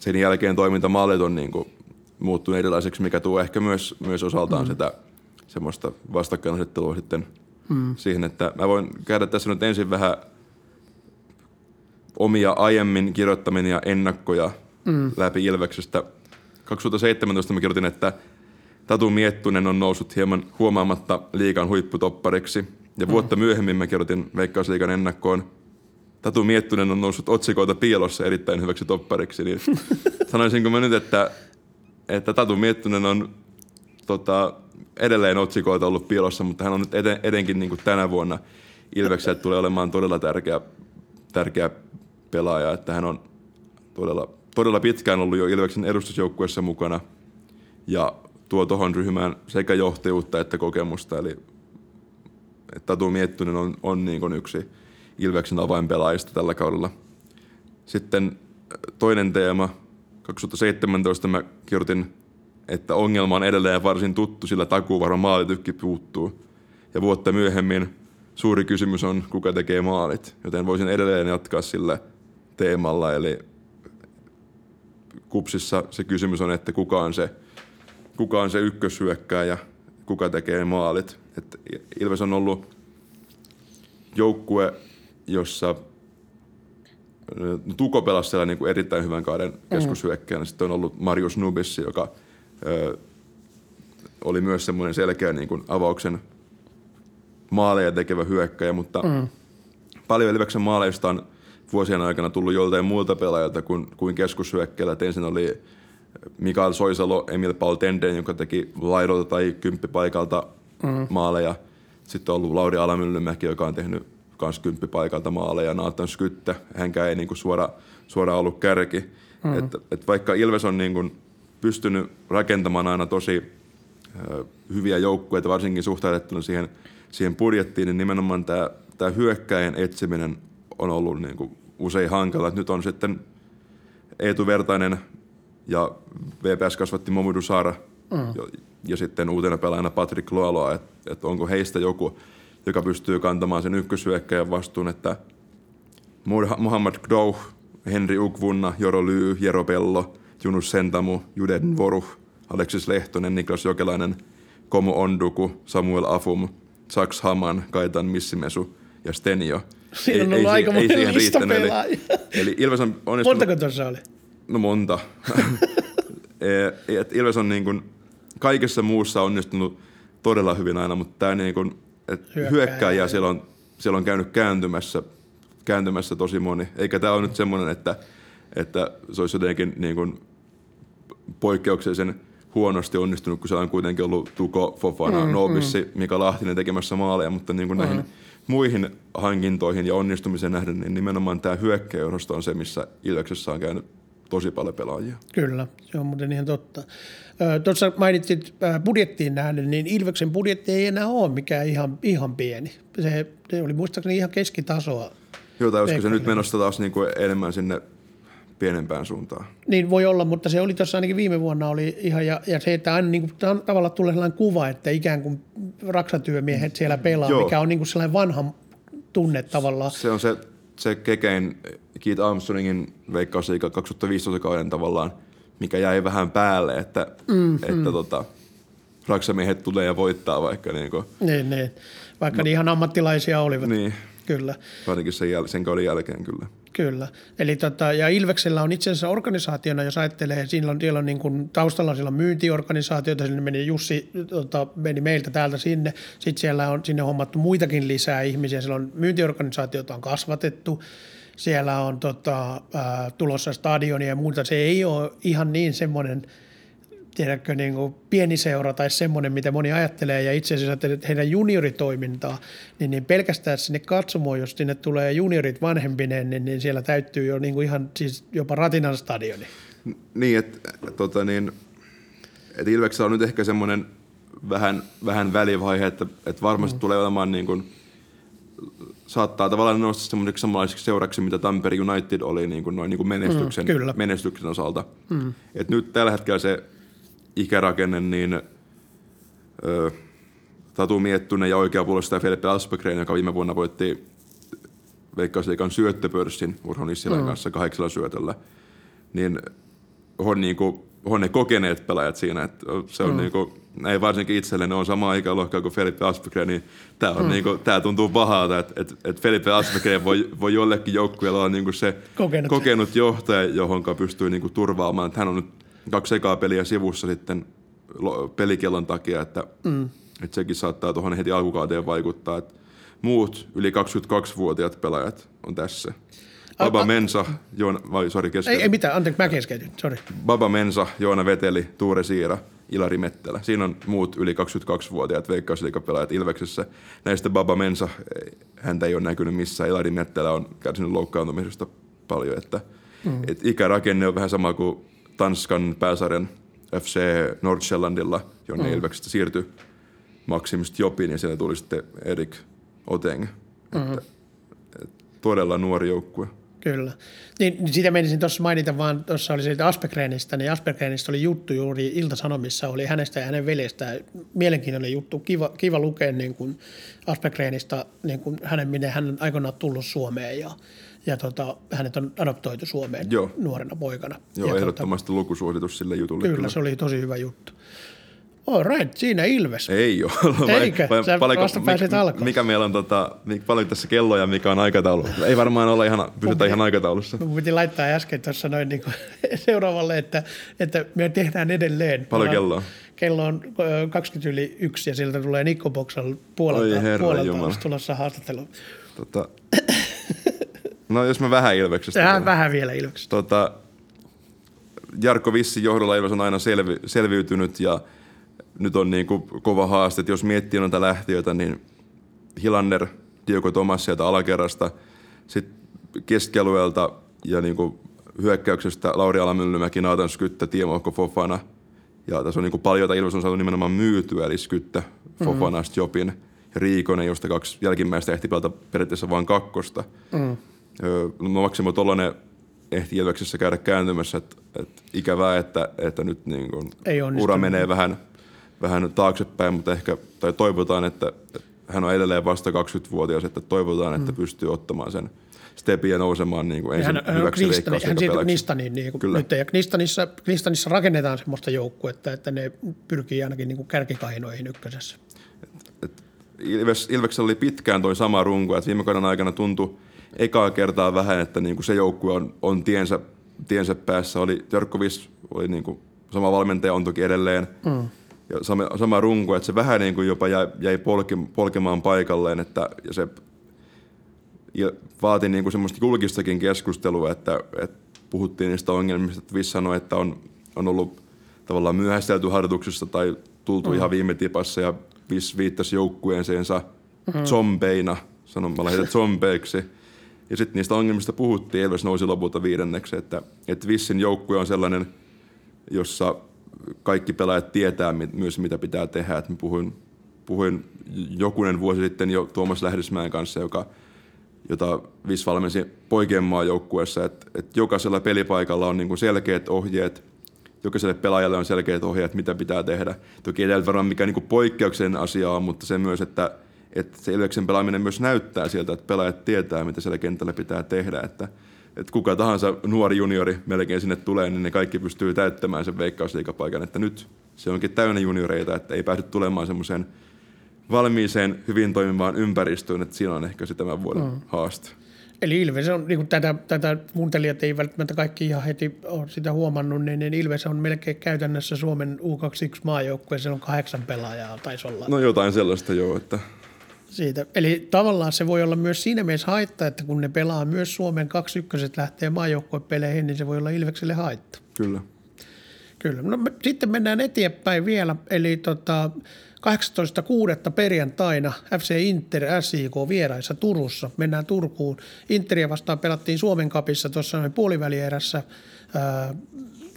[SPEAKER 2] sen jälkeen toimintamallit on niin kuin muuttunut erilaiseksi, mikä tuo ehkä myös, myös osaltaan mm. sitä semmoista vastakkainasettelua sitten mm. siihen, että mä voin käydä tässä nyt ensin vähän omia aiemmin kirjoittamia ennakkoja mm. läpi Ilveksestä. 2017 mä kirjoitin, että Tatu Miettunen on noussut hieman huomaamatta liikan huipputoppariksi. Ja vuotta mm. myöhemmin mä kirjoitin Veikkausliikan ennakkoon, Tatu Miettunen on noussut otsikoita piilossa erittäin hyväksi toppariksi. Niin sanoisinko mä nyt, että, että Tatu Miettunen on tota, edelleen otsikoita ollut piilossa, mutta hän on nyt eden, edenkin niin kuin tänä vuonna Ilvekset tulee olemaan todella tärkeä, tärkeä pelaaja, että hän on todella, todella pitkään ollut jo Ilveksen edustusjoukkueessa mukana ja tuo tuohon ryhmään sekä johtajuutta että kokemusta, eli Tatu Miettunen on, on niin kuin yksi Ilveksen avainpelaajista tällä kaudella. Sitten toinen teema, 2017 mä kirjoitin että ongelma on edelleen varsin tuttu, sillä takuvarma maalitykki puuttuu. Ja vuotta myöhemmin suuri kysymys on, kuka tekee maalit. Joten voisin edelleen jatkaa sillä teemalla. Eli kupsissa se kysymys on, että kuka on se, kuka on se ykköshyökkääjä, kuka tekee maalit. Et Ilves on ollut joukkue, jossa Tuko pelasi siellä niin kuin erittäin hyvän kauden keskushyökkäjänä. Sitten on ollut Marius Nubissi, joka – ö, oli myös semmoinen selkeä niin kuin avauksen maaleja tekevä hyökkäjä, mutta mm. paljon Ilveksen maaleista on vuosien aikana tullut joltain muilta pelaajilta kuin, kuin keskushyökkäillä. Ensin oli Mikael Soisalo, Emil Paul Tenden, joka teki laidolta tai kymppipaikalta mm. maaleja. Sitten on ollut Lauri Alamyllymäki, joka on tehnyt myös kymppipaikalta maaleja. Nathan Skytte, hänkään ei niin kuin suora, suoraan ollut kärki. Mm. Et, et vaikka Ilves on niin kuin pystynyt rakentamaan aina tosi hyviä joukkueita, varsinkin suhteutettuna siihen, siihen budjettiin, niin nimenomaan tämä, tämä hyökkäjän etsiminen on ollut niin kuin usein hankala. Nyt on sitten Eetu Vertainen ja VPS kasvatti Momudu Saara mm. ja, ja, sitten uutena pelaajana Patrick Loaloa, että et onko heistä joku, joka pystyy kantamaan sen ykköshyökkäjän vastuun, että Muhammad Gdouh, Henri Ukvunna, Joro Lyy, Jero Pello – Junus Sentamu, Juden Voruh, Aleksis Lehtonen, Niklas Jokelainen, Komu Onduku, Samuel Afum, Saks Haman, Kaitan Missimesu ja Stenio.
[SPEAKER 1] Siinä on ollut ei, aika ei, ei riittänyt. Eli,
[SPEAKER 2] eli Ilves on onnistunut...
[SPEAKER 1] Montako tuossa oli?
[SPEAKER 2] No monta. Et Ilves on niin kuin kaikessa muussa onnistunut todella hyvin aina, mutta tämä niin kuin, et hyökkääjä siellä on, siellä on käynyt kääntymässä, kääntymässä tosi moni. Eikä tämä ole nyt semmoinen, että, että se olisi jotenkin niin kuin poikkeuksellisen huonosti onnistunut, kun siellä on kuitenkin ollut Tuko, Fofana, mm, Nobissi, mm. Mika Lahtinen tekemässä maaleja, mutta niin kuin mm. näihin muihin hankintoihin ja onnistumiseen nähden, niin nimenomaan tämä hyökkäysosasto on se, missä Ilveksessä on käynyt tosi paljon pelaajia.
[SPEAKER 1] Kyllä, se on muuten ihan totta. Tuossa mainitsit budjettiin nähden, niin Ilveksen budjetti ei enää ole mikään ihan, ihan pieni. Se, se oli muistaakseni ihan keskitasoa.
[SPEAKER 2] Joo, tai olisiko se nyt menossa taas niin kuin enemmän sinne pienempään suuntaan.
[SPEAKER 1] Niin voi olla, mutta se oli tuossa ainakin viime vuonna oli ihan, ja, ja se, että aina niin kuin, tavallaan tulee sellainen kuva, että ikään kuin raksatyömiehet siellä pelaa, Joo. mikä on niin kuin sellainen vanha tunne tavallaan.
[SPEAKER 2] Se on se, se kekein Keith Armstrongin veikkausliiga 2015 kauden tavallaan, mikä jäi vähän päälle, että, mm, että mm. Tota, raksamiehet tulee ja voittaa vaikka. Niin, kuin.
[SPEAKER 1] niin, niin. vaikka no, niin ihan ammattilaisia olivat.
[SPEAKER 2] Niin.
[SPEAKER 1] Kyllä.
[SPEAKER 2] Varsinkin sen, jäl- sen kauden jälkeen kyllä.
[SPEAKER 1] Kyllä. Eli tota, ja Ilveksellä on itse asiassa organisaationa, jos ajattelee, siinä on, siellä on niin kuin, taustalla siellä on myyntiorganisaatioita, sinne meni Jussi, tota, meni meiltä täältä sinne, sitten siellä on sinne hommattu muitakin lisää ihmisiä, siellä on myyntiorganisaatioita on kasvatettu, siellä on tota, ää, tulossa stadionia ja muuta, se ei ole ihan niin semmoinen – tiedätkö, niin kuin pieni seura tai semmoinen, mitä moni ajattelee, ja itse asiassa että heidän junioritoimintaa, niin, niin pelkästään sinne katsomoon, jos sinne tulee juniorit vanhempineen, niin, niin siellä täyttyy jo niin kuin ihan siis jopa Ratinan stadioni.
[SPEAKER 2] Niin, että tota niin, et Ilveksellä on nyt ehkä semmoinen vähän, vähän välivaihe, että, että varmasti mm. tulee olemaan niin kuin saattaa tavallaan nousta semmoiseksi samanlaiseksi seuraksi, mitä Tampere United oli niin kuin noin niin kuin menestyksen,
[SPEAKER 1] Mm,
[SPEAKER 2] menestyksen osalta. Mm. Et nyt tällä hetkellä se ikärakenne, niin ö, Tatu Miettunen ja oikea puolesta Felipe Aspegren, joka viime vuonna voitti Veikkausliikan syöttöpörssin Urho Nissilän mm. kanssa kahdeksalla syötöllä, niin on, niin kuin, on ne kokeneet pelaajat siinä. Että se on mm. niin kuin, näin varsinkin itselle, ne on sama ikäluokkaa kuin Felipe Aspegren, niin tämä, on mm. niin kuin, tämä tuntuu pahalta, että, että, että Felipe Aspegren voi, voi jollekin joukkueella olla niin kuin se
[SPEAKER 1] Kokenut.
[SPEAKER 2] kokenut johtaja, johon pystyy niin kuin turvaamaan. Hän on nyt kaksi ekaa peliä sivussa sitten lo- pelikellon takia, että, mm. että sekin saattaa tuohon heti alkukauteen vaikuttaa. Että muut yli 22-vuotiaat pelaajat on tässä. Baba Mensa, Joona, vai sori
[SPEAKER 1] Ei, ei mitään, anteeksi, mä keskeytin, sori.
[SPEAKER 2] Baba Mensa, Joona Veteli, Tuure Siira, Ilari Mettelä. Siinä on muut yli 22-vuotiaat veikkausliikapelaajat Ilveksessä. Näistä Baba Mensa, eh, häntä ei ole näkynyt missään. Ilari Mettelä on kärsinyt loukkaantumisesta paljon. Että, mm. et ikärakenne on vähän sama kuin Tanskan pääsarjan FC Nordsjællandilla, jonne mm. Ilveksestä siirtyi Maksimista Jopin ja siellä tuli sitten Erik Oteng. Mm-hmm. Että, et, todella nuori joukkue.
[SPEAKER 1] Kyllä. Niin, niin sitä menisin tuossa mainita vaan, tuossa oli siitä Aspergrenistä, niin Aspergrenistä oli juttu juuri Ilta-Sanomissa, oli hänestä ja hänen veljestään mielenkiintoinen juttu, kiva, kiva lukea niin kuin Aspergrenista, niin kuin hänen, miten hän on aikoinaan tullut Suomeen ja, ja tota, hänet on adoptoitu Suomeen
[SPEAKER 2] Joo.
[SPEAKER 1] nuorena poikana.
[SPEAKER 2] Joo,
[SPEAKER 1] ja
[SPEAKER 2] ehdottomasti tota, lukusuositus sille jutulle.
[SPEAKER 1] Kyllä, se oli tosi hyvä juttu. All right, siinä Ilves.
[SPEAKER 2] Ei ole.
[SPEAKER 1] Eikö? Sä vasta pääsit alkuun.
[SPEAKER 2] Mikä meillä on, tota, paljon tässä kello ja mikä on aikataulu? Ei varmaan olla ihan, pysytä ihan aikataulussa.
[SPEAKER 1] Mun piti laittaa äsken tuossa noin niin kuin seuraavalle, että, että me tehdään edelleen.
[SPEAKER 2] Paljon kelloa?
[SPEAKER 1] Kello on ö, 20 yli yksi ja sieltä tulee Nikko Boksal puolelta,
[SPEAKER 2] Oi herra
[SPEAKER 1] puolelta tulossa haastattelu.
[SPEAKER 2] Tota, no jos mä vähän Ilveksestä.
[SPEAKER 1] Tähän
[SPEAKER 2] puhun.
[SPEAKER 1] vähän vielä Ilveksestä.
[SPEAKER 2] Tota, Jarkko Vissi johdolla Ilves on aina selvi, selviytynyt ja nyt on niin kuin kova haaste, että jos miettii noita lähtiöitä, niin Hilander, Diego Tomas sieltä alakerrasta, sitten keskialueelta ja niin kuin hyökkäyksestä Lauri Alamyllymäki, Nathan Skyttä, Timo Fofana. Ja tässä on niin kuin paljon, jota Ilves on saatu nimenomaan myytyä, eli Skyttä, Fofana, mm-hmm. Jopin ja Riikonen, josta kaksi jälkimmäistä ehti pelata periaatteessa vain kakkosta. Mm. Maksimo Tolonen ehti Ilveksessä käydä kääntymässä, että, että ikävää, että, että nyt niin
[SPEAKER 1] onnistunut.
[SPEAKER 2] ura menee vähän, vähän taaksepäin, mutta ehkä, tai toivotaan, että, hän on edelleen vasta 20-vuotias, että toivotaan, että pystyy ottamaan sen stepin ja nousemaan niin kuin ensin
[SPEAKER 1] Hän,
[SPEAKER 2] hyväksi
[SPEAKER 1] Knistani, hän siirtyi
[SPEAKER 2] veikkausliigapelaajiksi.
[SPEAKER 1] Knistaniin niin kuin
[SPEAKER 2] Kyllä.
[SPEAKER 1] nyt, ja Knistanissa, Knistanissa rakennetaan semmoista joukkuetta, että ne pyrkii ainakin niin kuin kärkikainoihin ykkösessä.
[SPEAKER 2] Et Ilves, Ilveksellä oli pitkään toi sama runko, että viime kauden aikana tuntui ekaa kertaa vähän, että niinku se joukkue on, on tiensä, tiensä päässä. Oli Törkkovis, oli niinku, sama valmentaja on toki edelleen. Mm. Sama, sama runko, että se vähän niinku jopa jäi, jäi polke, polkemaan paikalleen, että ja se ja vaati niinku semmoista julkistakin keskustelua, että, että puhuttiin niistä ongelmista, että Viss sanoi, että on, on ollut tavallaan myöhästelty harjoituksessa tai tultu mm. ihan viime tipassa ja Viss viittasi joukkueenseensa mm. zombeina, sanomalla heitä zombeiksi. Ja sitten niistä ongelmista puhuttiin, Elves nousi lopulta viidenneksi, että, että Vissin joukkue on sellainen, jossa kaikki pelaajat tietää myös, mitä pitää tehdä. Et puhuin, puhuin jokunen vuosi sitten jo Tuomas Lähdesmäen kanssa, joka, jota Viss valmensi poikien maajoukkueessa, että, että jokaisella pelipaikalla on niinku selkeät ohjeet, jokaiselle pelaajalle on selkeät ohjeet, mitä pitää tehdä. Toki tämä varmaan mikään niinku poikkeuksellinen asia on, mutta se myös, että, että se Ilveksen pelaaminen myös näyttää siltä, että pelaajat tietää, mitä siellä kentällä pitää tehdä. Että, että kuka tahansa nuori juniori melkein sinne tulee, niin ne kaikki pystyy täyttämään sen veikkausliikapaikan. Että nyt se onkin täynnä junioreita, että ei päästy tulemaan semmoiseen valmiiseen, hyvin toimivaan ympäristöön, että siinä on ehkä se tämän vuoden mm. haaste.
[SPEAKER 1] Eli Ilves on, niin kuin tätä, tätä kuuntelijat ei välttämättä kaikki ihan heti ole sitä huomannut, niin, niin Ilves on melkein käytännössä Suomen U21-maajoukkue, siellä on kahdeksan pelaajaa, taisi olla
[SPEAKER 2] No jotain sellaista joo, että
[SPEAKER 1] siitä. Eli tavallaan se voi olla myös siinä mielessä haitta, että kun ne pelaa myös Suomen 21 lähtee maajoukkuepeleihin, niin se voi olla Ilvekselle haitta.
[SPEAKER 2] kyllä.
[SPEAKER 1] Kyllä. No, me, sitten mennään eteenpäin vielä, eli tota, 18.6. perjantaina FC Inter SIK vieraissa Turussa. Mennään Turkuun. Interia vastaan pelattiin Suomen kapissa tuossa noin puolivälierässä. Ää,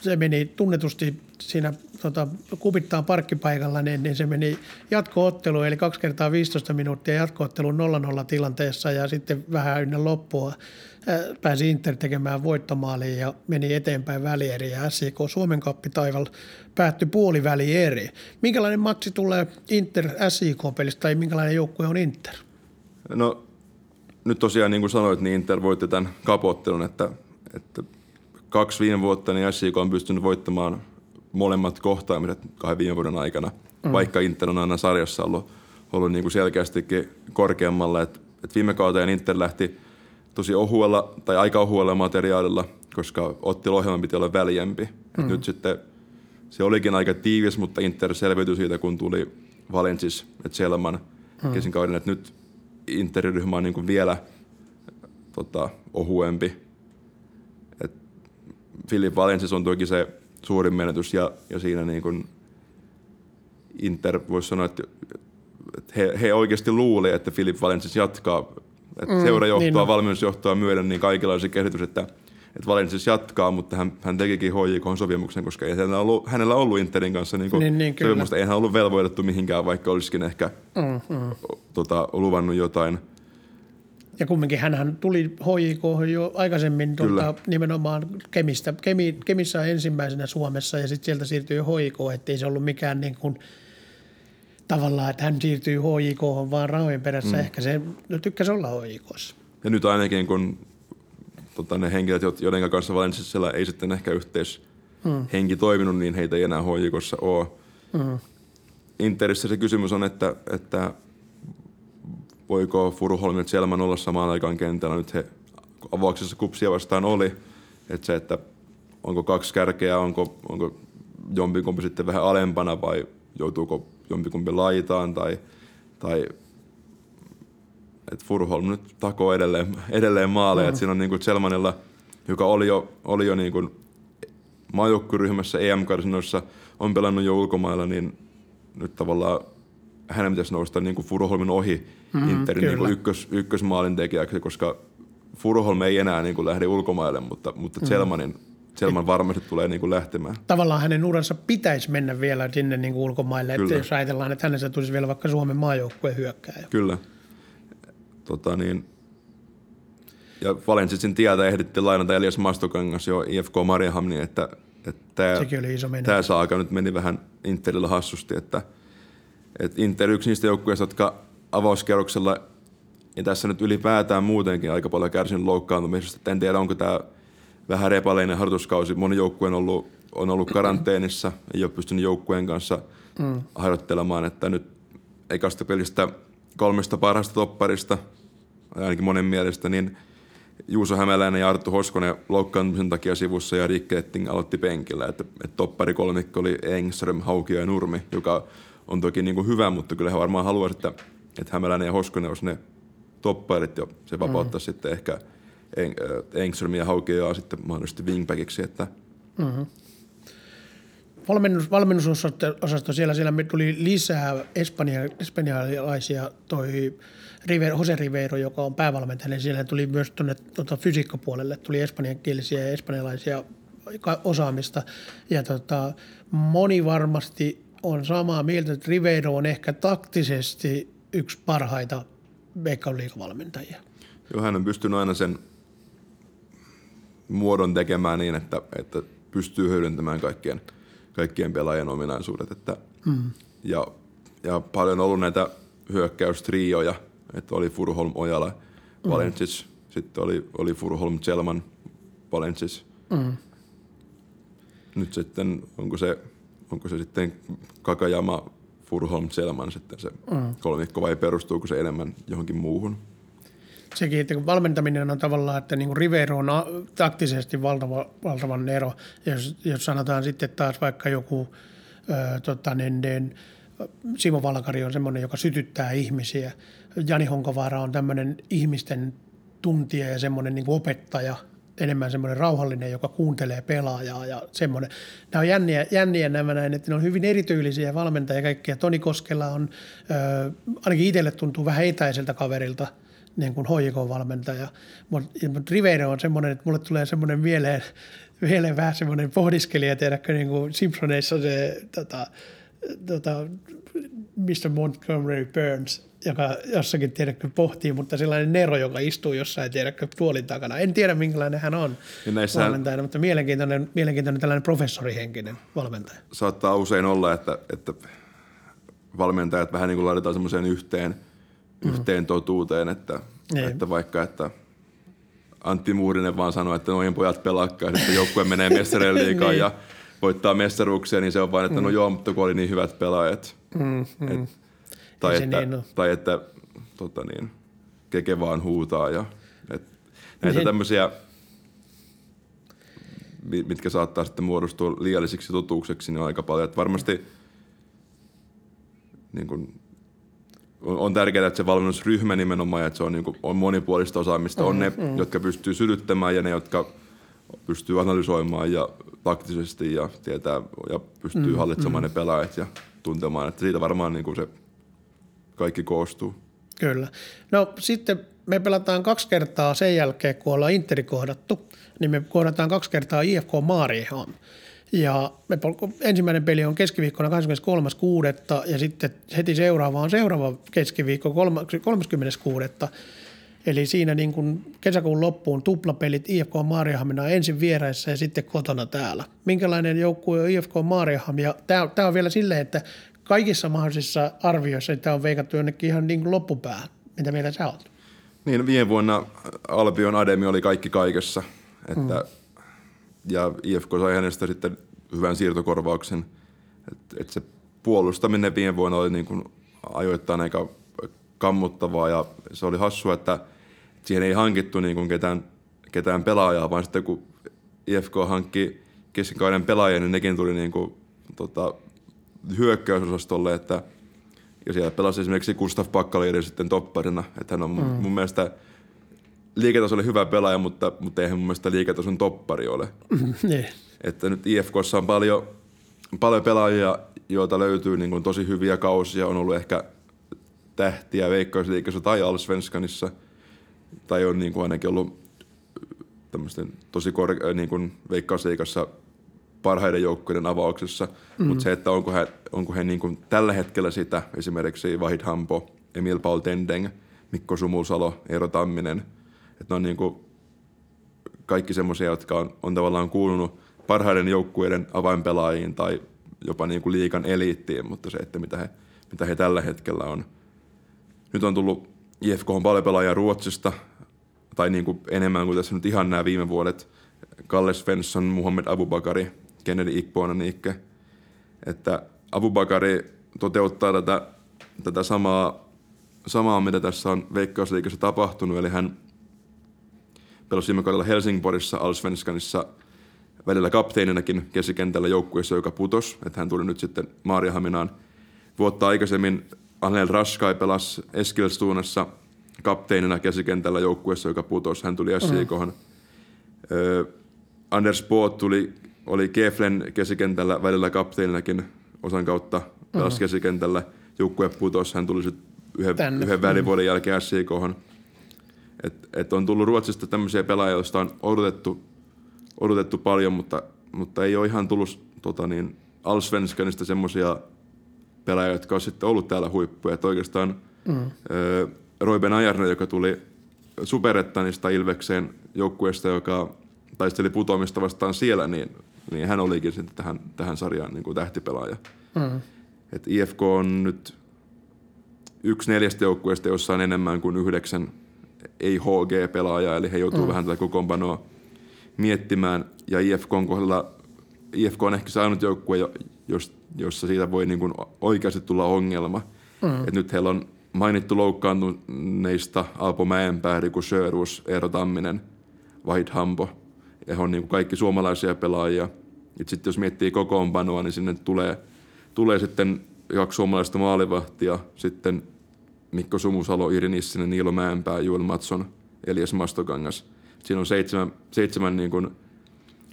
[SPEAKER 1] se meni tunnetusti siinä tota, Kupittaan parkkipaikalla, niin, niin se meni jatkoottelu, eli kaksi kertaa 15 minuuttia jatkoottelun 0-0 tilanteessa ja sitten vähän ennen loppua pääsi Inter tekemään voittomaaliin ja meni eteenpäin välieri ja SIK Suomen kappi taival päättyi puoliväli eri. Minkälainen matsi tulee Inter SIK-pelistä tai minkälainen joukkue on Inter?
[SPEAKER 2] No nyt tosiaan niin kuin sanoit, niin Inter voitti tämän kapottelun, että, että kaksi viime vuotta niin SIK on pystynyt voittamaan molemmat kohtaamiset kahden viime vuoden aikana, mm. vaikka Inter on aina sarjassa ollut, ollut niin kuin selkeästikin korkeammalla. Et, et viime kauteen Inter lähti tosi ohuella tai aika ohuella materiaalilla, koska otteluohjelman piti olla väljempi. Mm. nyt sitten se olikin aika tiivis, mutta Inter selviytyi siitä, kun tuli Valensis, että Selman mm. kesin kauden, että nyt Inter-ryhmä on niin kuin vielä tota, ohuempi. Et Philip Valensis on toki se suurin menetys ja, ja siinä niin kuin Inter voisi sanoa, että he, he oikeasti luuli, että Philip Valensis jatkaa. Että mm, seurajohtoa, niin valmennusjohtoa myöden, niin kaikilla olisi kehitys, että, että Valensis jatkaa, mutta hän, hän tekikin HJK-sopimuksen, koska ei hänellä ollut, hänellä ollut Interin kanssa niin kuin niin, niin, sopimusta. Ei hän ollut velvoitettu mihinkään, vaikka olisikin ehkä mm, mm. Tota, luvannut jotain –
[SPEAKER 1] ja kumminkin hän tuli HJK jo aikaisemmin tuota, nimenomaan Kemistä. Kemi, Kemissä ensimmäisenä Suomessa ja sitten sieltä siirtyi HJK, ettei se ollut mikään niin kuin, tavallaan, että hän siirtyy HJK vaan rahojen perässä. Mm. Ehkä se no, tykkäsi olla HJKssa.
[SPEAKER 2] Ja nyt ainakin kun tota, ne henkilöt, joiden kanssa Valenssilla ei sitten ehkä yhteis mm. henki toiminut, niin heitä ei enää HJKssa ole. Mm. Interissä se kysymys on, että, että voiko Furuholm ja Selman olla samaan aikaan kentällä. Nyt he avauksessa kupsia vastaan oli. Että se, että onko kaksi kärkeä, onko, onko jompikumpi sitten vähän alempana vai joutuuko jompikumpi laitaan tai, tai että Furholm nyt takoo edelleen, edelleen maaleja. Mm. Että siinä on niin kuin Selmanilla, joka oli jo, oli jo niin kuin maajoukkuryhmässä EM-karsinoissa, on pelannut jo ulkomailla, niin nyt tavallaan hänen pitäisi nousta niin kuin Furuholmin ohi mm, Interin niin kuin ykkös, ykkösmaalin tekijäksi, koska Furuholm ei enää niin kuin lähde ulkomaille, mutta, mutta mm. Selmanin, Selman varmasti tulee niin kuin lähtemään.
[SPEAKER 1] Tavallaan hänen uransa pitäisi mennä vielä sinne niin kuin ulkomaille, että jos ajatellaan, että hänestä tulisi vielä vaikka Suomen maajoukkueen hyökkääjä.
[SPEAKER 2] Kyllä. Tota niin, ja Valensitsin tietä ehditti lainata Elias Mastokangas jo IFK Mariehamniin, että, että tämä, tämä saaka nyt meni vähän Interillä hassusti, että – et Inter yksi niistä joukkueista, jotka avauskerroksella ja tässä nyt ylipäätään muutenkin aika paljon kärsinyt loukkaantumisesta. En tiedä, onko tämä vähän repaleinen harjoituskausi. Moni joukkue on ollut, on ollut karanteenissa, ei ole pystynyt joukkueen kanssa mm. harjoittelemaan, että nyt ekasta pelistä kolmesta parhaasta topparista, ainakin monen mielestä, niin Juuso Hämäläinen ja Arttu Hoskonen loukkaantumisen takia sivussa ja Rick Etting aloitti penkillä. Että, että toppari kolmikko oli Engström, Haukio ja Nurmi, joka on toki niin kuin hyvä, mutta kyllä he varmaan haluaisi, että, että Hämäläinen ja Hoskonen olisi ne toppailit ja se vapauttaa mm. sitten ehkä Engström ja Haukioa sitten mahdollisesti wingbackiksi. Että... Mm-hmm.
[SPEAKER 1] Valmennus, valmennusosasto siellä, siellä tuli lisää espanja, espanjalaisia, toi Rivero, Jose Rivero, joka on päävalmentaja, niin siellä tuli myös tuonne tuota, fysiikkapuolelle, tuli espanjankielisiä ja espanjalaisia osaamista. Ja tota, moni varmasti on samaa mieltä, että Ribeiro on ehkä taktisesti yksi parhaita Veikkaun liikavalmentajia.
[SPEAKER 2] Joo, hän on pystynyt aina sen muodon tekemään niin, että, että pystyy hyödyntämään kaikkien, kaikkien pelaajien ominaisuudet. Että, mm. ja, ja paljon on ollut näitä hyökkäystrioja, että oli Furholm, Ojala, mm. Valensis, sitten oli, oli Furholm, Selman, Valensis. Mm. Nyt sitten, onko se onko se sitten Kakajama, Furholm, Selman sitten se mm. kolmikko vai perustuuko se enemmän johonkin muuhun?
[SPEAKER 1] Sekin, että kun valmentaminen on tavallaan, että niin kuin Rivero on taktisesti valtava, valtavan ero. Jos, jos sanotaan sitten taas vaikka joku ö, tota, niin, niin, Simo Valkari on semmoinen, joka sytyttää ihmisiä. Jani Honkovaara on tämmöinen ihmisten tuntija ja semmoinen niin opettaja, enemmän semmoinen rauhallinen, joka kuuntelee pelaajaa ja semmoinen. Nämä on jänniä, jänniä nämä näin, että ne on hyvin erityylisiä valmentajia kaikkia. Toni Koskela on, äh, ainakin itselle tuntuu vähän etäiseltä kaverilta, niin kuin HJK-valmentaja. Mutta mut Rivero on semmoinen, että mulle tulee semmoinen mieleen, mieleen vähän semmoinen pohdiskelija, tiedätkö, niin kuin Simpsoneissa se tota, tota, Mr. Montgomery Burns, joka jossakin tiedäkö pohtii, mutta sellainen Nero, joka istuu jossain tiedäkö tuolin takana. En tiedä minkälainen hän on näissä valmentajana, mutta mielenkiintoinen, mielenkiintoinen tällainen professorihenkinen valmentaja.
[SPEAKER 2] Saattaa usein olla, että, että valmentajat vähän niin kuin laitetaan semmoiseen yhteen, mm. yhteen totuuteen, että, niin. että vaikka että Antti Muurinen vaan sanoi, että noin pojat pelakkaa, että joukkue menee mestareen liikaan niin. ja voittaa mestaruuksia, niin se on vain, että no mm. no joo, mutta kun oli niin hyvät pelaajat. Mm, mm. Et, tai, että, niin tai että tota niin, keke vaan huutaa. Ja, et, näitä niin. tämmöisiä, mitkä saattaa sitten muodostua liiallisiksi totuukseksi, niin on aika paljon. Että varmasti niin kuin, on, on tärkeää, että se valmennusryhmä nimenomaan, että se on, niin kuin, on monipuolista osaamista. Mm, on ne, mm. jotka pystyy sytyttämään ja ne, jotka pystyy analysoimaan ja taktisesti ja tietää ja pystyy mm, hallitsemaan mm. ne pelaajat ja tuntemaan. Että siitä varmaan niin kuin se kaikki koostuu.
[SPEAKER 1] Kyllä. No sitten me pelataan kaksi kertaa sen jälkeen, kun ollaan Interi kohdattu, niin me kohdataan kaksi kertaa IFK Maarihan. Ja me, ensimmäinen peli on keskiviikkona 23.6. ja sitten heti seuraava on seuraava keskiviikko 30.6. Eli siinä niin kuin kesäkuun loppuun tuplapelit IFK Maarihamina ensin vieraissa ja sitten kotona täällä. Minkälainen joukkue on IFK tämä, tämä on vielä silleen, että kaikissa mahdollisissa arvioissa tämä on veikattu jonnekin ihan niin kuin loppupäähän. Mitä mieltä sä oot?
[SPEAKER 2] Niin, viime vuonna Albion Ademi oli kaikki kaikessa. Että, mm. Ja IFK sai hänestä sitten hyvän siirtokorvauksen. Että et se puolustaminen viime vuonna oli niin kuin ajoittain aika kammuttavaa ja se oli hassua, että siihen ei hankittu niin kuin ketään, ketään pelaajaa, vaan sitten kun IFK hankki keskikauden pelaajia, niin nekin tuli niin kuin, tota, hyökkäysosastolle, että ja siellä pelasi esimerkiksi Gustav Pakkaliiri sitten topparina, että hän on mun, mm. mun mielestä liiketasolle hyvä pelaaja, mutta, mutta eihän mun mielestä liiketason toppari ole. niin. Että nyt IFKssa on paljon, paljon pelaajia, joita löytyy niin kuin tosi hyviä kausia, on ollut ehkä tähtiä Veikkausliikassa tai Allsvenskanissa, tai on niin kuin ainakin ollut tämmöisten tosi korke- niin kuin Veikkausliikassa parhaiden joukkueiden avauksessa, mm. mutta se, että onko he, onko he niin kuin tällä hetkellä sitä, esimerkiksi Vahid Hampo, Emil Paul Tendeng, Mikko Sumulsalo, Eero Tamminen, että ne on niin kuin kaikki semmoisia, jotka on, on tavallaan kuulunut parhaiden joukkueiden avainpelaajiin tai jopa niin kuin liikan eliittiin, mutta se, että mitä he, mitä he tällä hetkellä on. Nyt on tullut IFK on paljon pelaajia Ruotsista, tai niin kuin enemmän kuin tässä nyt ihan nämä viime vuodet. Kalle Svensson, Muhammed Abubakari, Kennedy Ikpoonaniikke, että Abubakari toteuttaa tätä, tätä samaa, samaa, mitä tässä on Veikkausliikassa tapahtunut, eli hän pelasi viime kaudella Helsingborissa, Alsvenskanissa välillä kapteeninakin keskikentällä joukkueessa, joka putos, että hän tuli nyt sitten Maariahaminaan. Vuotta aikaisemmin Anel Raskai pelasi Eskilstuunassa kapteenina keskikentällä joukkueessa, joka putosi. Hän tuli SJKhan. Mm. Anders Boot tuli oli Keflen kesikentällä välillä kapteeninakin osan kautta taas mm. kesikentällä. Joukkue putosi, hän tuli sitten yhden, yhden välivuoden mm. jälkeen SIK. Et, et on tullut Ruotsista tämmöisiä pelaajia, joista on odotettu, odotettu paljon, mutta, mutta ei ole ihan tullut tota niin, Allsvenskanista semmoisia pelaajia, jotka on sitten ollut täällä huippuja. Et oikeastaan mm. Roiben Ajarne, joka tuli Superettanista Ilvekseen joukkueesta, joka taisteli putoamista vastaan siellä, niin niin hän olikin sitten tähän, tähän sarjaan niin kuin tähtipelaaja. Mm. Et IFK on nyt yksi neljästä joukkueesta, jossa on enemmän kuin yhdeksän ei-HG-pelaajaa, eli he joutuu mm. vähän tätä kokoonpanoa miettimään. Ja IFK on kohdalla, IFK on ehkä se ainut joukkue, jossa siitä voi niin kuin oikeasti tulla ongelma. Mm. Et nyt heillä on mainittu loukkaantuneista Alpo Mäenpää, Riku Sjöruus, Eero Tamminen, Vahid Hampo – he on niin kuin kaikki suomalaisia pelaajia. Sitten jos miettii kokoonpanoa, niin sinne tulee, tulee sitten kaksi suomalaista maalivahtia, sitten Mikko Sumusalo, Iri Nissinen, Niilo Mäenpää, Juel Matson, Elias Mastokangas. Siinä on seitsemän, seitsemän niin kuin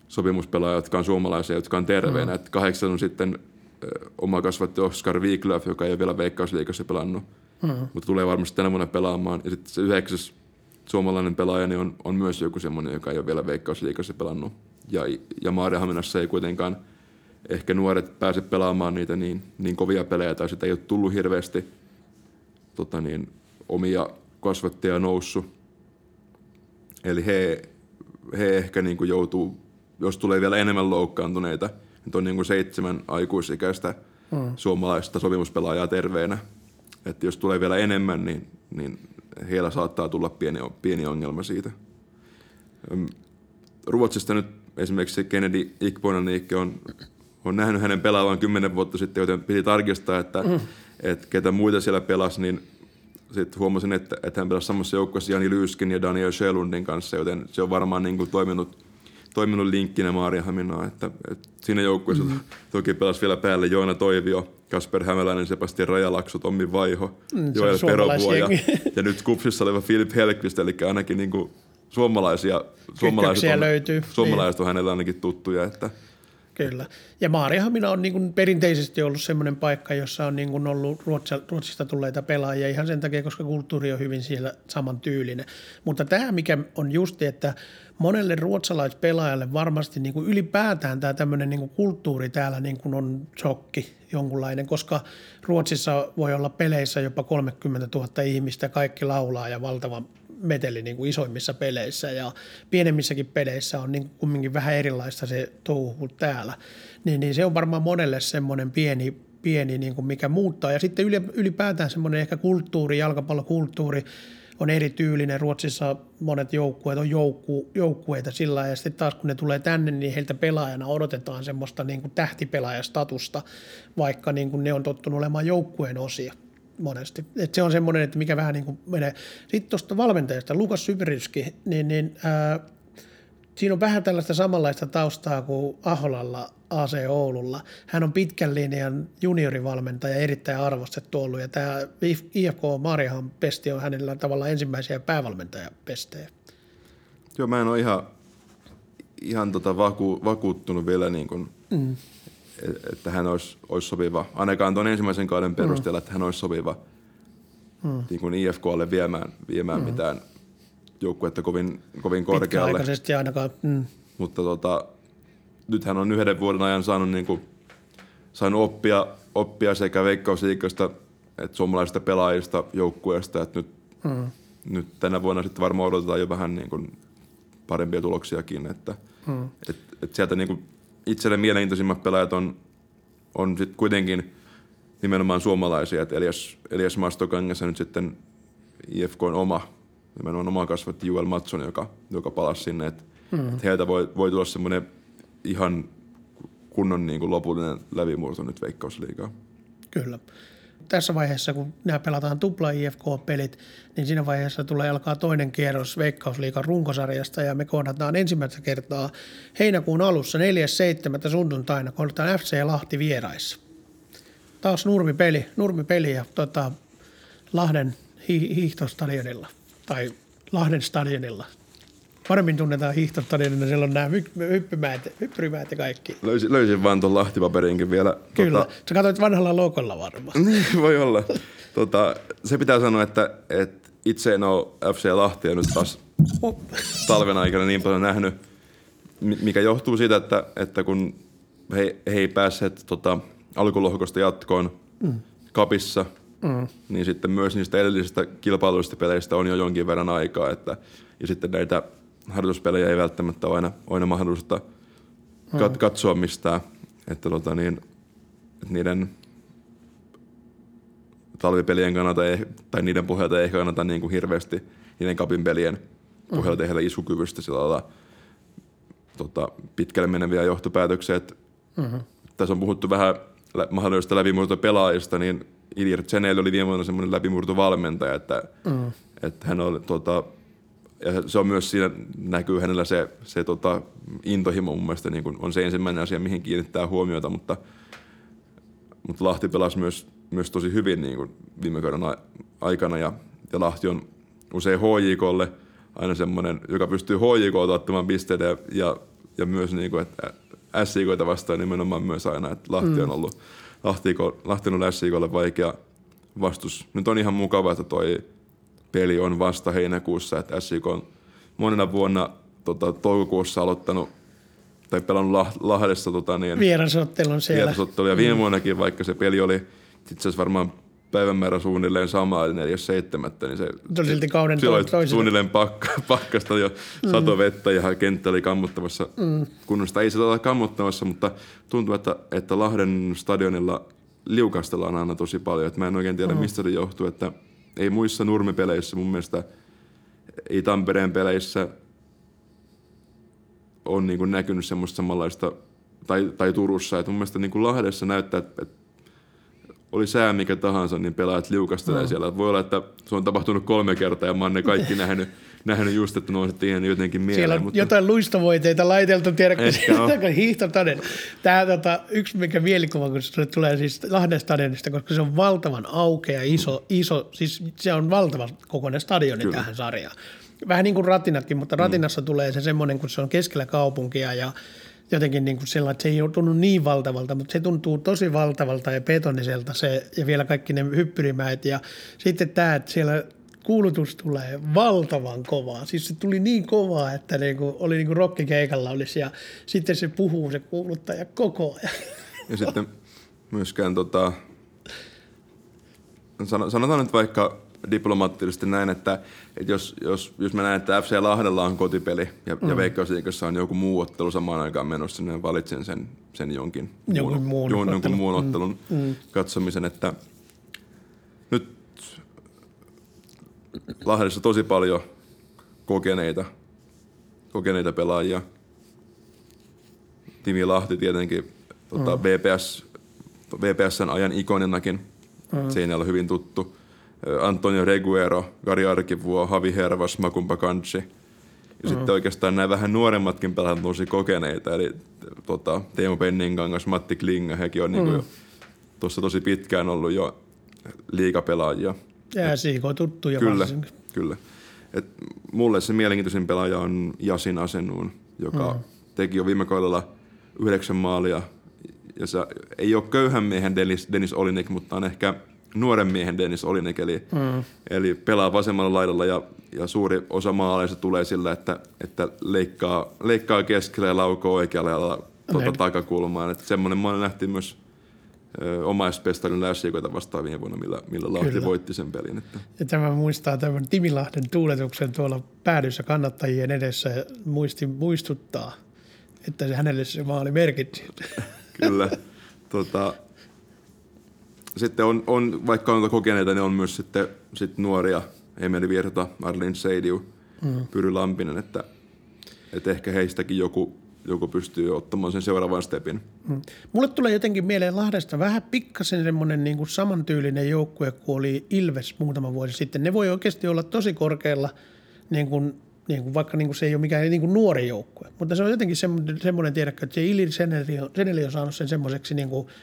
[SPEAKER 2] sopimuspelaajia, jotka on suomalaisia, jotka on terveenä. Mm. kahdeksan on sitten oma kasvatti Oskar Wiklöf, joka ei ole vielä Veikkausliikassa pelannut. mm. mutta tulee varmasti tänä vuonna pelaamaan. Ja sitten se yhdeksäs suomalainen pelaaja niin on, on myös joku semmoinen, joka ei ole vielä Veikkausliikassa pelannut. Ja, ja Maariahaminassa ei kuitenkaan ehkä nuoret pääse pelaamaan niitä niin, niin kovia pelejä, tai sitä ei ole tullut hirveästi tota niin, omia kasvattajia noussut. Eli he, he ehkä niin kuin joutuu, jos tulee vielä enemmän loukkaantuneita, niin on niin kuin seitsemän aikuisikäistä mm. suomalaista sopimuspelaajaa terveenä. Että jos tulee vielä enemmän, niin, niin heillä saattaa tulla pieni, pieni ongelma siitä. Ruotsista nyt esimerkiksi Kennedy Ikbonen on, on nähnyt hänen pelaavan kymmenen vuotta sitten, joten piti tarkistaa, että, mm. että ketä muita siellä pelasi, niin sitten huomasin, että, että hän pelasi samassa joukkueessa Jani Lyyskin ja Daniel Sjölundin kanssa, joten se on varmaan niin kuin toiminut, toiminut linkkinä Maariahaminaan, että, että siinä joukkueessa mm. toki pelasi vielä päälle Joona Toivio, Kasper Hämäläinen, Sebastian Rajalakso, Tommi Vaiho, mm, Joel Perovuo ja, ja, nyt Kupsissa oleva Filip Helkvist, eli ainakin niin kuin suomalaisia, suomalaiset on,
[SPEAKER 1] löytyy.
[SPEAKER 2] suomalaiset on hänellä ainakin tuttuja, että –
[SPEAKER 1] Kyllä. Ja Maarihamina on niin kuin perinteisesti ollut semmoinen paikka, jossa on niin kuin ollut Ruotsista tulleita pelaajia ihan sen takia, koska kulttuuri on hyvin siellä saman tyylinen. Mutta tämä, mikä on justi, että monelle ruotsalaispelaajalle varmasti niin kuin ylipäätään tämä tämmöinen niin kuin kulttuuri täällä niin kuin on shokki jonkunlainen, koska Ruotsissa voi olla peleissä jopa 30 000 ihmistä, kaikki laulaa ja valtava meteli niin kuin isoimmissa peleissä ja pienemmissäkin peleissä on niin kumminkin vähän erilaista se touhu kuin täällä. Niin, niin se on varmaan monelle semmoinen pieni, pieni niin kuin mikä muuttaa. Ja sitten ylipäätään semmoinen ehkä kulttuuri, jalkapallokulttuuri on erityylinen. Ruotsissa monet joukkueet on joukku, joukkueita sillä ja sitten taas kun ne tulee tänne, niin heiltä pelaajana odotetaan semmoista niin kuin tähtipelaajastatusta, vaikka niin kuin ne on tottunut olemaan joukkueen osia monesti. Et se on semmoinen, että mikä vähän niin kuin menee. Sitten tuosta valmentajasta, Lukas Syberski, niin, niin ää, siinä on vähän tällaista samanlaista taustaa kuin Aholalla AC Oululla. Hän on pitkän linjan juniorivalmentaja, erittäin arvostettu ollut, ja tämä IFK Mariahan pesti on hänellä tavallaan ensimmäisiä päävalmentajapestejä.
[SPEAKER 2] Joo, mä en ole ihan, ihan tota vaku, vakuuttunut vielä niin kuin mm että hän olisi, olisi sopiva, ainakaan tuon ensimmäisen kauden perusteella, mm. että hän olisi sopiva mm. niin kuin IFKlle viemään, viemään mm. mitään joukkuetta kovin, kovin korkealle.
[SPEAKER 1] ainakaan. Mm.
[SPEAKER 2] Mutta tota, nyt hän on yhden vuoden ajan saanut, niin kuin, saanut oppia, oppia sekä veikkausliikasta että suomalaisista pelaajista joukkueesta, että nyt, mm. nyt tänä vuonna sitten varmaan odotetaan jo vähän niin kuin parempia tuloksiakin, että mm. et, et sieltä niin kuin itselle mielenkiintoisimmat pelaajat on, on sit kuitenkin nimenomaan suomalaisia, että Elias, Elias Mastokangas nyt sitten IFK on oma, nimenomaan oma kasvatti Juel Matson, joka, joka palasi sinne, että mm. et heiltä voi, voi tulla semmoinen ihan kunnon niin kuin lopullinen läpimurto nyt Veikkausliigaa.
[SPEAKER 1] Kyllä tässä vaiheessa, kun nämä pelataan tupla IFK-pelit, niin siinä vaiheessa tulee alkaa toinen kierros Veikkausliikan runkosarjasta ja me kohdataan ensimmäistä kertaa heinäkuun alussa 4.7. sunnuntaina, kohdataan FC Lahti vieraissa. Taas nurmipeli, nurmipeli ja tota, Lahden hi- hiihtostadionilla tai Lahden stadionilla paremmin tunnetaan hiihtostadionina, siellä on nämä hyppymäät, hyppyrimäät ja kaikki.
[SPEAKER 2] Löysin, löysin vaan tuon Lahtipaperinkin vielä.
[SPEAKER 1] Kyllä, tota... sä katsoit vanhalla lokolla varmasti.
[SPEAKER 2] Niin, voi olla. tota, se pitää sanoa, että, että itse en ole FC Lahtia nyt taas oh. talven aikana niin paljon nähnyt, mikä johtuu siitä, että, että kun he, he ei päässeet tota, alkulohkosta jatkoon mm. kapissa, mm. niin sitten myös niistä edellisistä kilpailuista peleistä on jo jonkin verran aikaa, että, ja sitten näitä harjoituspelejä ei välttämättä ole aina, aina mahdollista kat- mm. katsoa mistään. Että tota niin, että niiden talvipelien kannalta ei, tai niiden pohjalta ei ehkä kannata niin kuin hirveästi niiden kapin pelien pohjalta mm. tehdä iskukyvystä sillä lailla tota, pitkälle meneviä johtopäätöksiä. Mm-hmm. Tässä on puhuttu vähän lä- mahdollisesta läpimurtopelaajista, niin Iljer Tsenel oli viime vuonna semmoinen läpimurtovalmentaja, että, mm. että hän oli tota, ja se on myös siinä, näkyy hänellä se, se tota, intohimo mun mielestä niin kuin on se ensimmäinen asia, mihin kiinnittää huomiota, mutta, mutta Lahti pelasi myös, myös tosi hyvin niin kuin viime kauden aikana ja, ja Lahti on usein HJKlle aina semmoinen, joka pystyy HJK ottamaan pisteitä ja, ja, ja myös niin kuin, että SJKta vastaan nimenomaan myös aina, että Lahti on mm. ollut, Lahti, Lahti on vaikea, vastus. Nyt on ihan mukava, että toi peli on vasta heinäkuussa, että SIK on monena vuonna tota, toukokuussa aloittanut tai pelannut Lahdessa tota, niin,
[SPEAKER 1] vierasottelun siellä. Vierasottelu.
[SPEAKER 2] Ja viime vuonnakin, vaikka se peli oli itse asiassa varmaan päivämäärä suunnilleen sama, eli 4.7. Niin se,
[SPEAKER 1] se silti kauden
[SPEAKER 2] se suunnilleen pakka, pakkasta jo mm. satovettä ja kenttä oli kammuttavassa mm. kunnosta. Ei se ole kammuttamassa, mutta tuntuu, että, että Lahden stadionilla liukastellaan aina tosi paljon. Että mä en oikein tiedä, mm. mistä se johtuu, että ei muissa nurmipeleissä mun mielestä, ei Tampereen peleissä on niin näkynyt semmoista samanlaista, tai, tai Turussa, että mun mielestä niin Lahdessa näyttää, että oli sää mikä tahansa, niin pelaajat liukastelee no. siellä. Voi olla, että se on tapahtunut kolme kertaa ja mä oon ne kaikki nähnyt, nähnyt just, että nouset ihan jotenkin mieleen.
[SPEAKER 1] Siellä on
[SPEAKER 2] mutta...
[SPEAKER 1] jotain luistavoiteita laiteltu, tiedätkö, hiihtotaden. Tämä tota, yksi mikä mielikuva, kun se tulee siis Lahden stadionista, koska se on valtavan aukea, iso, mm. iso siis se on valtavan kokoinen stadioni Kyllä. tähän sarjaan. Vähän niin kuin ratinatkin, mutta ratinassa mm. tulee se semmoinen, kun se on keskellä kaupunkia ja jotenkin niin kuin sellainen, että se ei tunnu niin valtavalta, mutta se tuntuu tosi valtavalta ja betoniselta se, ja vielä kaikki ne hyppyrimäet. Ja sitten tämä, että siellä kuulutus tulee valtavan kovaa. Siis se tuli niin kovaa, että niinku, oli niin kuin rockikeikalla olisi ja sitten se puhuu se kuuluttaja koko ajan.
[SPEAKER 2] Ja sitten myöskään tota, sanotaan nyt vaikka diplomaattisesti näin, että, että jos, jos, jos mä näen, että FC Lahdella on kotipeli ja, mm. ja Veikkausliikassa on joku muu ottelu samaan aikaan menossa, niin valitsen sen, sen jonkin,
[SPEAKER 1] jonkun muun, muun,
[SPEAKER 2] jonkun muun mm. ottelun mm. katsomisen, että nyt Lahdessa tosi paljon kokeneita, kokeneita pelaajia. Timi Lahti tietenkin, tota, mm. VPS, VPSn ajan ikoninakin, mm. Seinällä hyvin tuttu. Antonio Reguero, Gary Arkivuo, Havi Hervas, Makumpa Kanchi. Ja mm. sitten oikeastaan nämä vähän nuoremmatkin pelaajat tosi kokeneita, eli tota, Teemu Penningangas, Matti Klinga, hekin on niinku mm. niinku tuossa tosi pitkään ollut jo liikapelaajia.
[SPEAKER 1] Ja Siiko tuttuja
[SPEAKER 2] Kyllä, varsinkin. kyllä. Et mulle se mielenkiintoisin pelaaja on Jasin Asenuun, joka mm. teki jo viime kaudella yhdeksän maalia. Ja se ei ole köyhän miehen Dennis, Dennis Olinik, mutta on ehkä – nuoren miehen Dennis Olinek, eli, mm. eli pelaa vasemmalla laidalla ja, ja suuri osa maaleista tulee sillä, että, että leikkaa, leikkaa keskellä ja laukoo oikealla laidalla tuota, takakulmaan. Että semmoinen maali nähtiin myös omaispestarin läsjäkoita vastaan viime vuonna, millä, millä Lahti Kyllä. voitti sen pelin. Että.
[SPEAKER 1] Ja tämä muistaa tämän Timilahden tuuletuksen tuolla päädyssä kannattajien edessä ja muisti, muistuttaa, että se hänelle se maali merkitsi.
[SPEAKER 2] Kyllä. tota, sitten on, on, vaikka on kokeneita, niin on myös sitten sit nuoria, Emeli Virta, Arlene Seidiu, mm. Pyry Lampinen, että, että ehkä heistäkin joku, joku pystyy ottamaan sen seuraavan stepin. Mm.
[SPEAKER 1] Mulle tulee jotenkin mieleen Lahdesta vähän pikkasen semmoinen niin kuin samantyylinen joukkue kuin oli Ilves muutama vuosi sitten. Ne voi oikeasti olla tosi korkealla, niin kuin, niin kuin vaikka niin kuin se ei ole mikään niin kuin nuori joukkue. Mutta se on jotenkin semmoinen, semmoinen tiedäkö, että se Ilir Seneli on, Seneli on saanut sen semmoiseksi niin kuin –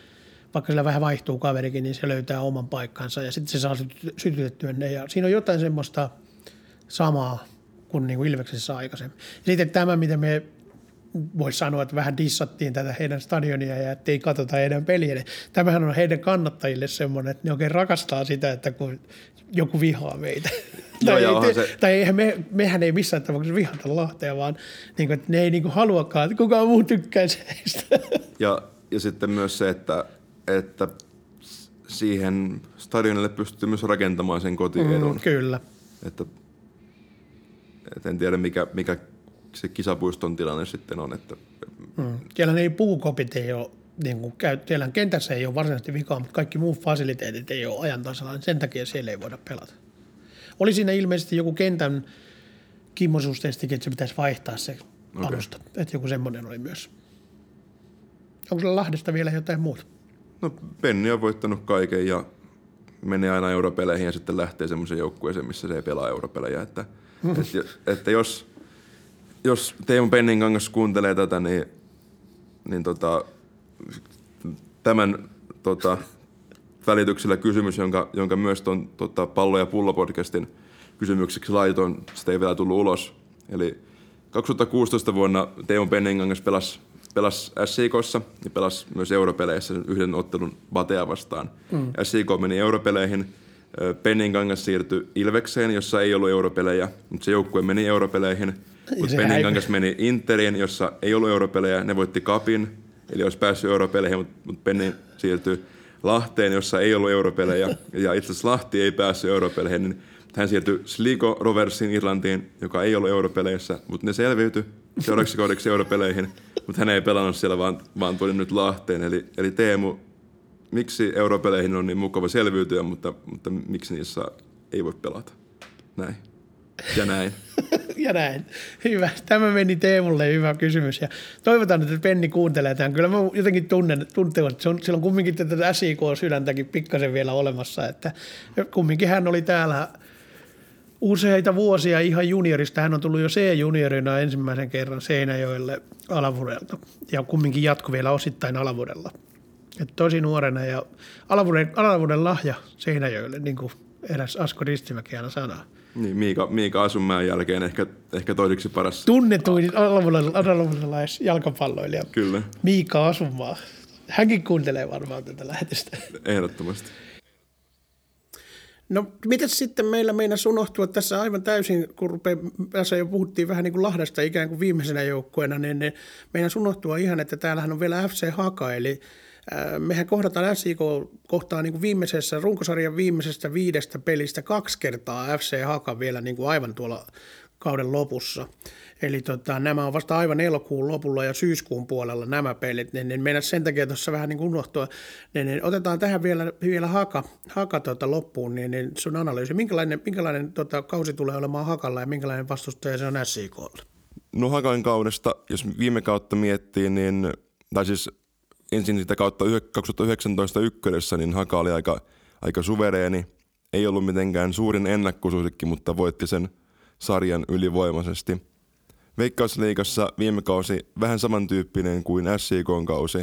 [SPEAKER 1] vaikka sillä vähän vaihtuu kaverikin, niin se löytää oman paikkansa ja sitten se saa sytytettyä ne. Ja siinä on jotain semmoista samaa kuin, niin kuin Ilveksessä aikaisemmin. Ja sitten tämä, mitä me voisi sanoa, että vähän dissattiin tätä heidän stadionia ja ettei katsota heidän peliä. Niin tämähän on heidän kannattajille semmoinen, että ne oikein rakastaa sitä, että kun joku vihaa meitä. Joo, tai, joo, ei, se... tai eihän me, mehän ei missään tapauksessa vihata Lahtea, vaan niin kuin, että ne ei niin kuin haluakaan, että kukaan muu tykkäisi heistä.
[SPEAKER 2] Ja, ja sitten myös se, että että siihen stadionille pystyy myös rakentamaan sen kotiedun. Mm,
[SPEAKER 1] kyllä.
[SPEAKER 2] Että, et en tiedä, mikä, mikä se kisapuiston tilanne sitten on. Että,
[SPEAKER 1] mm. Siellä ei puukopit ei ole, niin kuin käy, siellä kentässä ei ole varsinaisesti vikaa, mutta kaikki muut fasiliteetit ei ole ajan tasalla, niin sen takia siellä ei voida pelata. Oli siinä ilmeisesti joku kentän kimmosuustestikin, että se pitäisi vaihtaa se okay. alusta. Että joku semmoinen oli myös. Onko sulla Lahdesta vielä jotain muuta?
[SPEAKER 2] No Penni on voittanut kaiken ja menee aina europeleihin ja sitten lähtee semmoisen joukkueeseen, missä se ei pelaa europelejä. Että, että, että jos, jos Teemu Penningangas kuuntelee tätä, niin, niin tota, tämän tota, välityksellä kysymys, jonka, jonka myös tuon tota, Pallo ja pullo podcastin kysymykseksi laitoin, sitä ei vielä tullut ulos. Eli 2016 vuonna Teemu Penningangas pelasi pelasi SIKossa ja pelasi myös europeleissä yhden ottelun Batea vastaan. Mm. SIK meni europeleihin Penninkangas siirtyi Ilvekseen, jossa ei ollut europelejä, mutta se joukkue meni europeleihin. Mutta Penninkangas meni Interiin, jossa ei ollut europelejä, ne voitti kapin, eli olisi päässyt europeleihin, mutta mut Pennin siirtyi Lahteen, jossa ei ollut europelejä, ja itse asiassa Lahti ei päässyt europeleihin, niin hän siirtyi Sligo Roversin Irlantiin, joka ei ollut europeleissä, mutta ne selviytyi seuraavaksi kaudeksi europeleihin, mutta hän ei pelannut siellä, vaan, vaan tuli nyt Lahteen. Eli, eli Teemu, miksi europeleihin on niin mukava selviytyä, mutta, mutta miksi niissä ei voi pelata? Näin. Ja näin.
[SPEAKER 1] ja näin. Hyvä. Tämä meni Teemulle hyvä kysymys. Ja toivotaan, että Penni kuuntelee tämän. Kyllä mä jotenkin tunnen, tuntevat, että se on, sillä on kumminkin tätä SIK-sydäntäkin pikkasen vielä olemassa. Että kumminkin hän oli täällä useita vuosia ihan juniorista. Hän on tullut jo C-juniorina ensimmäisen kerran Seinäjoelle alavuodelta ja kumminkin jatku vielä osittain alavuodella. Et tosi nuorena ja alavuoden, alavuoden lahja Seinäjoelle, niin kuin eräs Asko Ristimäki aina sanoo.
[SPEAKER 2] Niin, Miika, Miika Asunmäen jälkeen ehkä, ehkä toiseksi paras.
[SPEAKER 1] Tunnetuin alavuodelais jalkapalloilija.
[SPEAKER 2] Kyllä.
[SPEAKER 1] Miika Asunmaa. Hänkin kuuntelee varmaan tätä lähetystä.
[SPEAKER 2] Ehdottomasti.
[SPEAKER 1] No mitä sitten meillä meinasi unohtua tässä aivan täysin, kun rupeaa, jo puhuttiin vähän niin kuin Lahdesta ikään kuin viimeisenä joukkueena, niin, niin meinasi unohtua ihan, että täällähän on vielä FC Haka, eli äh, mehän kohdataan SIK kohtaa niin kuin viimeisessä, runkosarjan viimeisestä viidestä pelistä kaksi kertaa FC Haka vielä niin kuin aivan tuolla kauden lopussa. Eli tota, nämä on vasta aivan elokuun lopulla ja syyskuun puolella nämä pelit, niin, niin meidän sen takia tuossa vähän niin unohtua. Niin, niin otetaan tähän vielä, vielä haka, haka tota loppuun, niin, niin sun analyysi. Minkälainen, minkälainen tota, kausi tulee olemaan hakalla ja minkälainen vastustaja se on SIKlla?
[SPEAKER 2] No hakan kaudesta, jos viime kautta miettii, niin, tai siis ensin sitä kautta 2019 ykködessä, niin haka oli aika, aika suvereeni. Ei ollut mitenkään suurin ennakkosuosikki, mutta voitti sen sarjan ylivoimaisesti – Veikkausliigassa viime kausi vähän samantyyppinen kuin SJKn kausi.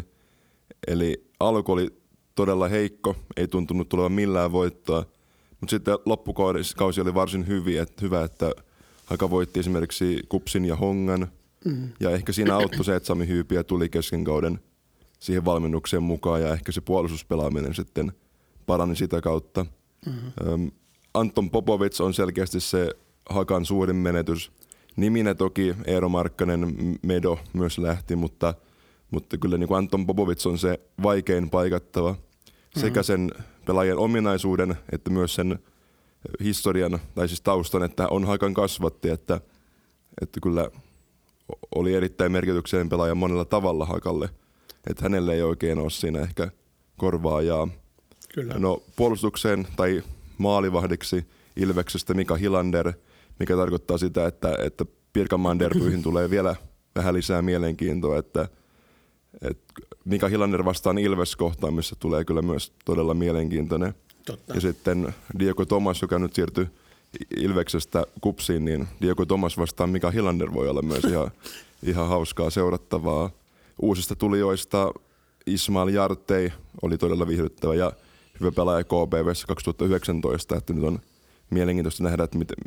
[SPEAKER 2] Eli alku oli todella heikko, ei tuntunut tulevan millään voittoa. Mutta sitten loppukausi oli varsin hyvin, että hyvä, että Haka voitti esimerkiksi Kupsin ja Hongan. Mm. Ja ehkä siinä auttoi se, että Sami Hyypiä tuli kesken kauden siihen valmennukseen mukaan ja ehkä se puolustuspelaaminen sitten parani sitä kautta. Mm-hmm. Anton Popovic on selkeästi se Hakan suurin menetys – Niminä toki Eero Markkanen, Medo myös lähti, mutta, mutta kyllä niin kuin Anton Popovic on se vaikein paikattava sekä sen pelaajien ominaisuuden että myös sen historian tai siis taustan, että on Hakan kasvatti, että, että kyllä oli erittäin merkityksellinen pelaaja monella tavalla Hakalle, että hänelle ei oikein ole siinä ehkä korvaajaa. Kyllä. No puolustukseen tai maalivahdiksi Ilveksestä Mika Hilander – mikä tarkoittaa sitä, että, että Pirkanmaan derbyihin tulee vielä vähän lisää mielenkiintoa, että, että Mika Hilander vastaan Ilves kohtaamissa tulee kyllä myös todella mielenkiintoinen. Totta. Ja sitten Diego Thomas, joka nyt siirtyi Ilveksestä kupsiin, niin Diego Thomas vastaan Mika Hilander voi olla myös ihan, ihan hauskaa seurattavaa. Uusista tulijoista Ismail Jartei oli todella viihdyttävä ja hyvä pelaaja KPVssä 2019, että nyt on mielenkiintoista nähdä, että miten,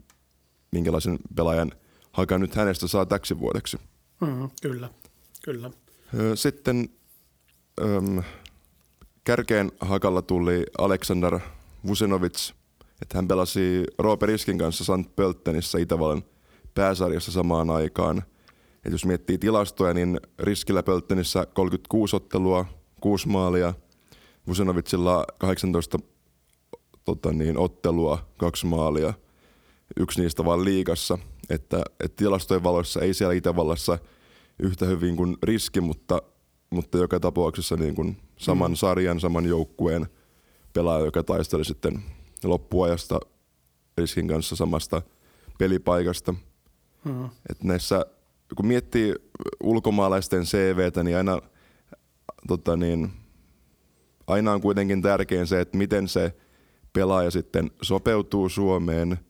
[SPEAKER 2] minkälaisen pelaajan Haka nyt hänestä saa täksi vuodeksi.
[SPEAKER 1] Mm, kyllä, kyllä.
[SPEAKER 2] Sitten äm, kärkeen Hakalla tuli Aleksandar Vusenovic, että hän pelasi Roope Riskin kanssa St. Pöltenissä Itävallan pääsarjassa samaan aikaan. Et jos miettii tilastoja, niin Riskillä Pöltenissä 36 ottelua, 6 maalia, Vusenovicilla 18 tota niin, ottelua, 2 maalia – yksi niistä vaan liigassa, että, että tilastojen valossa ei siellä Itävallassa yhtä hyvin kuin riski, mutta, mutta joka tapauksessa niin kuin saman mm. sarjan, saman joukkueen pelaaja, joka taisteli sitten loppuajasta riskin kanssa samasta pelipaikasta. Mm. Et näissä, kun miettii ulkomaalaisten CVtä, niin aina, tota niin, aina on kuitenkin tärkein se, että miten se pelaaja sitten sopeutuu Suomeen –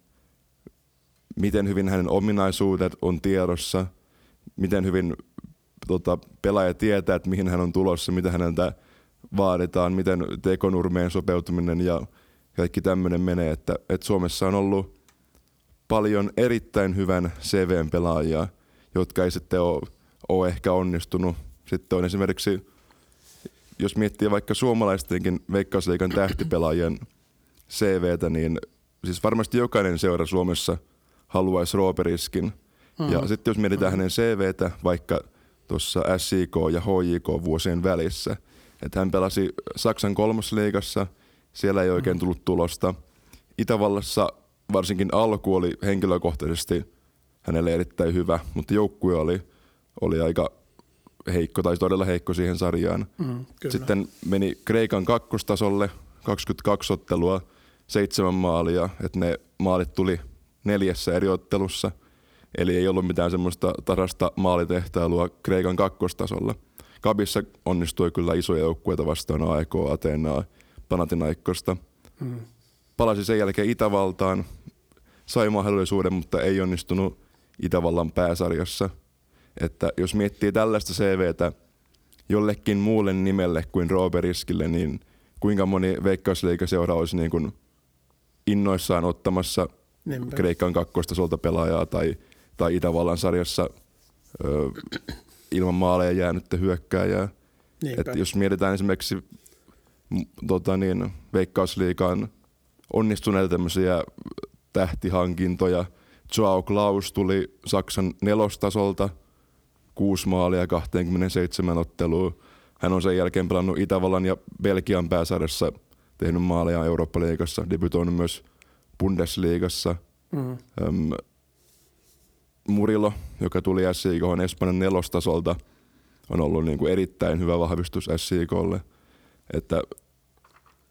[SPEAKER 2] miten hyvin hänen ominaisuudet on tiedossa, miten hyvin tota, pelaaja tietää, että mihin hän on tulossa, mitä häneltä vaaditaan, miten tekonurmeen sopeutuminen ja kaikki tämmöinen menee, että, että Suomessa on ollut paljon erittäin hyvän CVn-pelaajia, jotka ei sitten ole, ole ehkä onnistunut. Sitten on esimerkiksi, jos miettii vaikka suomalaistenkin Veikkausliikan tähtipelaajien CVtä, niin siis varmasti jokainen seura Suomessa haluaisi Rooperiskin. Mm-hmm. Ja sitten jos mietitään mm-hmm. hänen CVtä vaikka tuossa SIK ja HJK vuosien välissä, että hän pelasi Saksan kolmosliigassa, siellä ei oikein mm-hmm. tullut tulosta. Itävallassa varsinkin alku oli henkilökohtaisesti hänelle erittäin hyvä, mutta joukkue oli, oli aika heikko tai todella heikko siihen sarjaan. Mm, Sitten meni Kreikan kakkostasolle, 22 ottelua, seitsemän maalia, että ne maalit tuli neljässä eri ottelussa. Eli ei ollut mitään semmoista tarasta maalitehtailua Kreikan kakkostasolla. Kabissa onnistui kyllä isoja joukkueita vastaan AEK, Ateenaa, Panathinaikkosta. Mm. Palasi sen jälkeen Itävaltaan, sai mahdollisuuden, mutta ei onnistunut Itävallan pääsarjassa. Että jos miettii tällaista CVtä jollekin muulle nimelle kuin Roberiskille, niin kuinka moni veikkausliikaseura olisi niin kuin innoissaan ottamassa Niinpä. Kreikan kakkostasolta pelaajaa tai, tai Itävallan sarjassa ö, ilman maaleja jäänyttä hyökkääjää. Et jos mietitään esimerkiksi tota niin, Veikkausliikan onnistuneita tämmöisiä tähtihankintoja. Joao Klaus tuli Saksan nelostasolta, kuusi maalia 27 ottelua. Hän on sen jälkeen pelannut Itävallan ja Belgian pääsarjassa, tehnyt maaleja Eurooppa-liigassa, debutoinut myös Bundesliigassa. Mm. Öm, Murilo, joka tuli SIK Espanjan nelostasolta, on ollut niin kuin erittäin hyvä vahvistus SIKlle. Että,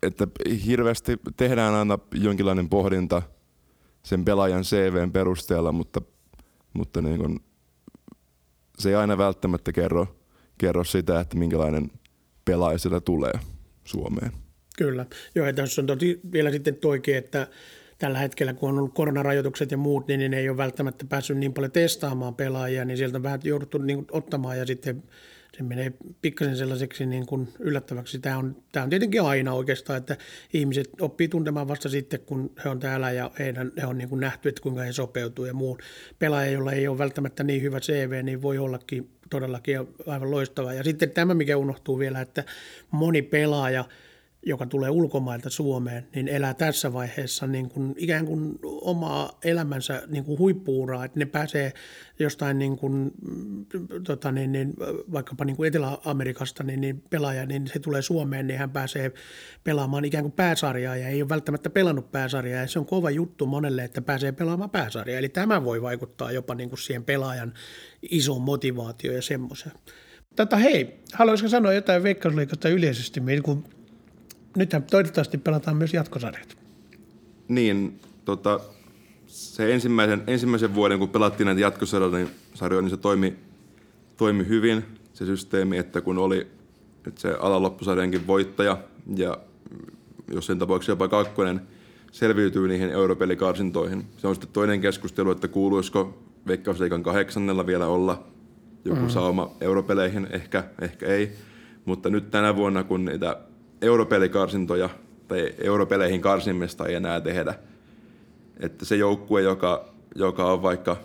[SPEAKER 2] että hirveästi tehdään aina jonkinlainen pohdinta sen pelaajan CVn perusteella, mutta, mutta niin kuin se ei aina välttämättä kerro, kerro sitä, että minkälainen pelaaja tulee Suomeen.
[SPEAKER 1] Kyllä. Joo, ja tässä on toki vielä sitten toikin, että tällä hetkellä, kun on ollut koronarajoitukset ja muut, niin, niin ei ole välttämättä päässyt niin paljon testaamaan pelaajia, niin sieltä on vähän jouduttu niin ottamaan ja sitten se menee pikkasen sellaiseksi niin kuin yllättäväksi. Tämä on, tämä on tietenkin aina oikeastaan, että ihmiset oppii tuntemaan vasta sitten, kun he on täällä ja heidän, he on niin kuin nähty, että kuinka he sopeutuu ja muun. Pelaaja, jolla ei ole välttämättä niin hyvä CV, niin voi ollakin todellakin aivan loistava. Ja sitten tämä, mikä unohtuu vielä, että moni pelaaja – joka tulee ulkomailta Suomeen, niin elää tässä vaiheessa niin kuin ikään kuin omaa elämänsä niin kuin huippuuraa, että ne pääsee jostain niin kuin, tota niin, niin, vaikkapa niin kuin Etelä-Amerikasta niin, niin pelaaja, niin se tulee Suomeen, niin hän pääsee pelaamaan ikään kuin pääsarjaa ja ei ole välttämättä pelannut pääsarjaa ja se on kova juttu monelle, että pääsee pelaamaan pääsarjaa. Eli tämä voi vaikuttaa jopa niin kuin siihen pelaajan isoon motivaatioon ja semmoiseen. Tätä hei, haluaisitko sanoa jotain Veikkausliikasta yleisesti, kun nythän toivottavasti pelataan myös jatkosarjat.
[SPEAKER 2] Niin, tota, se ensimmäisen, ensimmäisen vuoden, kun pelattiin näitä jatkosarjoja, niin, sarjoja, niin se toimi, toimi hyvin se systeemi, että kun oli että se alaloppusarjankin voittaja ja jos sen tapauksessa jopa kakkonen selviytyy niihin europelikarsintoihin. Se on sitten toinen keskustelu, että kuuluisiko Veikkausliikan kahdeksannella vielä olla joku mm. sauma europeleihin, ehkä, ehkä ei. Mutta nyt tänä vuonna, kun niitä europelikarsintoja tai europeleihin karsimista ei enää tehdä. Että se joukkue, joka, joka on vaikka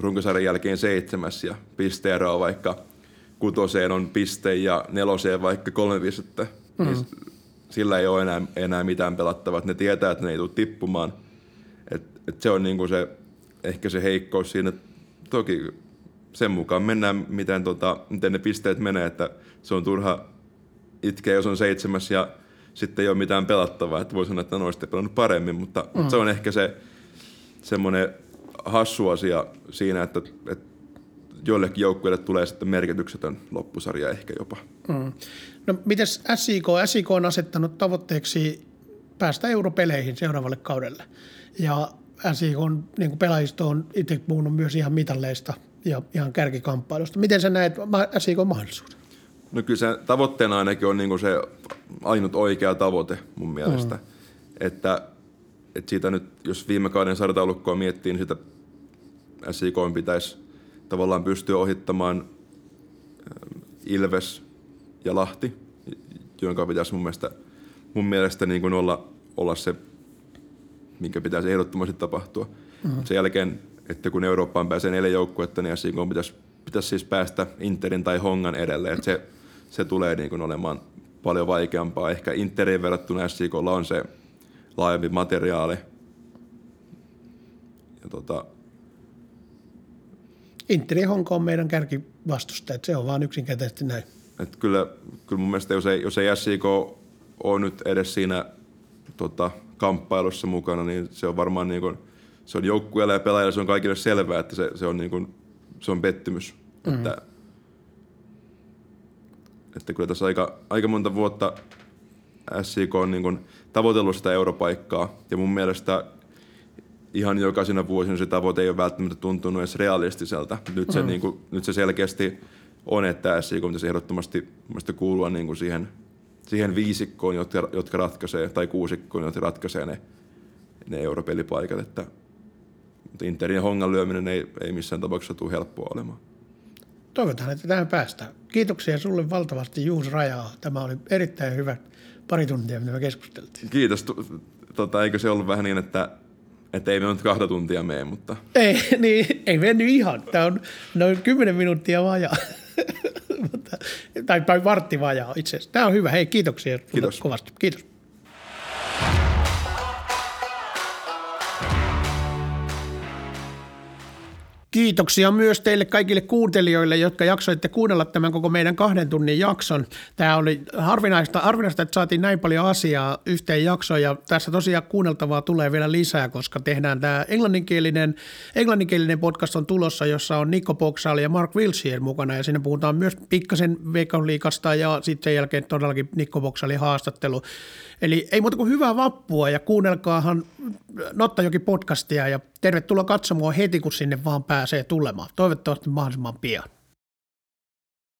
[SPEAKER 2] runkosarjan jälkeen seitsemäs ja pisteero on vaikka kutoseen on piste ja neloseen vaikka kolme pistettä, mm. niin sillä ei ole enää, enää mitään pelattavaa. Ne tietää, että ne ei tule tippumaan. Et, et se on niinku se, ehkä se heikkous siinä. Toki sen mukaan mennään, miten, tota, miten ne pisteet menee, että se on turha itkee, jos on seitsemäs ja sitten ei ole mitään pelattavaa. Että voi sanoa, että no olisitte pelannut paremmin, mutta, mm. mutta se on ehkä se semmoinen hassu asia siinä, että, että joillekin joukkueille tulee sitten merkityksetön loppusarja ehkä jopa. Mm.
[SPEAKER 1] No mites SIK? SIK on asettanut tavoitteeksi päästä europeleihin seuraavalle kaudelle. Ja SIK on, niin kuin pelaajisto on itse puhunut myös ihan mitalleista ja ihan kärkikamppailusta. Miten sä näet SIK mahdollisuuden?
[SPEAKER 2] No kyllä se tavoitteena ainakin on niin se ainut oikea tavoite mun mielestä. Mm. Että, että siitä nyt, jos viime kauden sarjataulukkoa miettii, niin sitä SIK pitäisi tavallaan pystyä ohittamaan ähm, Ilves ja Lahti, jonka pitäisi mun mielestä, mun mielestä niin kuin olla, olla se, minkä pitäisi ehdottomasti tapahtua. Mm. Sen jälkeen, että kun Eurooppaan pääsee neljä joukkuetta, niin SIK pitäisi, pitäisi siis päästä Interin tai Hongan edelle. Että se se tulee niin kuin olemaan paljon vaikeampaa. Ehkä Interin verrattuna SJKlla on se laajempi materiaali. Ja tota,
[SPEAKER 1] Interi Honko on meidän kärkivastustaja, se on vaan yksinkertaisesti näin.
[SPEAKER 2] et kyllä, kyllä mun mielestä jos ei, jos ei SIK ole nyt edes siinä tota, kamppailussa mukana, niin se on varmaan niin kuin, se on joukkueelle ja pelaajille se on kaikille selvää, että se, se on, niin kuin, se on pettymys. Mm. Että, että kyllä tässä aika, aika monta vuotta SIK on niin kuin tavoitellut sitä europaikkaa ja mun mielestä ihan jokaisena vuosina se tavoite ei ole välttämättä tuntunut edes realistiselta. Nyt se, mm. niin kuin, nyt se selkeästi on, että SIK pitäisi ehdottomasti kuulua niin kuin siihen, siihen viisikkoon, jotka, jotka ratkaisee, tai kuusikkoon, jotka ratkaisee ne, ne europelipaikat. Että, mutta Interin Hongan lyöminen ei, ei missään tapauksessa tule helppoa olemaan.
[SPEAKER 1] Toivotaan, että tähän päästään. Kiitoksia sulle valtavasti Juus Rajaa. Tämä oli erittäin hyvä pari tuntia, mitä me keskusteltiin.
[SPEAKER 2] Kiitos. Tota, eikö se ollut vähän niin, että, että ei me nyt kahta tuntia mene, mutta
[SPEAKER 1] Ei, niin, ei mennyt ihan. Tämä on noin 10 minuuttia vajaa. Tai, tai vartti vajaa itse asiassa. Tämä on hyvä. Hei, kiitoksia
[SPEAKER 2] Kiitos.
[SPEAKER 1] kovasti. Kiitos. Kiitoksia myös teille kaikille kuuntelijoille, jotka jaksoitte kuunnella tämän koko meidän kahden tunnin jakson. Tämä oli harvinaista, harvinaista että saatiin näin paljon asiaa yhteen jaksoon ja tässä tosiaan kuunneltavaa tulee vielä lisää, koska tehdään tämä englanninkielinen, englanninkielinen podcast on tulossa, jossa on Nikko Poksaali ja Mark Wilshere mukana ja siinä puhutaan myös pikkasen Veikkausliikasta ja sitten sen jälkeen todellakin Nikko Poksaali haastattelu. Eli ei muuta kuin hyvää vappua ja kuunnelkaahan Nottajoki podcastia ja tervetuloa katsomaan heti, kun sinne vaan pääsee tulemaan. Toivottavasti mahdollisimman pian.